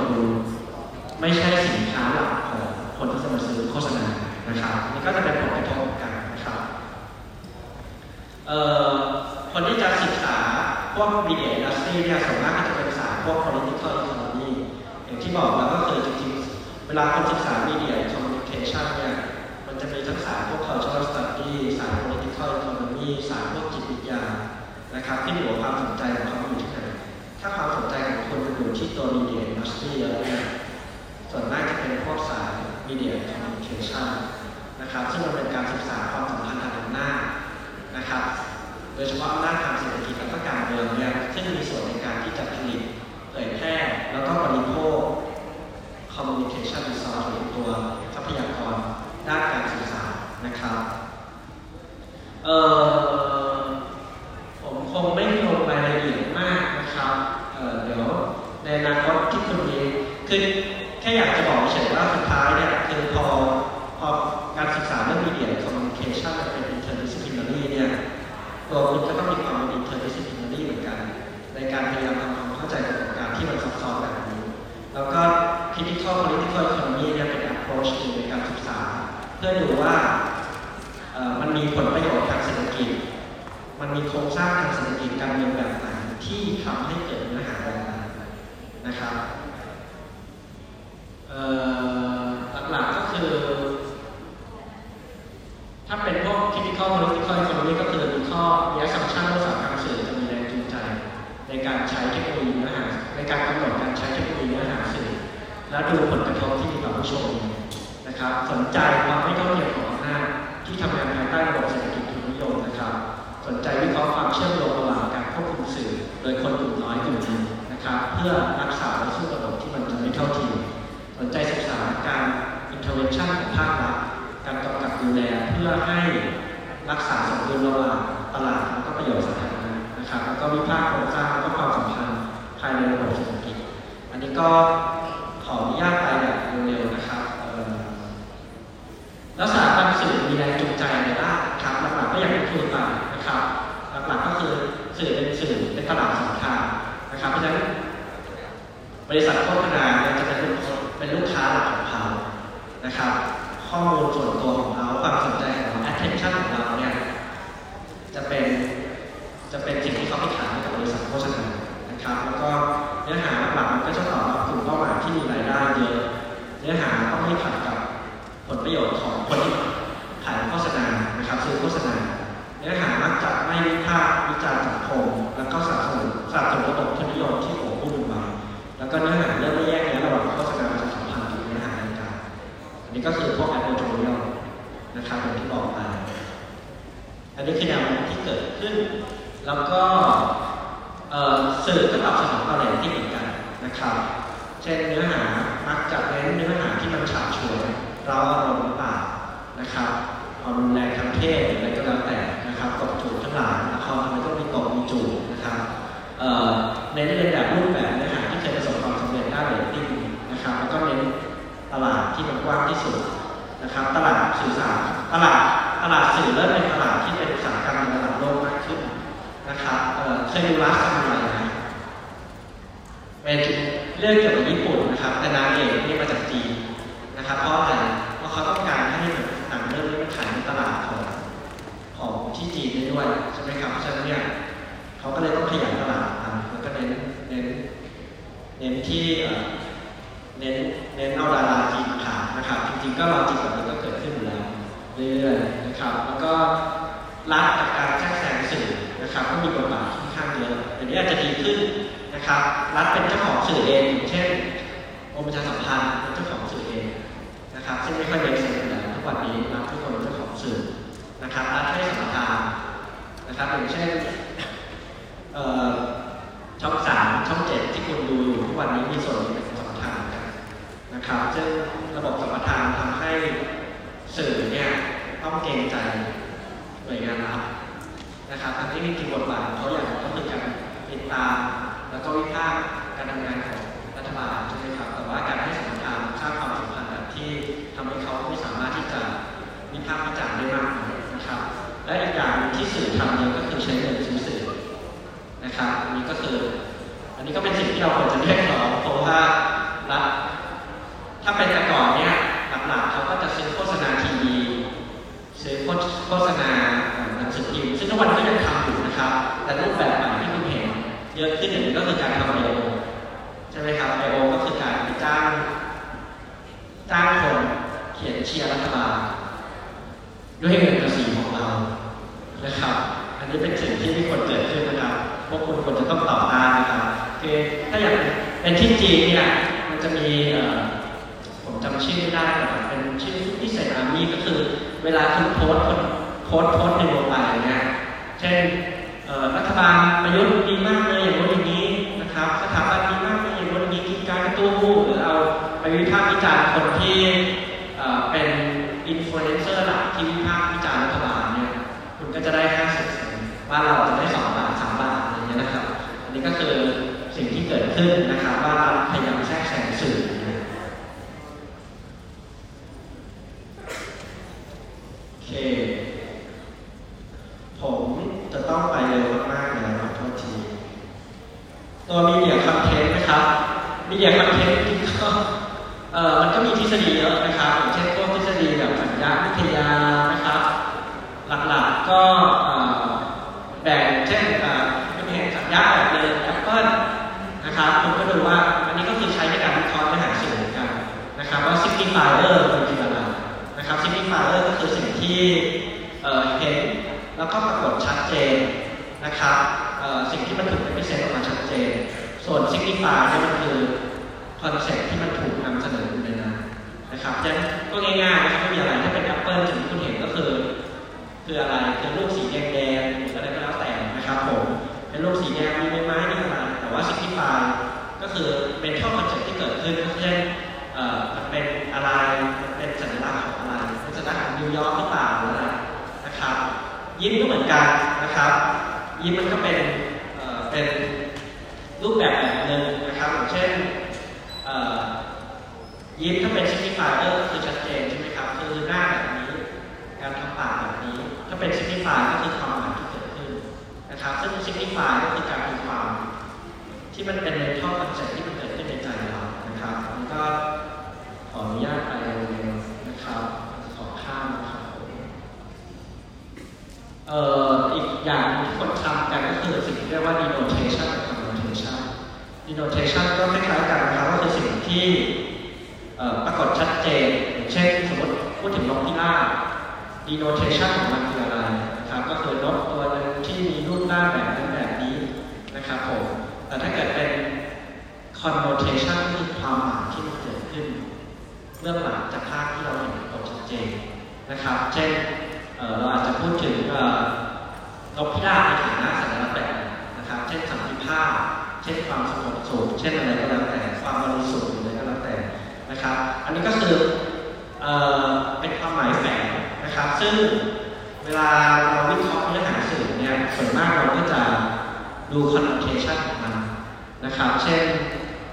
ไม่ใช่คนดู ไม่ใช่สินค้าหลักของคนที่จะมาซื้อโฆษณานะครับนี่ก็จะเป็นผลกระทบกันนะครับเอ่อคนที่จะศึกษาพวกมีเดียอินดัสทรีเนี่ยส่วนมากก็จะเป็นสายพวก political economy อย่างที่บอกแล้วก็คือจริงๆ เวลาคนศึกษา media communication เนี่ยมันจะมีทั้งสายพวก cultural study สาย political economy สายพวกจิตวิทยานะครับที่อยู่กับความสนใจของเขาอยู่ที่ไหนถ้าความสนใจของคนอยู่ที่ตัว media industry เยอะเนี่ยส่วนมากจะเป็นพวกสาย media communication นนะครับซึ่งมันเป็นการศึกษาความสัมพันธ์ทางอำนาจนะครับโดยเฉพาะอำนาจทางเศรษฐกิจและก็การเมืองเนี่ยซึ่งมีส่วนในการที่จะผลิตเผยแพร่แล้วก็บริโภค communication resource หรือตัวทรัพยากรด้านการสื่อสารนะครับเอ่อผมคงไม่ลงรายละเอียดมากนะครับเเดี๋ยวในอนาคตที่ คือแค่อยากจะบอกเฉยว่าสุดท้ายเนี่ยคือพอพอการศึกษาเรื่องมีเดียคอมมิวนิเคชันเป็น interdisciplinary เนี่ยตัวคุณก็ต้องมีความเป็น interdisciplinary เหมือนกัน ในการพยายามทำความเข้าใจกับการที่มันซับซ้อนแบบนี้ แล้วก็ critical political economy เนี่ยเป็น approach หนึ่งในการศึกษา เพื่อดูว่ามันมีผลประโยชน์ทางเศรษฐกิจ มันมีโครงสร้างทางเศรษฐกิจการเงินแบบไหนที่ทำให้เกิดเนื้อหาแบบนั้นนะครับ หลักๆก็คือ ถ้าเป็นพวก critical political economy ก็คือมีข้อมี assumption ว่าสารการสื่อจะมีแรงจูงใจ ในการใช้เทคโนโลยีเนื้อหาในการกำหนดการใช้เทคโนโลยีเนื้อหาสื่อ และดูผลกระทบที่มีต่อผู้ชมนะครับสนใจความไม่เท่าเทียมของอำนาจที่ทำงานภายใต้ระบบเศรษฐกิจทุนนิยมนะครับ สนใจวิเคราะห์ความเชื่อมโยงระหว่างการควบคุมสื่อ โดยคนกลุ่มน้อยกลุ่มหนึ่งนะครับ เพื่อรักษาและสู้ระบบที่มันจะไม่เท่าเทียม นใจศึกษาการ intervention ของภาครัฐการกำกับดูแลเพื่อให้รักษาสมดุลระหว่างตลาดและก็ประโยชน์สาธารณะนะครับแล้วก็วิพากษ์โครงสร้างและก็ความสัมพันธ์ภายในระบบเศรษฐกิจ อันนี้ก็ขออนุญาตไปแบบเร็วๆนะครับแล้วสถาบันสื่อมีแรงจูงใจในด้านครับหลักๆก็อย่างที่คุยไปนะครับหลักๆก็คือสื่อเป็นสื่อเป็นตลาดสินค้านะครับเพราะฉะนั้นบริษัทโฆษณา นะครับข้อมูลส่วนตัวของเขาความสนใจของเรา attention ของเราเนี่ยจะเป็นจะเป็นสิ่งที่เขาไปขายให้กับบริษัทโฆษณานะครับ แล้วก็เนื้อหาหลักมันก็จะตอบรับกลุ่มเป้าหมายที่มีรายได้เยอะเนื้อหาต้องไม่ขัดกับผลประโยชน์ของคนที่ขายโฆษณานะครับซื้อโฆษณาเนื้อหามักจะไม่วิพากษ์วิจารณ์สังคมแล้วก็สนับสนุนสนับสนุนระบบทุนนิยมที่โอ้พูดถึงมาแล้วก็เนื้อหาเริ่มไม่แยก นี้ก็คือพวกไอโอโทเรียลนะครับอย่างที่บอกมาอันนี้คือแนวที่เกิดขึ้น แล้วก็สื่อก็ตอบสนองต่อแหล่งที่เหมือนกันนะครับ เช่นเนื้อหามักจะเน้นเนื้อหาที่มันฉาบฉวยเราอารมณ์ปากนะครับความรุนแรงทางเพศอะไรก็แล้วแต่นะครับตบจูบทั้งหลายละครมันก็มีตบมีจูบนะครับเน้นในแบบรูปแบบเนื้อหาที่เคยประสบความสำเร็จได้เรตติ้งนะครับแล้วก็เน้น ตลาดที่มันกว้างที่สุดนะครับ ตลาดสื่อสารตลาดตลาดสื่อเริ่มเป็นตลาดที่เป็นอุตสาหกรรมในระดับโลกมากขึ้นนะครับเคยดูรัสทำอะไรนะเป็นเรื่องเกี่ยวกับญี่ปุ่นนะครับ แต่นางเอกนี่มาจากจีนนะครับ เพราะอะไรเพราะเขาต้องการให้หนังเรื่องนี้มันขายในตลาดของของที่จีนได้ด้วยใช่ไหมครับเพราะฉะนั้นเนี่ยเขาก็เลยต้องขยายตลาดอะแล้วก็เน้นเน้นเน้นที่ เน้นเน้นเอาดาราจีนมาขายนะครับจริงๆก็ลอจิกแบบนี้ก็เกิดขึ้นอยู่แล้วเรื่อยๆนะครับ แล้วก็รัฐจากการแทรกแซงสื่อนะครับก็มีบทบาทค่อนข้างเยอะแต่นี้อาจจะดีขึ้นนะครับรัฐเป็นเจ้าของสื่อเองอย่างเช่นกรมประชาสัมพันธ์เป็นเจ้าของสื่อเองนะครับซึ่งไม่ค่อยเล็กเซ็นแล้วทุกวันนี้รัฐทุกคนเป็นเจ้าของสื่อนะครับรัฐให้สัมปทานนะครับอย่างเช่นช่องสามช่องเจ็ดที่คุณดูอยู่ทุกวันนี้มีส่วนเป็น นะครับซึ่งระบบสัมปทานทำให้สื่อเนี่ยต้องเกรงใจหน่วยงานรัฐนะครับทั้งที่มีกี่บทบาทเขาอย่างก็คือการติดตาม แล้วก็วิพากษ์การทำงานของรัฐบาลใช่ไหมครับแต่ว่าการให้สัมปทานสร้างความสัมพันธ์แบบที่ทำให้เขาไม่สามารถที่จะวิพากษ์วิจารณ์ได้มากนะครับ และอีกอย่างหนึ่งที่สื่อทำเนี่ยก็คือใช้เงินซื้อสื่อนะครับอันนี้ก็คืออันนี้ก็เป็นสิ่งที่เราควรจะเรียกร้องเพราะว่า ถ้าเป็นแต่ก่อนเนี่ยหลักๆเขาก็จะซื้อโฆษณาทีวีซื้อโฆษณาหนังสือพิมพ์ซึ่งทุกวันก็ยังทำอยู่นะครับ แต่รูปแบบใหม่ที่คุณเห็นเยอะขึ้นอย่างนี้ก็คือการทำไอโอใช่ไหมครับไอโอก็คือการจ้างจ้างคนเขียนเชียร์รัฐบาลด้วยเงินภาษีของเรานะครับ อันนี้เป็นสิ่งที่ไม่ควรเกิดขึ้นนะครับพวกคุณควรจะต้องต่อต้านนะครับคือถ้าอย่างเป็นที่จีนเนี่ยมันจะมีเอ่อ ผมจำชื่อไม่ได้เป็นชื่อพิเศษอามีก็คือ เวลาคุณโพสต์โพสต์โพสต์หนึ่งลงไปเนี่ยเช่นรัฐบาลประยุทธ์ดีมากเลยอย่างนู้นอย่างนี้นะครับสถาบันดีมากเลยอย่างนู้นอย่างนี้กิจการกระตู้หรือเอาไปวิพากษ์วิจารณ์คนที่เป็นอินฟลูเอนเซอร์หลักที่วิพากษ์วิจารณ์รัฐบาลเนี่ยคุณก็จะได้ค่าสิบเซนบ้านเราจะได้สองบาทสามบาทอะไรเงี้ยนะครับ อันนี้ก็คือสิ่งที่เกิดขึ้นนะครับว่ารัฐพยายามแทรกแซงสื่อนะโอเค ผมจะต้องไปเร็วมากๆเลยนะครับโทษที ตัวมีเดียคอนเทนต์นะครับมีเดียคอนเทนต์ก็เอ่อมันก็มีทฤษฎีเยอะนะครับอย่างเช่นพวกทฤษฎีแบบสัญญาวิทยานะครับ หลักๆก็เอ่อแบ่งเช่นเอ่อเป็นสัญญาแบบเลย Apple นะครับคุณก็ดูว่าอันนี้ก็คือใช้ในการวิเคราะห์เนื้อหาสื่อเหมือนกันนะครับว่า signifier คืออะไรนะครับ signifier ก็คือสิ่งที่เอ่อเห็นแล้วก็ปรากฏชัดเจนนะครับ สิ่งที่มันถูกเป็นพิเศษออกมาชัดเจน ส่วน signify นี่มันคือ concept ที่มันถูกนำเสนออยู่ในนั้นนะครับฉะก็ง่ายๆนะครับไม่มีอะไรถ้าเป็น Apple สิ่งที่คุณเห็นก็คือ คืออะไรคือรูปสีแดงๆหรืออะไรก็แล้วแต่นะครับผมเป็นรูปสีแดงมีใบไม้มีอะไรแต่ว่า signified ก็คือเป็นข้อ concept ที่เกิดขึ้นเช่นเอ่อมันเป็นอะไรมันเป็นสัญลักษณ์ของอะไรเป็นสัญลักษณ์ของนิวยอร์กหรือเปล่าหรืออะไรนะครับยิ้มก็เหมือนกันนะครับ ยิ้มมันก็เป็นเป็นรูปแบบแบบหนึ่งนะครับอย่างเช่นยิ้มถ้าเป็น signifier ก็คือชัดเจนใช่ไหมครับคือหน้าแบบนี้ การทำปากแบบนี้ ถ้าเป็น signifier ก็คือความหมายที่เกิดขึ้นนะครับซึ่ง signifier ก็คือการตีความที่มันเป็น mental concept ที่มันเกิดขึ้นในใจเรานะครับมันก็ขออนุญาตไปเร็วๆนะครับขอข้ามนะครับผม เอ่ออีกอย่างที่คนทำกันก็คือสิ่งที่เรียกว่า denotation กับ connotation denotation ก็คล้ายๆกันนะครับก็คือสิ่งที่เอ่อปรากฏชัดเจนเช่นสมมติพูดถึงนกพิราบ denotation ของมันคืออะไรนะครับก็คือนกตัวหนึ่งที่มีรูปร่างแบบนั้นแบบนี้นะครับผมแต่ถ้าเกิดเป็น connotation ก็คือความหมายที่มันเกิดขึ้นเรื่องหลังจากภาพที่เราเห็นปรากฏชัดเจนนะครับ เช่น เราอาจจะพูดถึงเอ่อกพิราบในฐานะสัญลักษณ์แบบนะครับ เช่นสันติภาพ เช่นความสงบสุขเช่นอะไรก็แล้วแต่ความบริสุทธิ์อะไรก็แล้วแต่นะครับ อันนี้ก็คือเป็นความหมายแฝงนะครับ ซึ่งเวลาเราวิเคราะห์เนื้อหาสื่อเนี่ยส่วนมากเราก็จะดู connotation ของมันนะครับ เช่น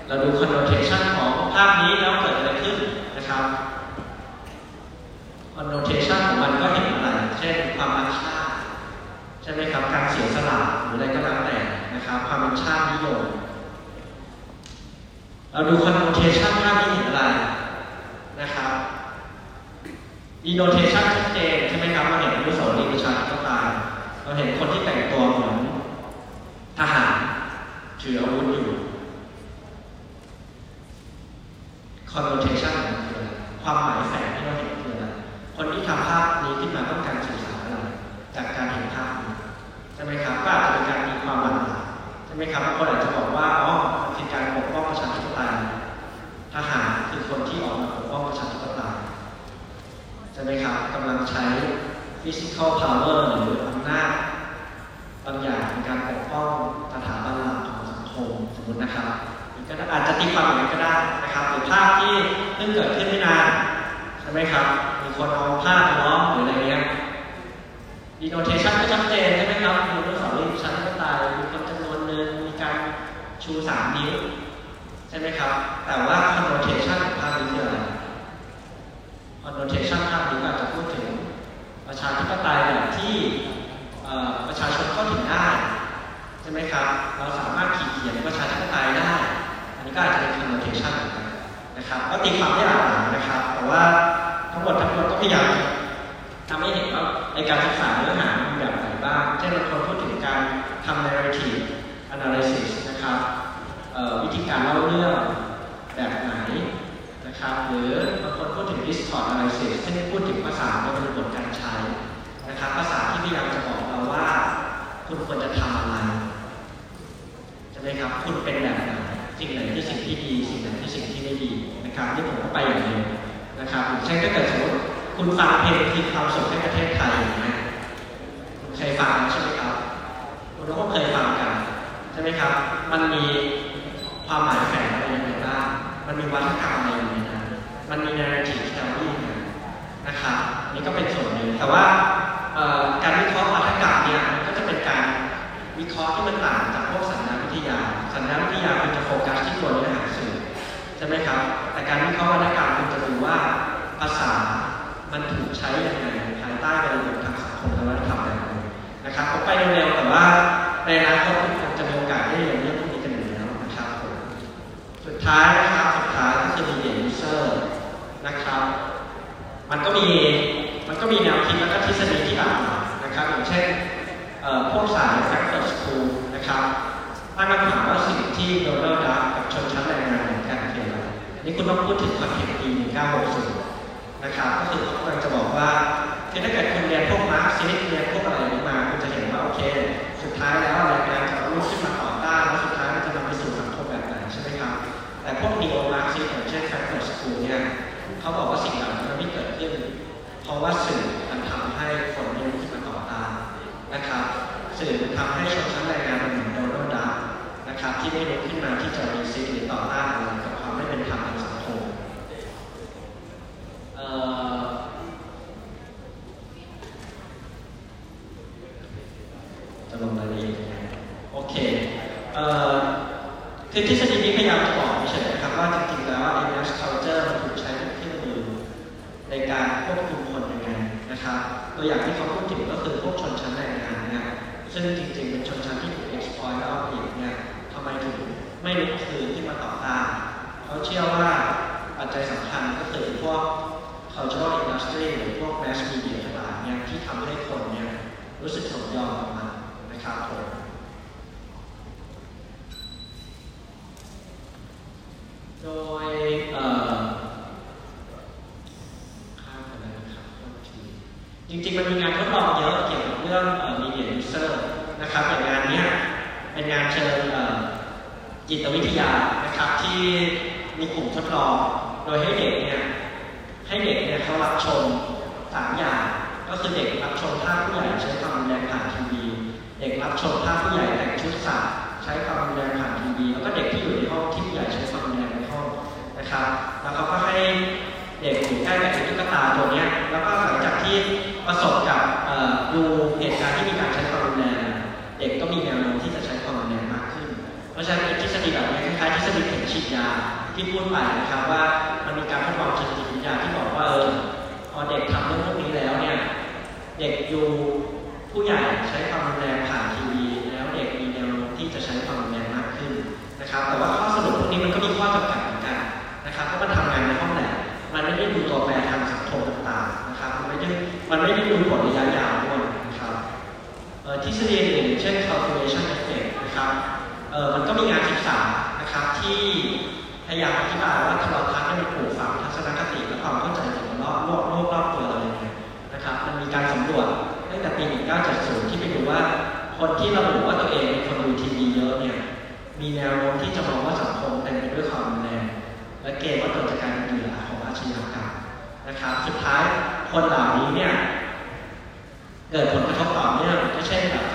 เราดู connotation ของภาพนี้แล้วเกิดอะไรขึ้นนะครับ connotation ของมันก็เห็นอะไร เช่นความรักชาติใช่ไหมครับ การเสียสละหรืออะไรก็แล้วแต่นะครับ ความเป็นชาตินิยมเราดู connotation ภาพนี้เห็นอะไรนะครับ denotation ชัดเจนใช่ไหมครับเราเห็นอนุสาวรีย์ประชาธิปไตยเราเห็นคนที่แต่งตัวเหมือนทหารถืออาวุธอยู่ connotation มันคือความหมายแฝงที่เราเห็น คนที่ทำภาพนี้ขึ้นมาต้องการสื่อสารอะไรจากการเห็นภาพนี้ใช่ไหมครับก็อาจจะเป็นการมีความหมายใช่ไหมครับบางคนอาจจะบอกว่าอ๋อมันคือการปกป้องประชาธิปไตยทหารคือคนที่ออกมาปกป้องประชาธิปไตยใช่ไหมครับกำลังใช้ physical power หรืออำนาจบางอย่างในการปกป้องสถาบันหลักของสังคมสมมตินะครับก็อาจจะตีความอย่างนั้นก็ได้นะครับหรือภาพที่เพิ่งเกิดขึ้นไม่นานใช่ไหมครับ คนเอาผ้าล้อมหรืออะไรเงี้ย denotation ก็ชัดเจนใช่ไหมครับมีอนุสาวรีย์ปชาธิปไตายมีคนจำนวนหนึ่งมีการชูสามนิ้วใช่ไหมครับ แต่ว่า connotation ของภาพนี้คืออะไร connotation ภาพนี้อาจจะพูดถึงประชาธิปไตยแบบที่ประชาชนเข้าถึงได้ใช่ไหมครับ เราสามารถขีดเขียนประชาธิปไตยได้ อันนี้ก็อาจจะเป็น connotation เหมือนกันนะครับ ก็ตีความได้หลากหลายนะครับ แต่ว่า ทั้งหมดทั้งหมวลก็พยายามทำให้เห็นว่าในการศึกษาเนื้อหามีแบบไหนบ้างเช่นบางคนพูดถึงการทำ narrative analysis นะครับวิธีการเล่าเรื่องแบบไหนนะครับหรือบางคนพูดถึง discourse analysis ซึ่งพูดถึงภาษาในบริบทการใช้นะครับภาษาที่พยายามจะบอกเราว่า คุณควรจะทำอะไรใช่ไหมครับคุณเป็นแบบไหนสิ่งไหนคือสิ่งที่ดี สิ่งไหนคือสิ่งที่ไม่ดีนะครับนี่ผมก็ไปอย่างนี้ นะครับเช่นถ้าเกิดสมมติคุณฟังเพลงคือความสุขให้ประเทศไทยอย่างเงี้ยคุณเคยฟังใช่ไหมครับคุณก็เคยฟังกันใช่ไหมครับ มันมีความหมายแฝงอะไรยังไงบ้างมันมีวัฒกรรมอะไรอยู่ในนั้นมันมี narrative story นะครับนี่ก็เป็นส่วนหนึ่งแต่ว่าการวิเคราะห์วัฒกรรมเนี่ยมันก็จะเป็นการวิเคราะห์ที่มันต่างจากพวกสัญญาวิทยา สัญญาวิทยาคุณจะโฟกัสที่ตัวเนื้อหาสื่อใช่ไหมครับ แต่การวิเคราะห์วรรณกรรมคุณจะ ว่าภาษามันถูกใช้อยังไงภายใต้บริบททางสังคมและวัฒนธรรมแบบไหนนะครับผมไปเร็วๆแต่ว่าในอนาคตทุกคนจะมีโอกาสได้เรียนเรื่องพวกนี้กันอยู่แล้วนะครับผมสุดท้ายนะครับสุดท้ายก็คือ media user นะครับ มันก็มีมันก็มีแนวคิดและก็ทฤษฎีที่หลากหลายนะครับอย่างเช่นพวกสาย Frankfurt School นะครับตั้งคำถามว่าสิ่งที่โดนัลด์ดักกับชนชั้นแรงงานเหมือนกันคืออะไรนี่คุณต้องพูดถึง context ปี 1960นะครับก็คือเขากำลังจะบอกว่าคือถ้าเกิดคุณเรียนพวกมาร์กซิสเรียนพวกอะไรนี้มาคุณจะเห็นว่าโอเค สุดท้ายแล้วแรงงานจะลุกขึ้นมาต่อต้านแล้วสุดท้ายมันจะนำไปสู่สังคมแบบไหนใช่ไหมครับ แต่พวก neo Marxist อย่างเช่น Frankfurt School เนี่ยเขาบอกว่าสิ่งเหล่านี้มันไม่เกิดขึ้น เพราะว่าสื่อมันทำให้คนไม่ลุกขึ้นมาต่อต้านนะครับ สื่อมันทำให้ชนชั้นแรงงานมันเหมือนโดนัลด์ดักนะครับที่ไม่ลุกขึ้นมาที่จะรีซิสหรือต่อต้านอะไรกับความไม่เป็นธรรมทางสังคมเอ่อจะลงรายละเอียดยังไงโอเคเอ่อ คือทฤษฎีนี้พยายามจะบอกเฉยๆนะครับว่าจริงๆแล้วไอ้ mass culture มันถูกใช้เป็นเครื่องมือในการควบคุมคนยังไงนะครับตัวอย่างที่เขาพูดถึงก็คือพวกชนชั้นแรงงานเนี่ยซึ่งจริงๆเป็นชนชั้นที่ถูก exploit แล้วเอาเปรียบเนี่ยทำไมถึงไม่ลุกคืนที่มาต่อต้านเขาเชื่อว่าปัจจัยสำคัญก็คือพวก cultural industry หรือพวก mass media ทั้งหลายเนี่ยที่ทำให้คนเนี่ยรู้สึกสมยอมกับมันนะครับผม โดยข้ามไปนะครับจริงๆ มันมีงานทดลองเยอะเกี่ยวกับเรื่อง media user นะครับแต่งานนี้เป็นงานเชิงจิตวิทยานะครับที่มีกลุ่มทดลอง โดยให้เด็กเนี่ยให้เด็กเนี่ยเขารับชมสามอย่างก็คือเด็กรับชมภาพผู้ใหญ่ใช้ความรุนแรงผ่านทีวี เด็กรับชมภาพผู้ใหญ่แต่งชุดสัตว์ใช้ความแรง แล้วก็ให้เด็กอยู่แบล้กับตุ๊กตาตัวนี้แล้วก็หลังจากที่ประสบกับดูเหตุการณ์ที่มีการใช้ความรุนแรงเด็กก็มีแนวโน้มที่จะใช้ความรุนแรงมากขึ้น เพราะฉะนั้นทฤษฎีแบบนี้คล้ายๆทฤษฎีเข็มฉีดยาที่พูดไปนะครับว่ามันมีการทดลองจิตวิทยาที่บอกว่าเออพอเด็กทำเรื่องพวกนี้แล้วเนี่ยเด็กอยู่ผู้ใหญ่ใช้ความรุนแรงผ่านทีวีแล้วเด็กมีแนวโน้มที่จะใช้ความรุนแรงมากขึ้นนะครับ แต่ว่าข้อ ฤษฎีหนึ่งเช่น calculation effect นะครับมันก็มีงานศึกษานะครับที่พยายามอธิบายว่าโทรทัศน์มันปลูกฝังทัศนคติและความเข้าใจถึงรอบโลกโลกรอบตัวเราอย่างไรนะครับ มันมีการสำรวจตั้งแต่ปี 1970 ที่ไปดูว่า คนที่ระบุว่าตัวเองเป็นคนดูทีวีเยอะเนี่ยมีแนวโน้มที่จะมองว่าสังคมเต็มไปด้วยความรุนแรงและเกณฑ์ว่าตัวจะกลารเป็นเหยื่อของอาชญากรรมนะครับ สุดท้ายคนเหล่านี้เนี่ยเกิดผลกระทบต่อเนื่อง noche de la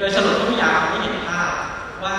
โดยสรุปทุกอย่างไม่เห็นภาพว่า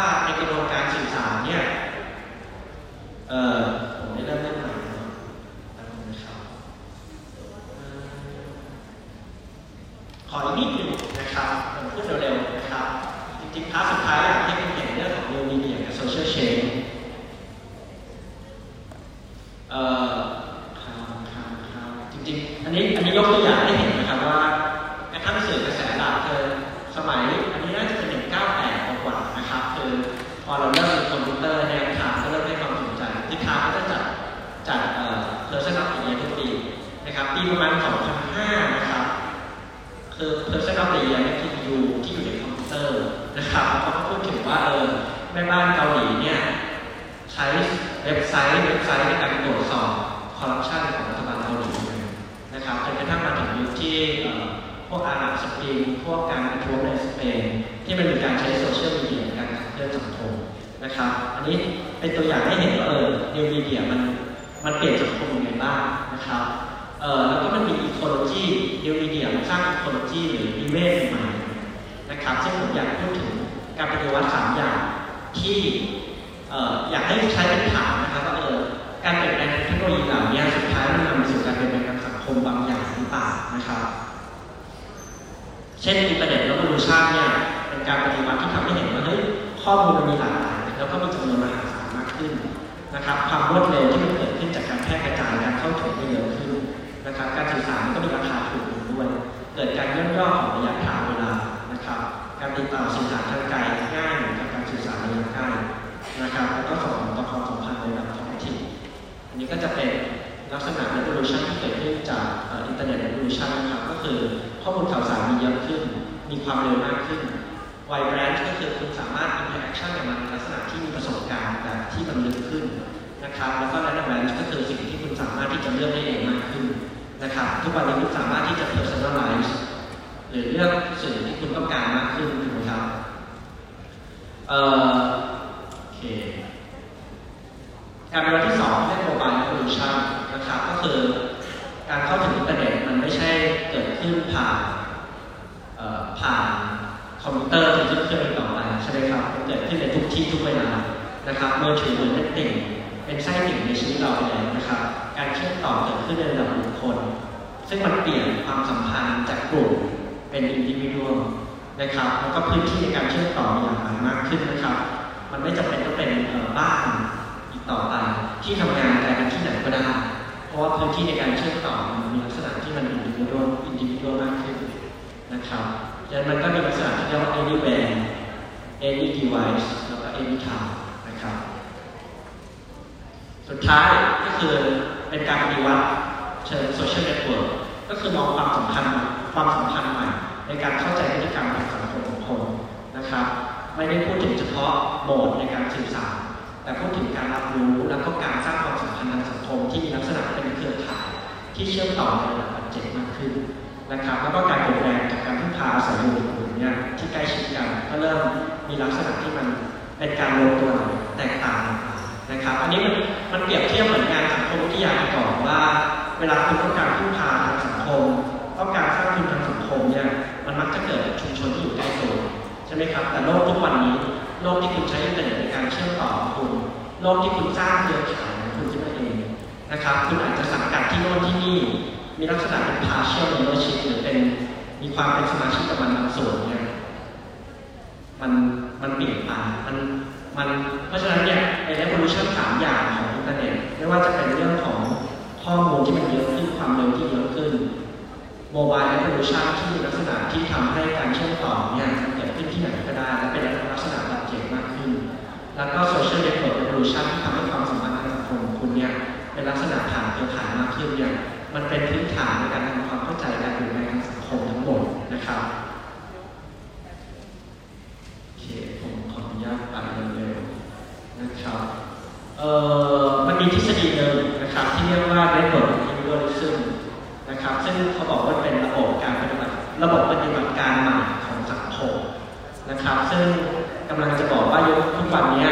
กำลังจะบอกว่ายุคทุกวันนี้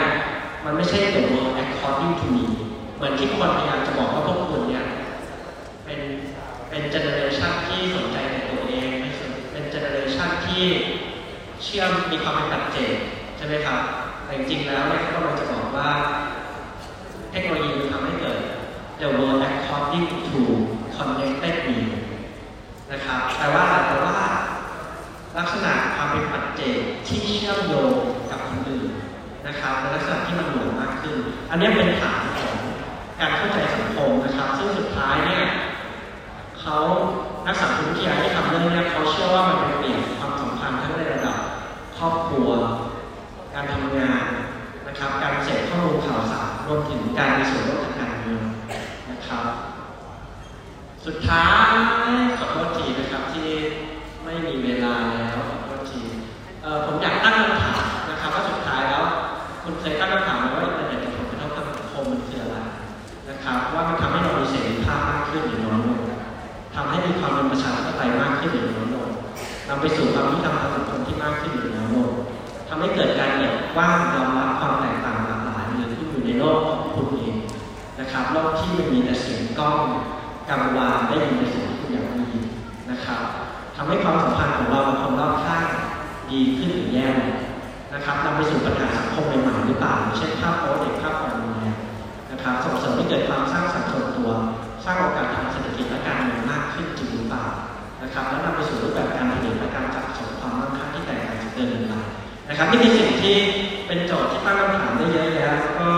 มันไม่ใช่ the world according to me เหมือนที่คนพยายามจะบอกว่าพวกคุณเนี่ยเป็นเป็น generation ที่สนใจในตัวเองไม่เป็น generation ที่เชื่อมมีความเป็นปัจเจกใช่ไหมครับ แต่จริงๆแล้วเนี่ยเขากำลังจะบอกว่า เทคโนโลยีมันทำให้เกิด the world according to connected me นะครับแปลว่าแปลว่าลักษณะความเป็นปัจเจกที่เชื่อมโยง นะครับในลักษณะที่มันหลวมมากขึ้น อันนี้เป็นฐานของการเข้าใจสังคมนะครับ ซึ่งสุดท้ายเนี่ยเขานักสังคมวิทยาที่ทำเรื่องนี้เขาเชื่อว่ามันเป็นเปลี่ยนความสัมพันธ์ทั้งในระดับครอบครัว การทำงานนะครับ การเสพข้อมูลข่าวสารรวมถึงการมีส่วนร่วมทางการเมืองนะครับ สุดท้าย ให้มีความเป็นประชาธิปไตยมากขึ้นหรือน้อยลงนำไปสู่ความยุติธรรมทางสังคมที่มากขึ้นหรือน้อยลงทำให้เกิดการเหยียดกว้างยอมรับความแตกต่างหลากหลายหรือที่อยู่ในโลกของคุณเองนะครับโลกที่มันมีแต่เสียงกล้องกังวานได้ยินในสิ่งที่คุณอยากได้ยินนะครับทำให้ความสัมพันธ์ของเรากับคนรอบข้างดีขึ้นหรือแย่ลงนะครับนำไปสู่ปัญหาสังคมใหม่ๆหรือเปล่าเช่นภาพโป๊เด็กภาพความรุนแรงนะครับส่งเสริมให้เกิดความสร้างสรรค์ส่วนตัว สร้างโอกาสทาง นะครับแล้วนำไปสู่รูปแบบการผลิตและการจัดส่งความมั่งคั่งที่แตกต่างจากเดิมหรือเปนะครับนี่คือสิ่งที่เป็นโจทย์ที่ตั้งคำถามได้เยอะแยะแล้วก็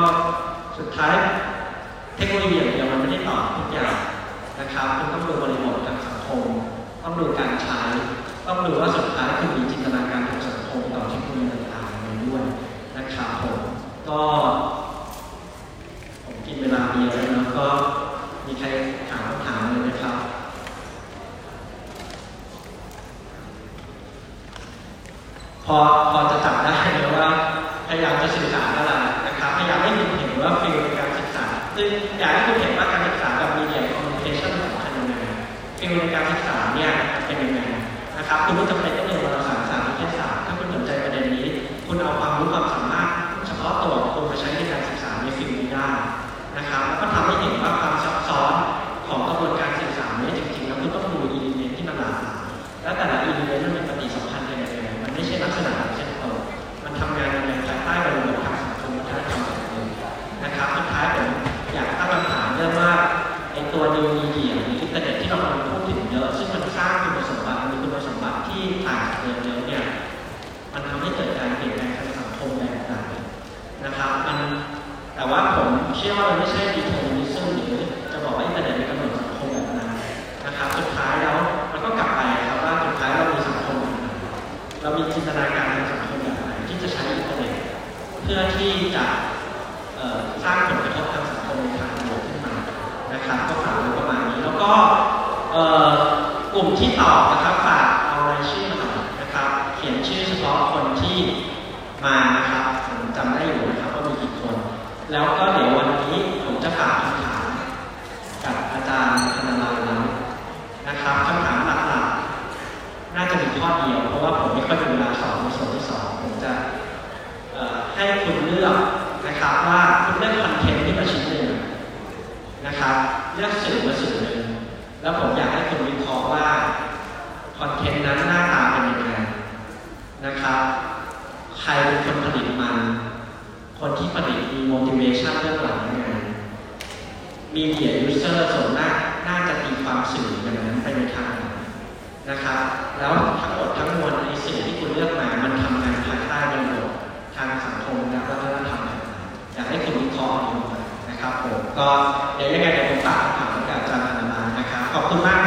สุดท้ายเทคโนโลยีอย่างเดียวมันไม่ได้ตอบทุกอย่างนะครับคุณต้องดูบริบททางสังคม ต้องดูการใช้ ต้องดูว่าสุดท้ายคุณมีจินตนาการทางสังคมต่อเทคโนโลยีต่างๆไรด้วยนะครับผมก็ผมกินเวลาเยอะแล้วก็มีใครถามคำถามอะไรไหมครับ พ อพอจะจับได้เลยว่าพยายามจะสื่อสารอะไรนะครับพยายามให้คุณเห็นว่า field ในการศึกษาซึ่งอยากให้คุณเห็นว่าการศึกษาแบบ media communication สำคัญยังไง field ในการศึกษาเนี่ยเป็นยังไงนะครับคุณก็จำเป็นต้องะครับ แล้วทั้งหมดทั้งมวลในสิ่งที่คุณเลือกมา มันทำงานภายใต้ระบบทางสังคมและวัฒนธรรมอยากให้คุณวิเคราะห์ดูนะครับผมก็เดี๋ยวยังไงเดี๋ยวผมฝากคำถามกับอาจารย์อนมานะครับขอบคุณมาก